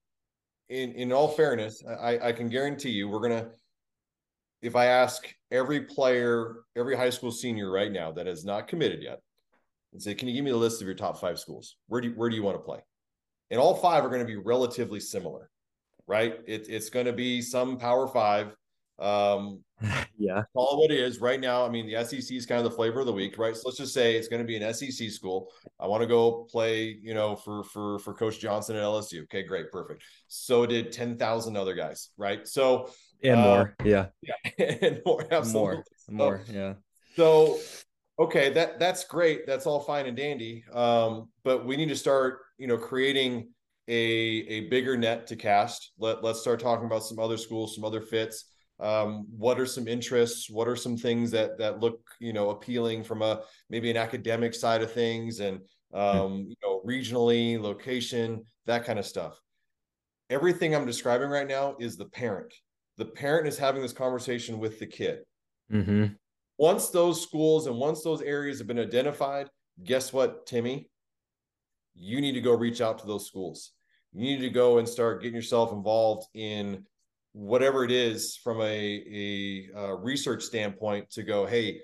Speaker 2: in in all fairness, I, I can guarantee you we're gonna if I ask every player, every high school senior right now that has not committed yet, and say, Can you give me the list of your top five schools? Where do you, where do you want to play? And all five are going to be relatively similar, right? It, it's going to be some power five um, <laughs>
Speaker 1: yeah,
Speaker 2: call it what it is right now. I mean, the SEC is kind of the flavor of the week, right? So let's just say it's going to be an SEC school. I want to go play, you know, for for for Coach Johnson at LSU. Okay, great, perfect. So did ten thousand other guys, right? So
Speaker 1: and uh, more, yeah,
Speaker 2: yeah, <laughs> and more, absolutely,
Speaker 1: more, more, yeah.
Speaker 2: So okay, that that's great. That's all fine and dandy. Um, but we need to start, you know, creating a a bigger net to cast. Let let's start talking about some other schools, some other fits um, what are some interests? What are some things that that look you know appealing from a maybe an academic side of things and hmm. um, you know regionally location that kind of stuff? Everything i'm describing right now is the parent. The parent is having this conversation with the kid.
Speaker 1: Mm-hmm.
Speaker 2: once those schools and once those areas have been identified guess what timmy? You need to go reach out to those schools. You need to go and start getting yourself involved in whatever it is from a, a, a research standpoint to go hey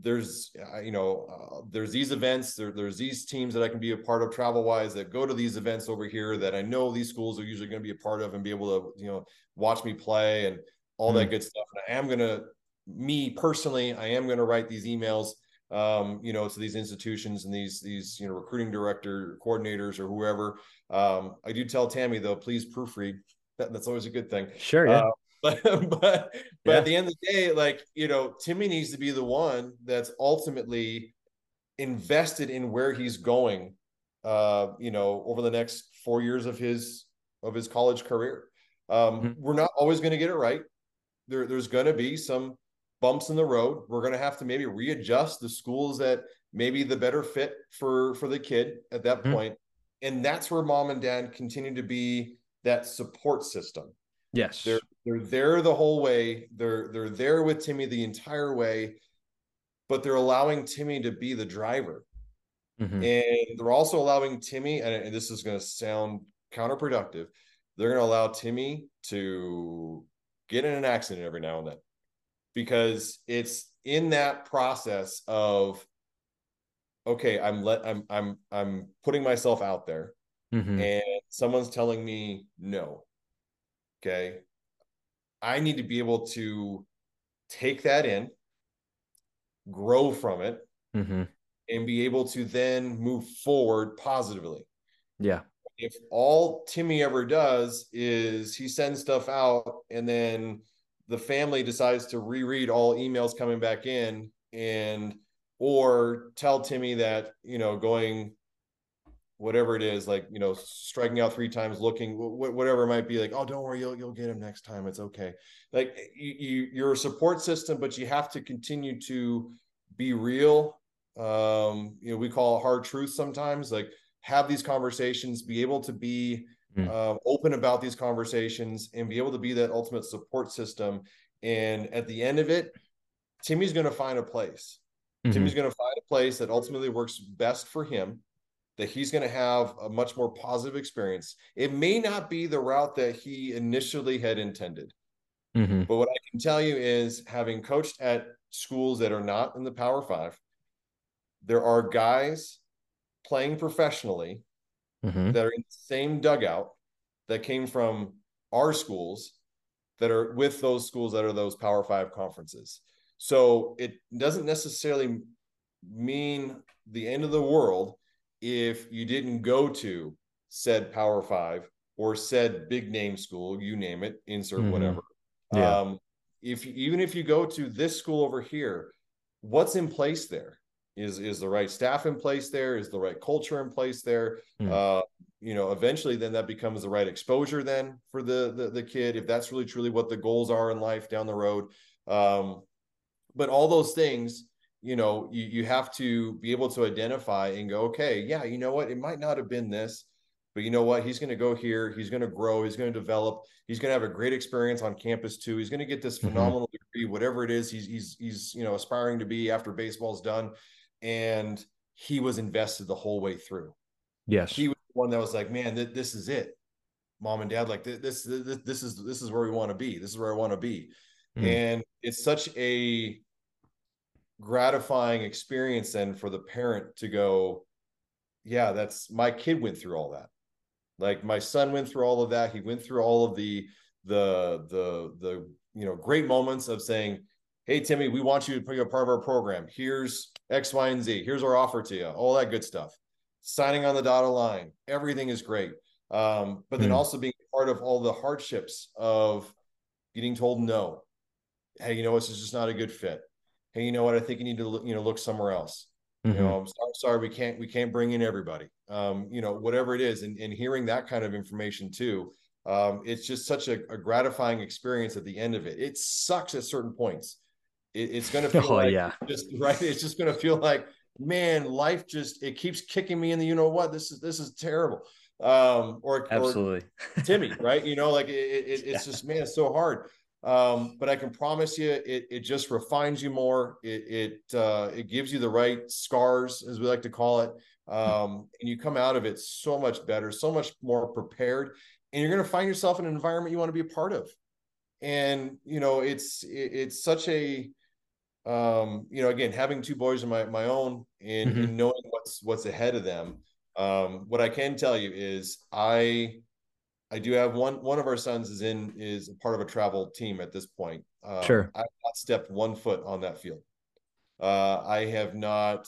Speaker 2: there's uh, you know uh, there's these events there, there's these teams that i can be a part of travel wise that go to these events over here that i know these schools are usually going to be a part of and be able to you know watch me play and all mm-hmm. that good stuff and i am going to me personally i am going to write these emails um, you know, to these institutions and these these you know recruiting director coordinators or whoever. Um, I do tell Tammy though, please proofread. That, that's always a good thing.
Speaker 1: Sure. Yeah. Uh, <laughs>
Speaker 2: but but but yeah. at the end of the day, like you know, Timmy needs to be the one that's ultimately invested in where he's going. Uh, you know, over the next four years of his of his college career. Um, mm-hmm. We're not always going to get it right. There, there's going to be some bumps in the road. We're going to have to maybe readjust the schools that maybe the better fit for for the kid at that mm-hmm. point. And that's where mom and dad continue to be that support system.
Speaker 1: Yes.
Speaker 2: They're they're there the whole way. They're they're there with Timmy the entire way, but they're allowing Timmy to be the driver. Mm-hmm. And they're also allowing Timmy, and, and this is going to sound counterproductive, they're going to allow Timmy to get in an accident every now and then because it's in that process of okay i'm let i'm i'm i'm putting myself out there mm-hmm. and someone's telling me no okay? I need to be able to take that in grow from it
Speaker 1: mm-hmm.
Speaker 2: and be able to then move forward positively.
Speaker 1: Yeah.
Speaker 2: If all timmy ever does is he sends stuff out and then the family decides to reread all emails coming back in and or tell Timmy that, you know, going whatever it is, like, you know, striking out three times, looking, whatever it might be like, oh, don't worry, you'll, you'll get him next time. It's okay. Like you, you, you're a support system, but you have to continue to be real. Um, you know, we call it hard truth sometimes, like have these conversations, be able to be mm. uh, open about these conversations and be able to be that ultimate support system. And at the end of it, Timmy's going to find a place. Mm-hmm. Timmy's going to find a place that ultimately works best for him, that he's going to have a much more positive experience. It may not be the route that he initially had intended. Mm-hmm. But what I can tell you is having coached at schools that are not in the Power Five, there are guys playing professionally mm-hmm. that are in the same dugout that came from our schools that are with those schools that are those Power Five conferences. So it doesn't necessarily mean the end of the world if you didn't go to said Power Five or said big name school, you name it, insert mm-hmm. whatever. Yeah. Um, if even if you go to this school over here, what's in place there? is is the right staff in place there is the right culture in place there mm. uh, you know eventually then that becomes the right exposure then for the, the, the kid if that's really truly what the goals are in life down the road um, but all those things you know you, you have to be able to identify and go okay yeah you know what it might not have been this but you know what he's going to go here he's going to grow he's going to develop he's going to have a great experience on campus too he's going to get this mm-hmm. phenomenal mm-hmm. degree whatever it is he's he's he's you know aspiring to be after baseball's done and he was invested the whole way through.
Speaker 1: Yes,
Speaker 2: he was the one that was like, "Man, th- this is it." Mom and dad, like this, this, this, is this is where we want to be. This is where I want to be, mm. and it's such a gratifying experience then for the parent to go, "Yeah, that's my kid went through all that." Like my son went through all of that. He went through all of the the the the you know great moments of saying, "Hey Timmy, we want you to be a part of our program. Here's X, Y, and Z. Here's our offer to you. All that good stuff. Signing on the dotted line. Everything is great. Um, but then mm. also being part of all the hardships of getting told no. Hey, you know, this is just not a good fit. Hey, you know what? I think you need to, you know, look somewhere else. Mm-hmm. You know, I'm sorry, sorry, we can't, we can't bring in everybody. Um, you know, whatever it is, and, and hearing that kind of information too. um, it's just such a, a, gratifying experience at the end of it. It sucks at certain points. It, it's going <laughs> to feel oh, like yeah. <laughs> just right. It's just going to feel like, man, life just it keeps kicking me in the you know what. This is this is terrible. Um, or
Speaker 1: absolutely
Speaker 2: or <laughs> Timmy, right? You know, like it, it, it's yeah. just man, it's so hard. Um, but I can promise you, it it just refines you more. It it uh, it gives you the right scars, as we like to call it, um, and you come out of it so much better, so much more prepared, and you're going to find yourself in an environment you want to be a part of. And you know, it's it, it's such a um, you know, again, having two boys of my my own and, mm-hmm. and knowing what's what's ahead of them. Um, what I can tell you is I I do have one one of our sons is in is part of a travel team at this point.
Speaker 1: Uh, sure.
Speaker 2: I've not stepped one foot on that field. Uh, I have not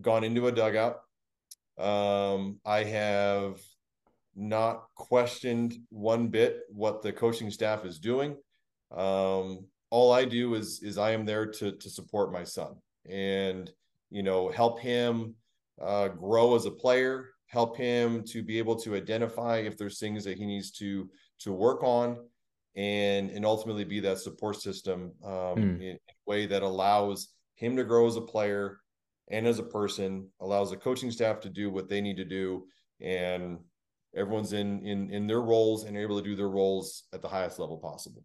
Speaker 2: gone into a dugout. Um, I have not questioned one bit what the coaching staff is doing. Um, all I do is is I am there to to support my son and you know help him uh, grow as a player, help him to be able to identify if there's things that he needs to to work on, and and ultimately be that support system um, mm. in, a way that allows him to grow as a player and as a person, allows the coaching staff to do what they need to do, and everyone's in in in their roles and able to do their roles at the highest level possible.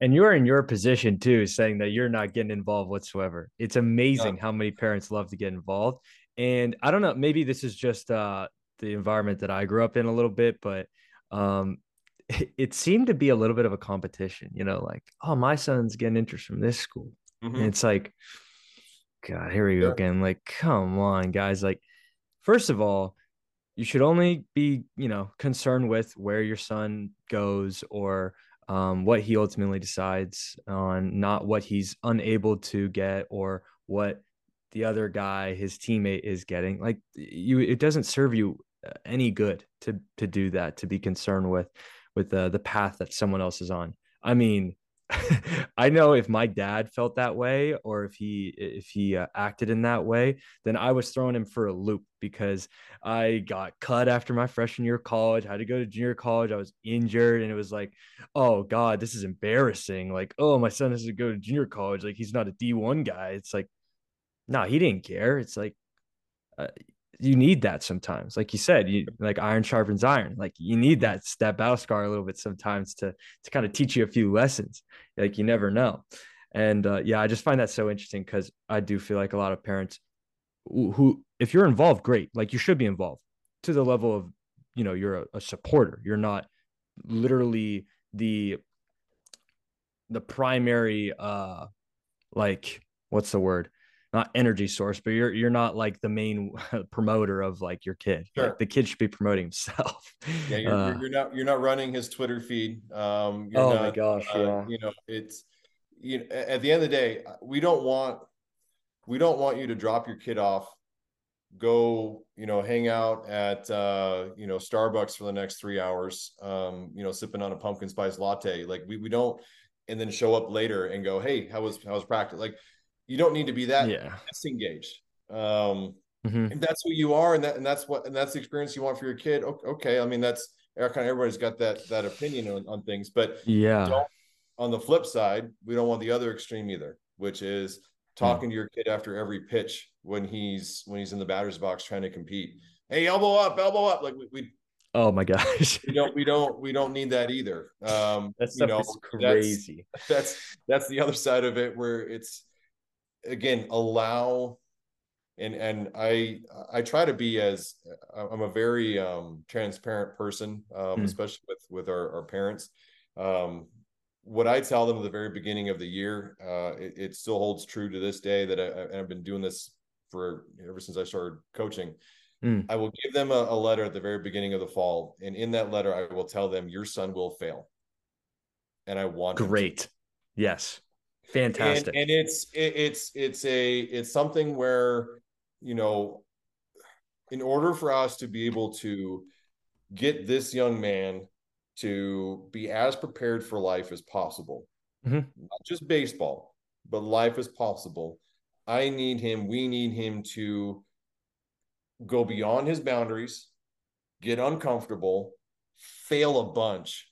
Speaker 1: And you're in your position too, saying that you're not getting involved whatsoever. It's amazing how many parents love to get involved. And I don't know, maybe this is just uh, the environment that I grew up in a little bit, but um, it, <laughs> it, seemed to be a little bit of a competition, you know, like, oh, my son's getting interest from this school. Mm-hmm. And it's like, God, here we go again. Like, come on, guys. Like, first of all, you should only be, you know, concerned with where your son goes or um, what he ultimately decides on, not what he's unable to get or what the other guy, his teammate, is getting. Like you, it doesn't serve you uh, any good to to do that. To be concerned with with the the path that someone else is on. I mean, <laughs> I know if my dad felt that way or if he if he uh, acted in that way, then I was throwing him for a loop because I got cut after my freshman year of college, had to go to junior college, I was injured and it was like, "Oh god, this is embarrassing." Like, "Oh, my son has to go to junior college, like he's not a D1 guy." It's like no, he didn't care. It's like uh, you need that sometimes. Like you said, you like iron sharpens iron. Like you need that that battle scar a little bit sometimes to to kind of teach you a few lessons. Like you never know. And uh, yeah, I just find that so interesting because I do feel like a lot of parents who, if you're involved, great. Like you should be involved to the level of, you know, you're a, a supporter. You're not literally the the primary uh like what's the word not energy source, but you're you're not like the main <laughs> promoter of like your kid. Sure. Like the kid should be promoting himself. <laughs>
Speaker 2: Yeah, you're, uh, you're, not you're not running his Twitter feed. Um,
Speaker 1: oh
Speaker 2: not,
Speaker 1: my gosh, uh, yeah.
Speaker 2: You know, it's you know, at the end of the day, we don't want we don't want you to drop your kid off, go you know hang out at uh, you know Starbucks for the next three hours, um, you know sipping on a pumpkin spice latte. Like we we don't, and then show up later and go, hey, how was how was practice? Like you don't need to be that
Speaker 1: yeah.
Speaker 2: disengaged. Um, mm-hmm. and that's who you are, and that and that's what and that's the experience you want for your kid. Okay, I mean that's kind of everybody's got that that opinion on, on things, but
Speaker 1: yeah.
Speaker 2: on the flip side, we don't want the other extreme either, which is talking mm. to your kid after every pitch when he's when he's in the batter's box trying to compete. Hey, elbow up, elbow up. Like we, we
Speaker 1: Oh my gosh.
Speaker 2: we don't we don't we don't need that either. Um
Speaker 1: that stuff you know, is crazy.
Speaker 2: That's, that's that's the other side of it where it's again allow and and i i try to be as i'm a very um transparent person um mm. especially with with our, our parents. Um what i tell them at the very beginning of the year uh it, it still holds true to this day that I, i've been doing this for ever since i started coaching. Mm. i will give them a, a letter at the very beginning of the fall and in that letter i will tell them your son will fail. And i want
Speaker 1: great. Yes Fantastic.
Speaker 2: And, and it's it, it's it's a it's something where you know, in order for us to be able to get this young man to be as prepared for life as possible, mm-hmm. not just baseball, but life as possible. I need him. We need him to go beyond his boundaries, get uncomfortable, fail a bunch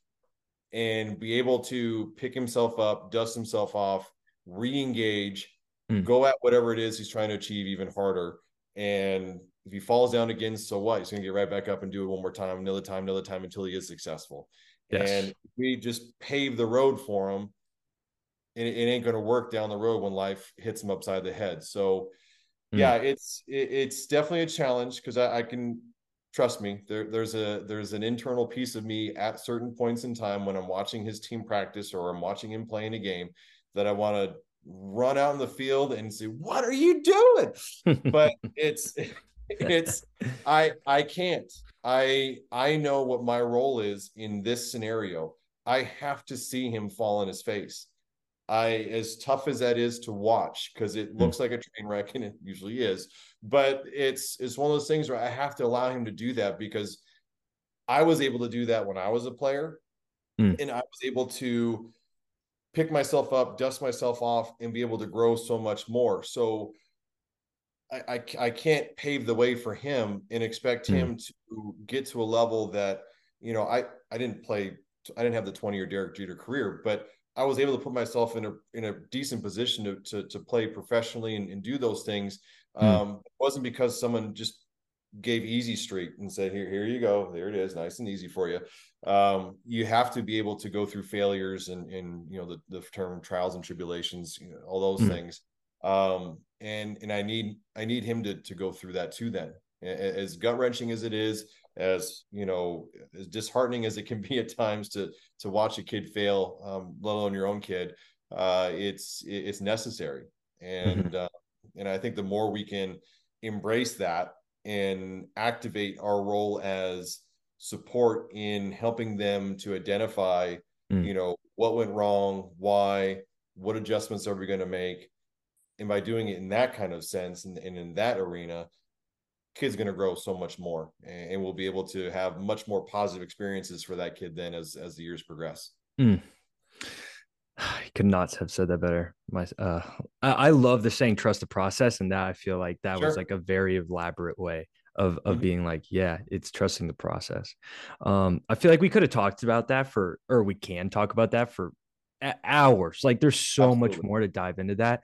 Speaker 2: and be able to pick himself up, dust himself off, re-engage, mm. go at whatever it is he's trying to achieve even harder. And if he falls down again, so what? He's gonna get right back up and do it one more time, another time, another time until he is successful. Yes. And we just pave the road for him. It, it ain't gonna work down the road when life hits him upside the head. So mm. yeah, it's it, it's definitely a challenge because I, I can trust me there, there's a there's an internal piece of me at certain points in time when i'm watching his team practice or i'm watching him playing a game that i want to run out in the field and say what are you doing? <laughs> But it's it's i i can't. I i know what my role is in this scenario. I have to see him fall on his face. I as tough as that is to watch because it hmm. looks like a train wreck and it usually is, but it's it's one of those things where I have to allow him to do that because I was able to do that when I was a player, mm. and I was able to pick myself up, dust myself off, and be able to grow so much more. So I I, I can't pave the way for him and expect mm. him to get to a level that you know I I didn't play I didn't have the 20 year Derek Jeter career, but I was able to put myself in a in a decent position to to, to play professionally and, and, do those things. Hmm. Um, it wasn't because someone just gave easy street and said, "Here, here you go. There it is, nice and easy for you." Um, you have to be able to go through failures and and you know the the term trials and tribulations, you know, all those mm. things. Um, and and I need I need him to to go through that too. Then, as gut wrenching as it is, as you know as disheartening as it can <laughs> be at times to to watch a kid fail um, let alone your own kid uh, it's it's necessary and mm-hmm. uh, and i think the more we can embrace that and activate our role as support in helping them to identify mm. you know what went wrong why what adjustments are we going to make and by doing it in that kind of sense and, and in that arena kid's going to grow so much more and, and, we'll be able to have much more positive experiences for that kid then as as the years progress mm.
Speaker 1: Could not have said that better. My, uh, I, I, love the saying "trust the process," and that I feel like that sure. was like a very elaborate way of of mm-hmm. being like, yeah, it's trusting the process. Um, I feel like we could have talked about that for, or we can talk about that for hours. Like, there's so Absolutely. much more to dive into that.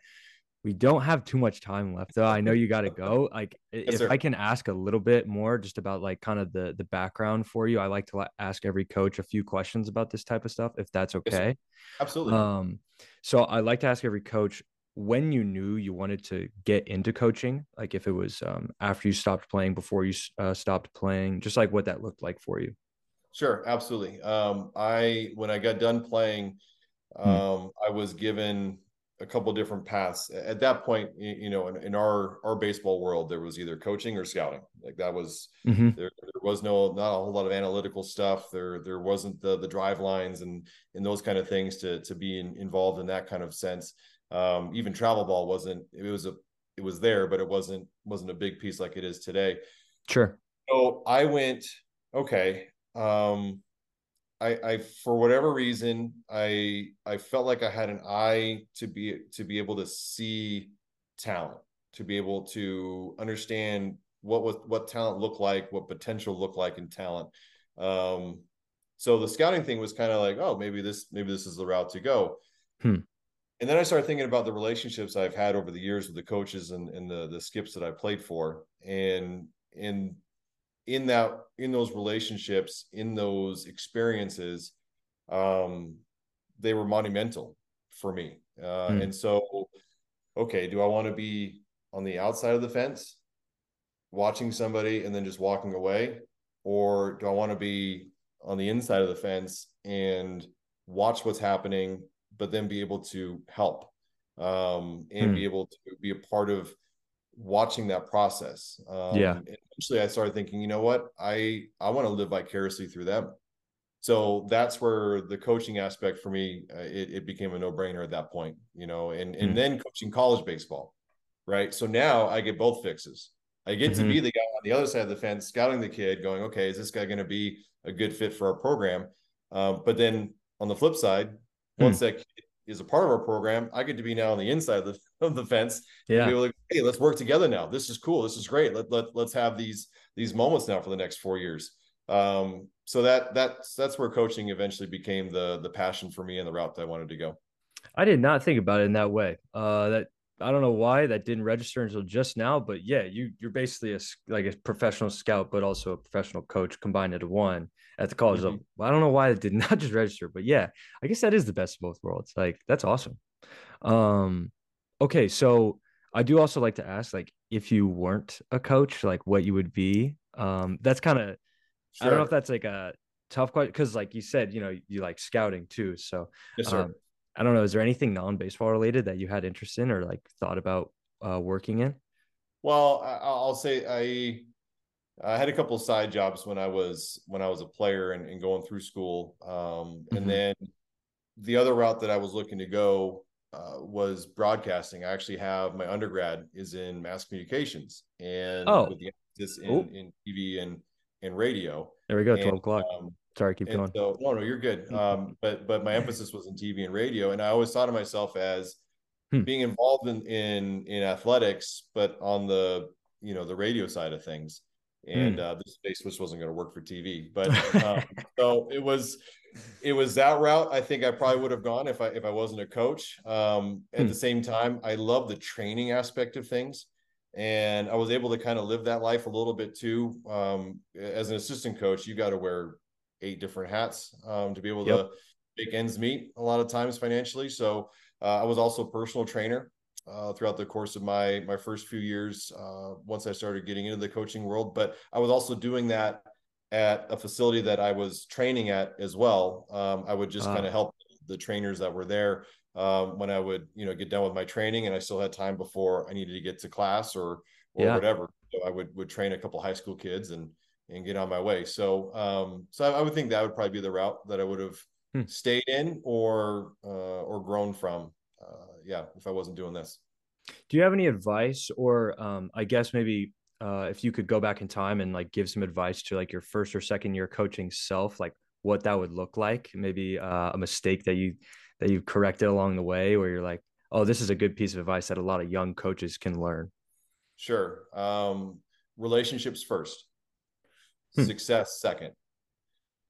Speaker 1: We don't have too much time left though. I know you got to go. Like yes, if sir. I can ask a little bit more just about like kind of the the background for you. I like to ask every coach a few questions about this type of stuff if that's okay. Yes,
Speaker 2: Absolutely. Um
Speaker 1: so I like to ask every coach when you knew you wanted to get into coaching, like if it was um after you stopped playing, before you uh, stopped playing, just like what that looked like for you.
Speaker 2: Sure, absolutely. Um I when I got done playing hmm. um hmm. I was given a couple different paths. At that point you know in, in, our our baseball world there was either coaching or scouting. Like that was mm-hmm. there, there was no not a whole lot of analytical stuff. There there wasn't the the Drivelines and and those kind of things to to be in, involved in that kind of sense. Um, even travel ball wasn't it was a it was there but it wasn't wasn't a big piece like it is today.
Speaker 1: Sure.
Speaker 2: So i went okay um I, I for whatever reason I I felt like I had an eye to be to be able to see talent to be able to understand what was what talent looked like what potential looked like in talent. Um so the scouting thing was kind of like oh maybe this maybe this is the route to go. Hmm. and then I started thinking about the relationships I've had over the years with the coaches and, and the the skips that I played for. And and in that in those relationships in those experiences um they were monumental for me uh mm. and so okay do i want to be on the outside of the fence watching somebody and then just walking away or do i want to be on the inside of the fence and watch what's happening but then be able to help um and mm. be able to be a part of watching that process.
Speaker 1: Um, yeah.
Speaker 2: eventually I started thinking, you know what? I, I want to live vicariously through them. So that's where the coaching aspect for me, uh, it, it, became a no brainer at that point, you know, and, and mm then coaching college baseball. Right. So now I get both fixes. I get mm-hmm. to be mm-hmm. the guy on the other side of the fence, scouting the kid, going, okay, is this guy going to be a good fit for our program? Um, but then on the flip side, once mm. that kid is a part of our program, I get to be now on the inside of the, <laughs> of the fence.
Speaker 1: Yeah. be
Speaker 2: like, hey, let's work together now. This is cool. This is great. Let, let, let's have these, these moments now for the next four years. um, so that that's that's where coaching eventually became the the passion for me and the route that I wanted to go.
Speaker 1: I did not think about it in that way. Uh, that I don't know why that didn't register until just now, but yeah, you you're basically a like a professional scout, but also a professional coach combined into one at the college mm-hmm. level. I don't know why it did <laughs> not just register, but yeah, I guess that is the best of both worlds. Like that's awesome. Um, okay, so I do also like to ask, like, if you weren't a coach, like what you would be. Um, that's kind of sure. I don't know if that's like a tough question because, like you said, you know, you like scouting too. So
Speaker 2: yes. Um,
Speaker 1: I don't know. Is there anything non-baseball related that you had interest in or like thought about uh, working in?
Speaker 2: Well, I'll say I I had a couple of side jobs when I was when I was a player and, and going through school, um, and mm-hmm. then the other route that I was looking to go uh, was broadcasting. I actually have my undergrad is in mass communications and
Speaker 1: oh.
Speaker 2: with the emphasis in, in TV and and radio.
Speaker 1: There we go, twelve o'clock. Um, Sorry, keep going.
Speaker 2: So no, no, you're good. Mm-hmm. Um, but but my emphasis was in TV and radio, and I always thought of myself as hmm. being involved in in in athletics, but on the you know the radio side of things. And hmm. uh, this space which wasn't going to work for TV, <laughs> but um, so it was it was that route. I think I probably would have gone if I if I wasn't a coach. Um, at hmm. the same time, I love the training aspect of things and I was able to kind of live that life a little bit too. Um, as an assistant coach, you got to wear eight different hats um, to be able yep. to make ends meet a lot of times financially. So uh, I was also a personal trainer uh, throughout the course of my my first few years uh, once I started getting into the coaching world. But I was also doing that at a facility that I was training at as well. Um, I would just kind of help the trainers that were there um, when I would you know get done with my training and I still had time before I needed to get to class or or yeah. whatever. So I would would train a couple high school kids and and get on my way. So, um, so I, I, would think that would probably be the route that I would have hmm. stayed in or uh, or grown from. Yeah, if I wasn't doing this.
Speaker 1: Do you have any advice, or um, I guess maybe uh, if you could go back in time and like give some advice to like your first or second year coaching self, like what that would look like? Maybe uh, a mistake that you that you've corrected along the way, where you're like, oh, this is a good piece of advice that a lot of young coaches can learn.
Speaker 2: Sure. Um, relationships first hmm. success second.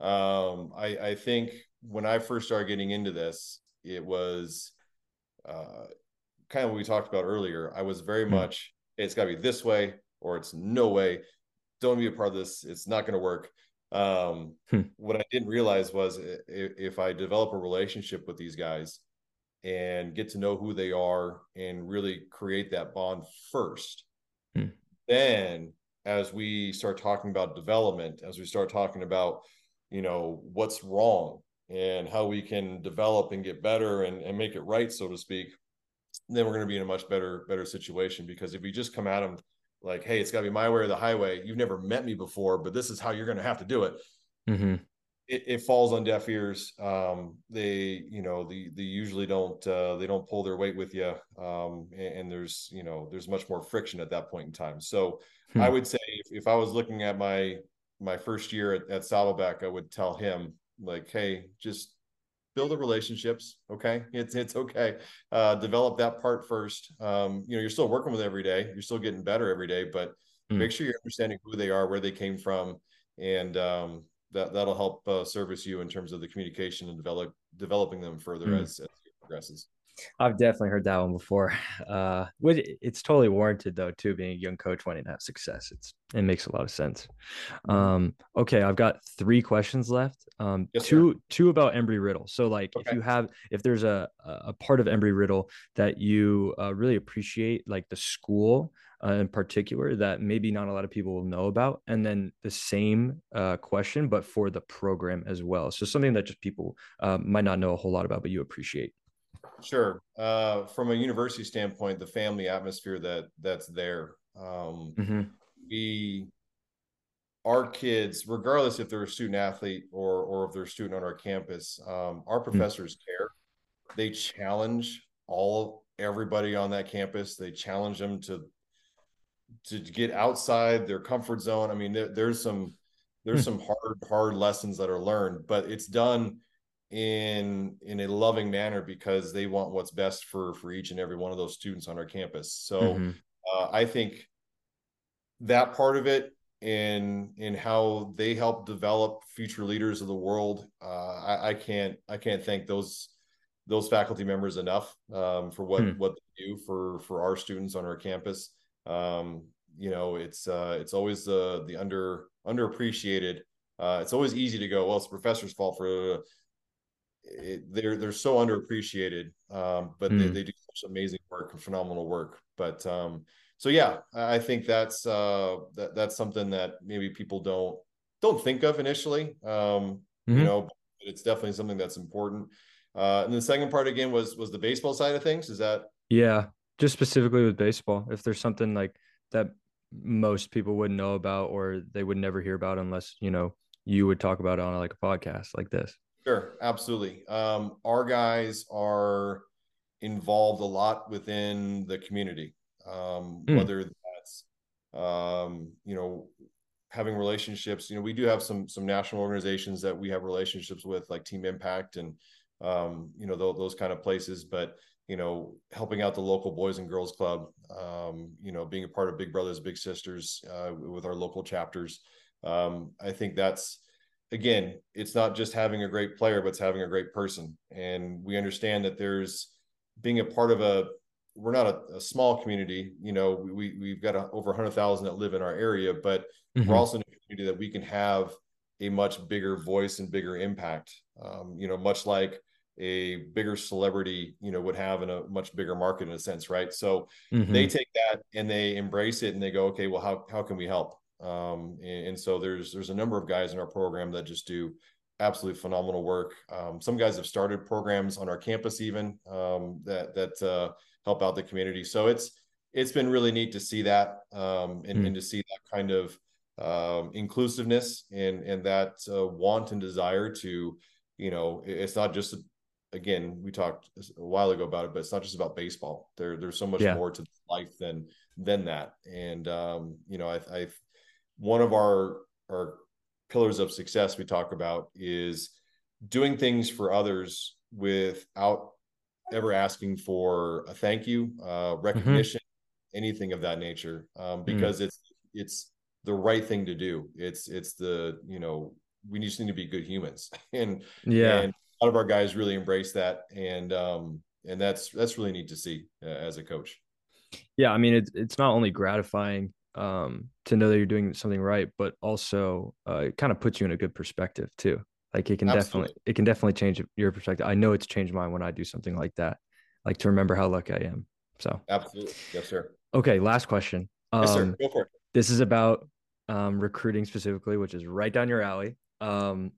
Speaker 2: Um, I, I think when I first started getting into this, it was uh, kind of what we talked about earlier. I was very hmm. much, hey, it's got to be this way or it's no way. Don't be a part of this. It's not going to work. Um, hmm. What I didn't realize was if, if I develop a relationship with these guys and get to know who they are and really create that bond first, hmm. then as we start talking about development, as we start talking about, you know, what's wrong and how we can develop and get better and, and make it right, so to speak, then we're going to be in a much better, better situation. Because if we just come at them like, hey, it's got to be my way or the highway, you've never met me before, but this is how you're going to have to do it. Mm-hmm. It, it, falls on deaf ears. Um, they, you know, they, they usually don't, uh, they don't pull their weight with you. Um, and, and, there's, you know, there's much more friction at that point in time. So Hmm. I would say if, if, I was looking at my my first year at, at Saddleback, I would tell him like, hey, just build the relationships. Okay, <laughs> it's it's okay. Uh, develop that part first. Um, you know, you're still working with every day. You're still getting better every day, but hmm. make sure you're understanding who they are, where they came from, and um, that that'll help uh, service you in terms of the communication and develop developing them further hmm. as, as it progresses.
Speaker 1: I've definitely heard that one before. <sighs> Uh, which it's totally warranted though, too. Being a young coach wanting to have success, it's it makes a lot of sense. Mm-hmm. Um, okay, I've got three questions left. Um, yes, two sir. two about Embry Riddle. So, like, okay. if you have, if there's a a part of Embry Riddle that you uh, really appreciate, like the school uh, in particular, that maybe not a lot of people will know about, and then the same uh, question, but for the program as well. So something that just people uh, might not know a whole lot about, but you appreciate.
Speaker 2: Sure. Uh, from a university standpoint, the family atmosphere that that's there. Um, mm-hmm. We, our kids, regardless if they're a student athlete or or if they're a student on our campus, um, our mm-hmm. professors mm-hmm. care. They challenge all everybody on that campus. They challenge them to to get outside their comfort zone. I mean, there, there's some there's mm-hmm. some hard hard lessons that are learned, but it's done in in a loving manner because they want what's best for for each and every one of those students on our campus so mm-hmm. uh, i think that part of it in in how they help develop future leaders of the world. Uh, I, I, can't I can't thank those those faculty members enough um, for what hmm. what they do for for our students on our campus. Um, you know, it's uh, it's always the the under underappreciated. Uh, it's always easy to go, well, it's the professor's fault for it, they're they're so underappreciated, um, but mm. they, hmm. they do such amazing work and phenomenal work. But um, so yeah, I think that's uh, that that's something that maybe people don't don't think of initially. Um, mm-hmm. You know, it's definitely something that's important. Uh, and the second part again was was the baseball side of things. Is that
Speaker 1: yeah, just specifically with baseball. If there's something like that most people wouldn't know about or they would never hear about unless you know you would talk about it on like a podcast like this.
Speaker 2: Sure, absolutely. Um, our guys are involved a lot within the community, um, mm. whether that's um, you know having relationships. You know, we do have some some national organizations that we have relationships with, like Team Impact and um, you know th- those kind of places. But you know, helping out the local Boys and Girls Club, um, you know, being a part of Big Brothers Big Sisters uh, with our local chapters. Um, I think that's again, it's not just having a great player, but it's having a great person. And we understand that there's being a part of a we're not a, a small community. You know, we we've got a, over hundred thousand that live in our area, but mm-hmm. we're also in a community that we can have a much bigger voice and bigger impact. Um, you know, much like a bigger celebrity, you know, would have in a much bigger market in a sense, right? So mm-hmm. they take that and they embrace it and they go, okay, well, how how can we help? Um, and, and, so there's there's a number of guys in our program that just do absolutely phenomenal work. Um, some guys have started programs on our campus even um, that that uh, help out the community. So it's it's been really neat to see that um, and, mm. and, to see that kind of um, inclusiveness and and that uh, want and desire to you know it's not just again we talked a while ago about it but it's not just about baseball there there's so much yeah. more to life than than that and um, you know I, I one of our our pillars of success we talk about is doing things for others without ever asking for a thank you, uh, mm-hmm. recognition, mm-hmm. anything of that nature, um, mm. because mm. it's it's the right thing to do. It's it's the you know we just need to be good humans, <laughs> and yeah, and a lot of our guys really embrace that, and um, and that's that's really neat to see uh, as a coach.
Speaker 1: Yeah, I mean it's it's not only gratifying um, to know that you're doing something right, but also uh, it kind of puts you in a good perspective too. Like it can Absolutely. definitely it can definitely change your perspective. I know it's changed mine when I do something like that. Like to remember how lucky I am. So
Speaker 2: absolutely, yes, sir.
Speaker 1: Okay, last question.
Speaker 2: Um, yes, sir. Um, Go for it.
Speaker 1: This is about um, recruiting specifically, which is right down your alley. Um,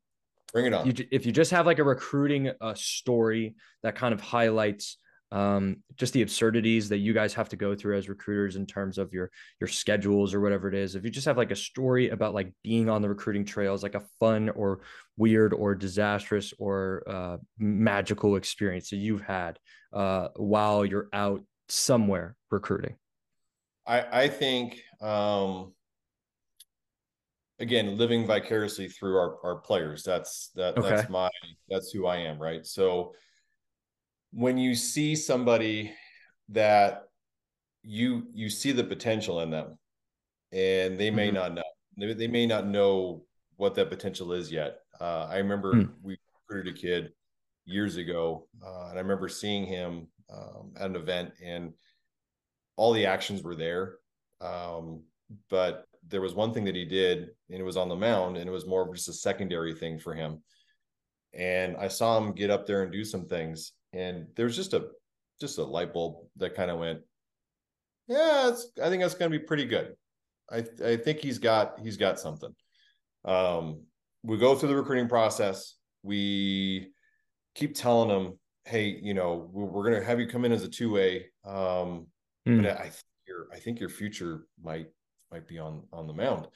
Speaker 2: Bring it on.
Speaker 1: You, if you just have like a recruiting uh, story that kind of highlights um, just the absurdities that you guys have to go through as recruiters in terms of your your schedules or whatever it is. If you just have like a story about like being on the recruiting trails like a fun or weird or disastrous or uh, magical experience that you've had uh, while you're out somewhere recruiting?
Speaker 2: I i think um again living vicariously through our, our players. That's that okay. that's my that's who i am right? So when you see somebody that you you see the potential in them and they may mm-hmm. not know they, they, may not know what that potential is yet uh, i remember mm. we recruited a kid years ago uh, and i remember seeing him um, at an event and all the actions were there um, but there was one thing that he did and it was on the mound and it was more of just a secondary thing for him and i saw him get up there and do some things and there's just a just a light bulb that kind of went yeah i think that's going to be pretty good. I i think he's got he's got something. Um we go through the recruiting process. We keep telling them hey you know we're, going to have you come in as a two-way um mm. but i think your i think your future might might be on on the mound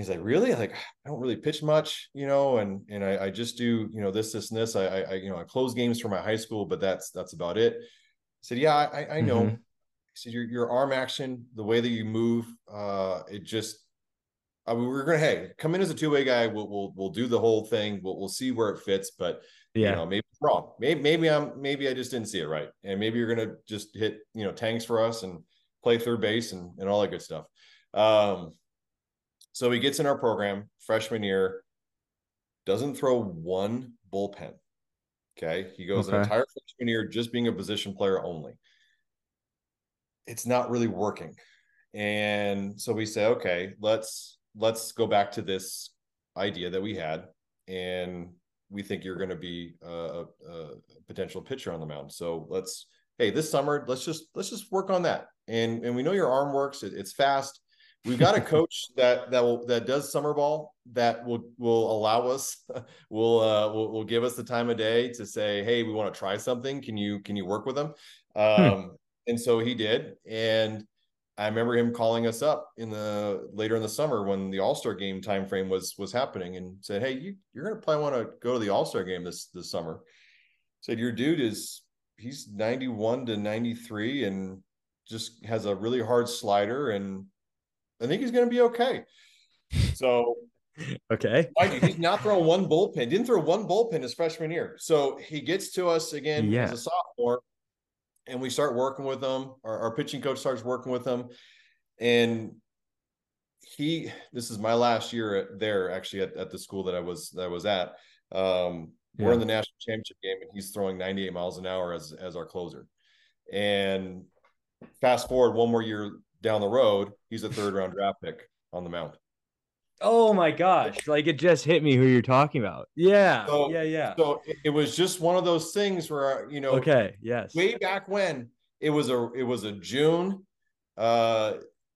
Speaker 2: he's like, really? Like, I don't really pitch much, you know, and and I, I just do, you know, this, this, and this. I, I, you know, I close games for my high school, but that's that's about it. I said, yeah, I, I know. Mm-hmm. He said, your your arm action, the way that you move, uh, it just. I mean, we're gonna hey, come in as a two way guy. We'll we'll we'll do the whole thing. We'll we'll see where it fits, but yeah, you know, maybe wrong. Maybe maybe I'm maybe I just didn't see it right, and maybe you're gonna just hit you know tanks for us and play third base and and all that good stuff. Um, So he gets in our program freshman year, doesn't throw one bullpen. Okay. He goes okay. an entire freshman year just being a position player only. It's not really working. And so we say, okay, let's let's go back to this idea that we had. And we think you're going to be a, a, potential pitcher on the mound. So let's hey, this summer, let's just let's just work on that. And and we know your arm works, it, it's fast We've got a coach that that will that does summer ball that will will allow us <laughs> will uh will, will give us the time of day to say, hey, we want to try something. Can you can you work with them? Hmm. Um, hmm. and so he did. And I remember him calling us up in the later in the summer when the All Star game time frame was was happening and said, "Hey, you you're gonna probably want to go to the All Star game this this summer." Said your dude is he's 91 to 93 and just has a really hard slider and I think he's going to be okay. So, <laughs>
Speaker 1: okay,
Speaker 2: he's not throwing one bullpen. Didn't throw one bullpen his freshman year. So he gets to us again yeah. as a sophomore, and we start working with him. Our, our pitching coach starts working with him, and he. This is my last year at, there, actually, at, at the school that I was that I was at. Um, yeah. We're in the national championship game, and he's throwing 98 miles an hour as as our closer. And fast forward one more year down the road, he's a third round draft pick on the mound.
Speaker 1: Oh my gosh. Like it just hit me who you're talking about. Yeah.
Speaker 2: So,
Speaker 1: yeah. Yeah.
Speaker 2: So it was just one of those things where, you know,
Speaker 1: okay. Yes.
Speaker 2: Way back when it was a, it was a June. Uh,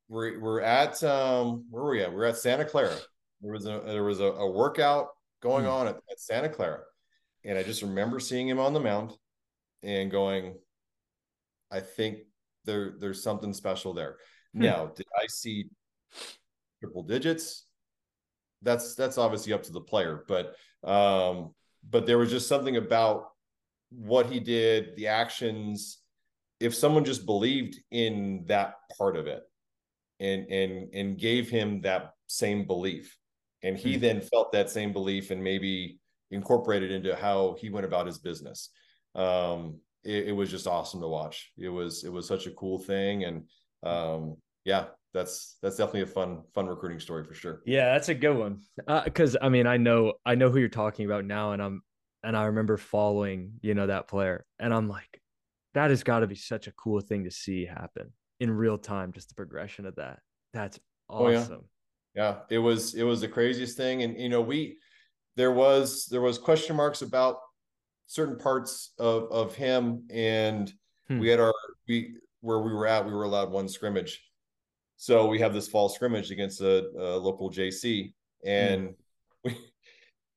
Speaker 2: we're, we're at, um, where were we at? We're at Santa Clara. There was a, there was a, a workout going hmm. on at, at Santa Clara. And I just remember seeing him on the mound and going, I think there, there's something special there. Hmm. Now, did I see triple digits? That's that's obviously up to the player, but um, but there was just something about what he did, the actions. If someone just believed in that part of it, and and and gave him that same belief, and he hmm. then felt that same belief and maybe incorporated into how he went about his business. Um, it, it, was just awesome to watch. It was it was such a cool thing, and um, yeah, that's that's definitely a fun fun recruiting story for sure.
Speaker 1: Yeah, that's a good one. Because uh, I mean, I know I know who you're talking about now, and I'm and I remember following you know that player, and I'm like, that has got to be such a cool thing to see happen in real time. Just the progression of that. That's awesome.
Speaker 2: Oh, yeah. yeah, it was it was the craziest thing, and you know we there was there was question marks about certain parts of of him, and hmm. we had our we where we were at we were allowed one scrimmage so we have this fall scrimmage against a, a local JC, and mm.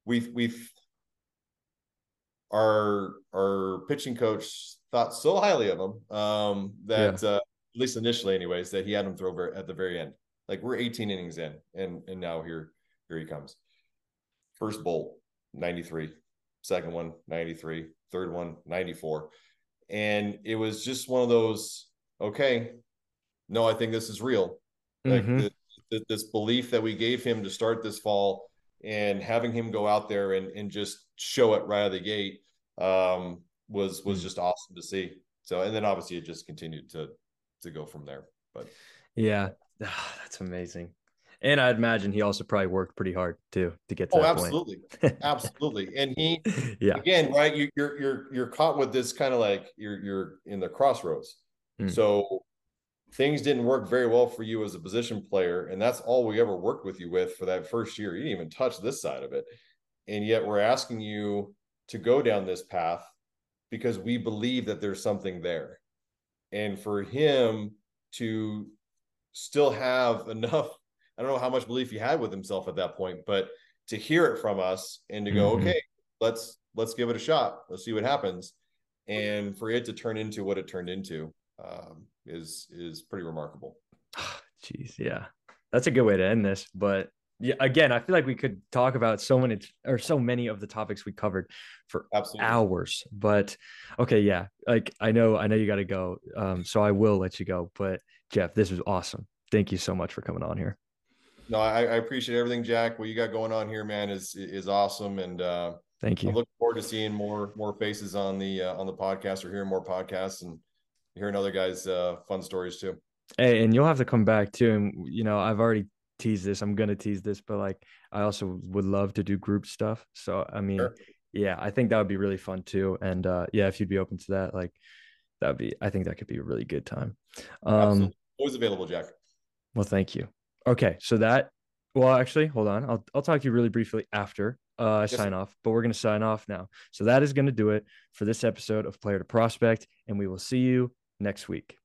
Speaker 2: we we we our our pitching coach thought so highly of him um, that yeah. uh, at least initially, anyways, that he had him throw at the very end. Like we're 18 innings in, and and now here here he comes. First bolt, 93. Second one, 93. Third one, 94. And it was just one of those, okay, no, I think this is real. Like mm-hmm. the, the, this belief that we gave him to start this fall and having him go out there and, and just show it right out of the gate um, was was mm. just awesome to see. So and then obviously it just continued to to go from there. But
Speaker 1: yeah, oh, <sighs> that's amazing. And I'd imagine he also probably worked pretty hard too to get to oh,
Speaker 2: absolutely, <laughs> absolutely. And he, <laughs> yeah, again, right? You, you're you're you're caught with this kind of like you're you're in the crossroads. Mm. So things didn't work very well for you as a position player and that's all we ever worked with you with for that first year. You didn't even touch this side of it. And yet we're asking you to go down this path because we believe that there's something there. And for him to still have enough <laughs> i don't know how much belief he had with himself at that point but to hear it from us and to go mm-hmm. okay let's let's give it a shot. Let's see what happens. And for it to turn into what it turned into um, is is pretty remarkable. <sighs>
Speaker 1: Jeez, yeah, that's a good way to end this. But yeah, again, I feel like we could talk about so many or so many of the topics we covered for Absolutely. hours. But okay, yeah, like I know, I know you got to go, um, so I will let you go. But Geoff, this was awesome. Thank you so much for coming on here.
Speaker 2: No, I, I appreciate everything, Jack. What you got going on here, man, is is awesome, and uh,
Speaker 1: thank you.
Speaker 2: I look forward to seeing more more faces on the uh, on the podcast or hearing more podcasts and hearing other guys' uh, fun stories too.
Speaker 1: Hey, and you'll have to come back too. And you know, I've already teased this. I'm gonna tease this, but like I also would love to do group stuff. So I mean, sure. yeah, I think that would be really fun too. And uh, yeah, if you'd be open to that, like that would be. I think that could be a really good time.
Speaker 2: Um, Absolutely. Always available, Jack.
Speaker 1: Well, thank you. Okay, so that. Well, actually, hold on. I'll I'll talk to you really briefly after uh, I yes, sign off, but we're gonna sign off now. So that is gonna do it for this episode of Player to Prospect, and we will see you next week.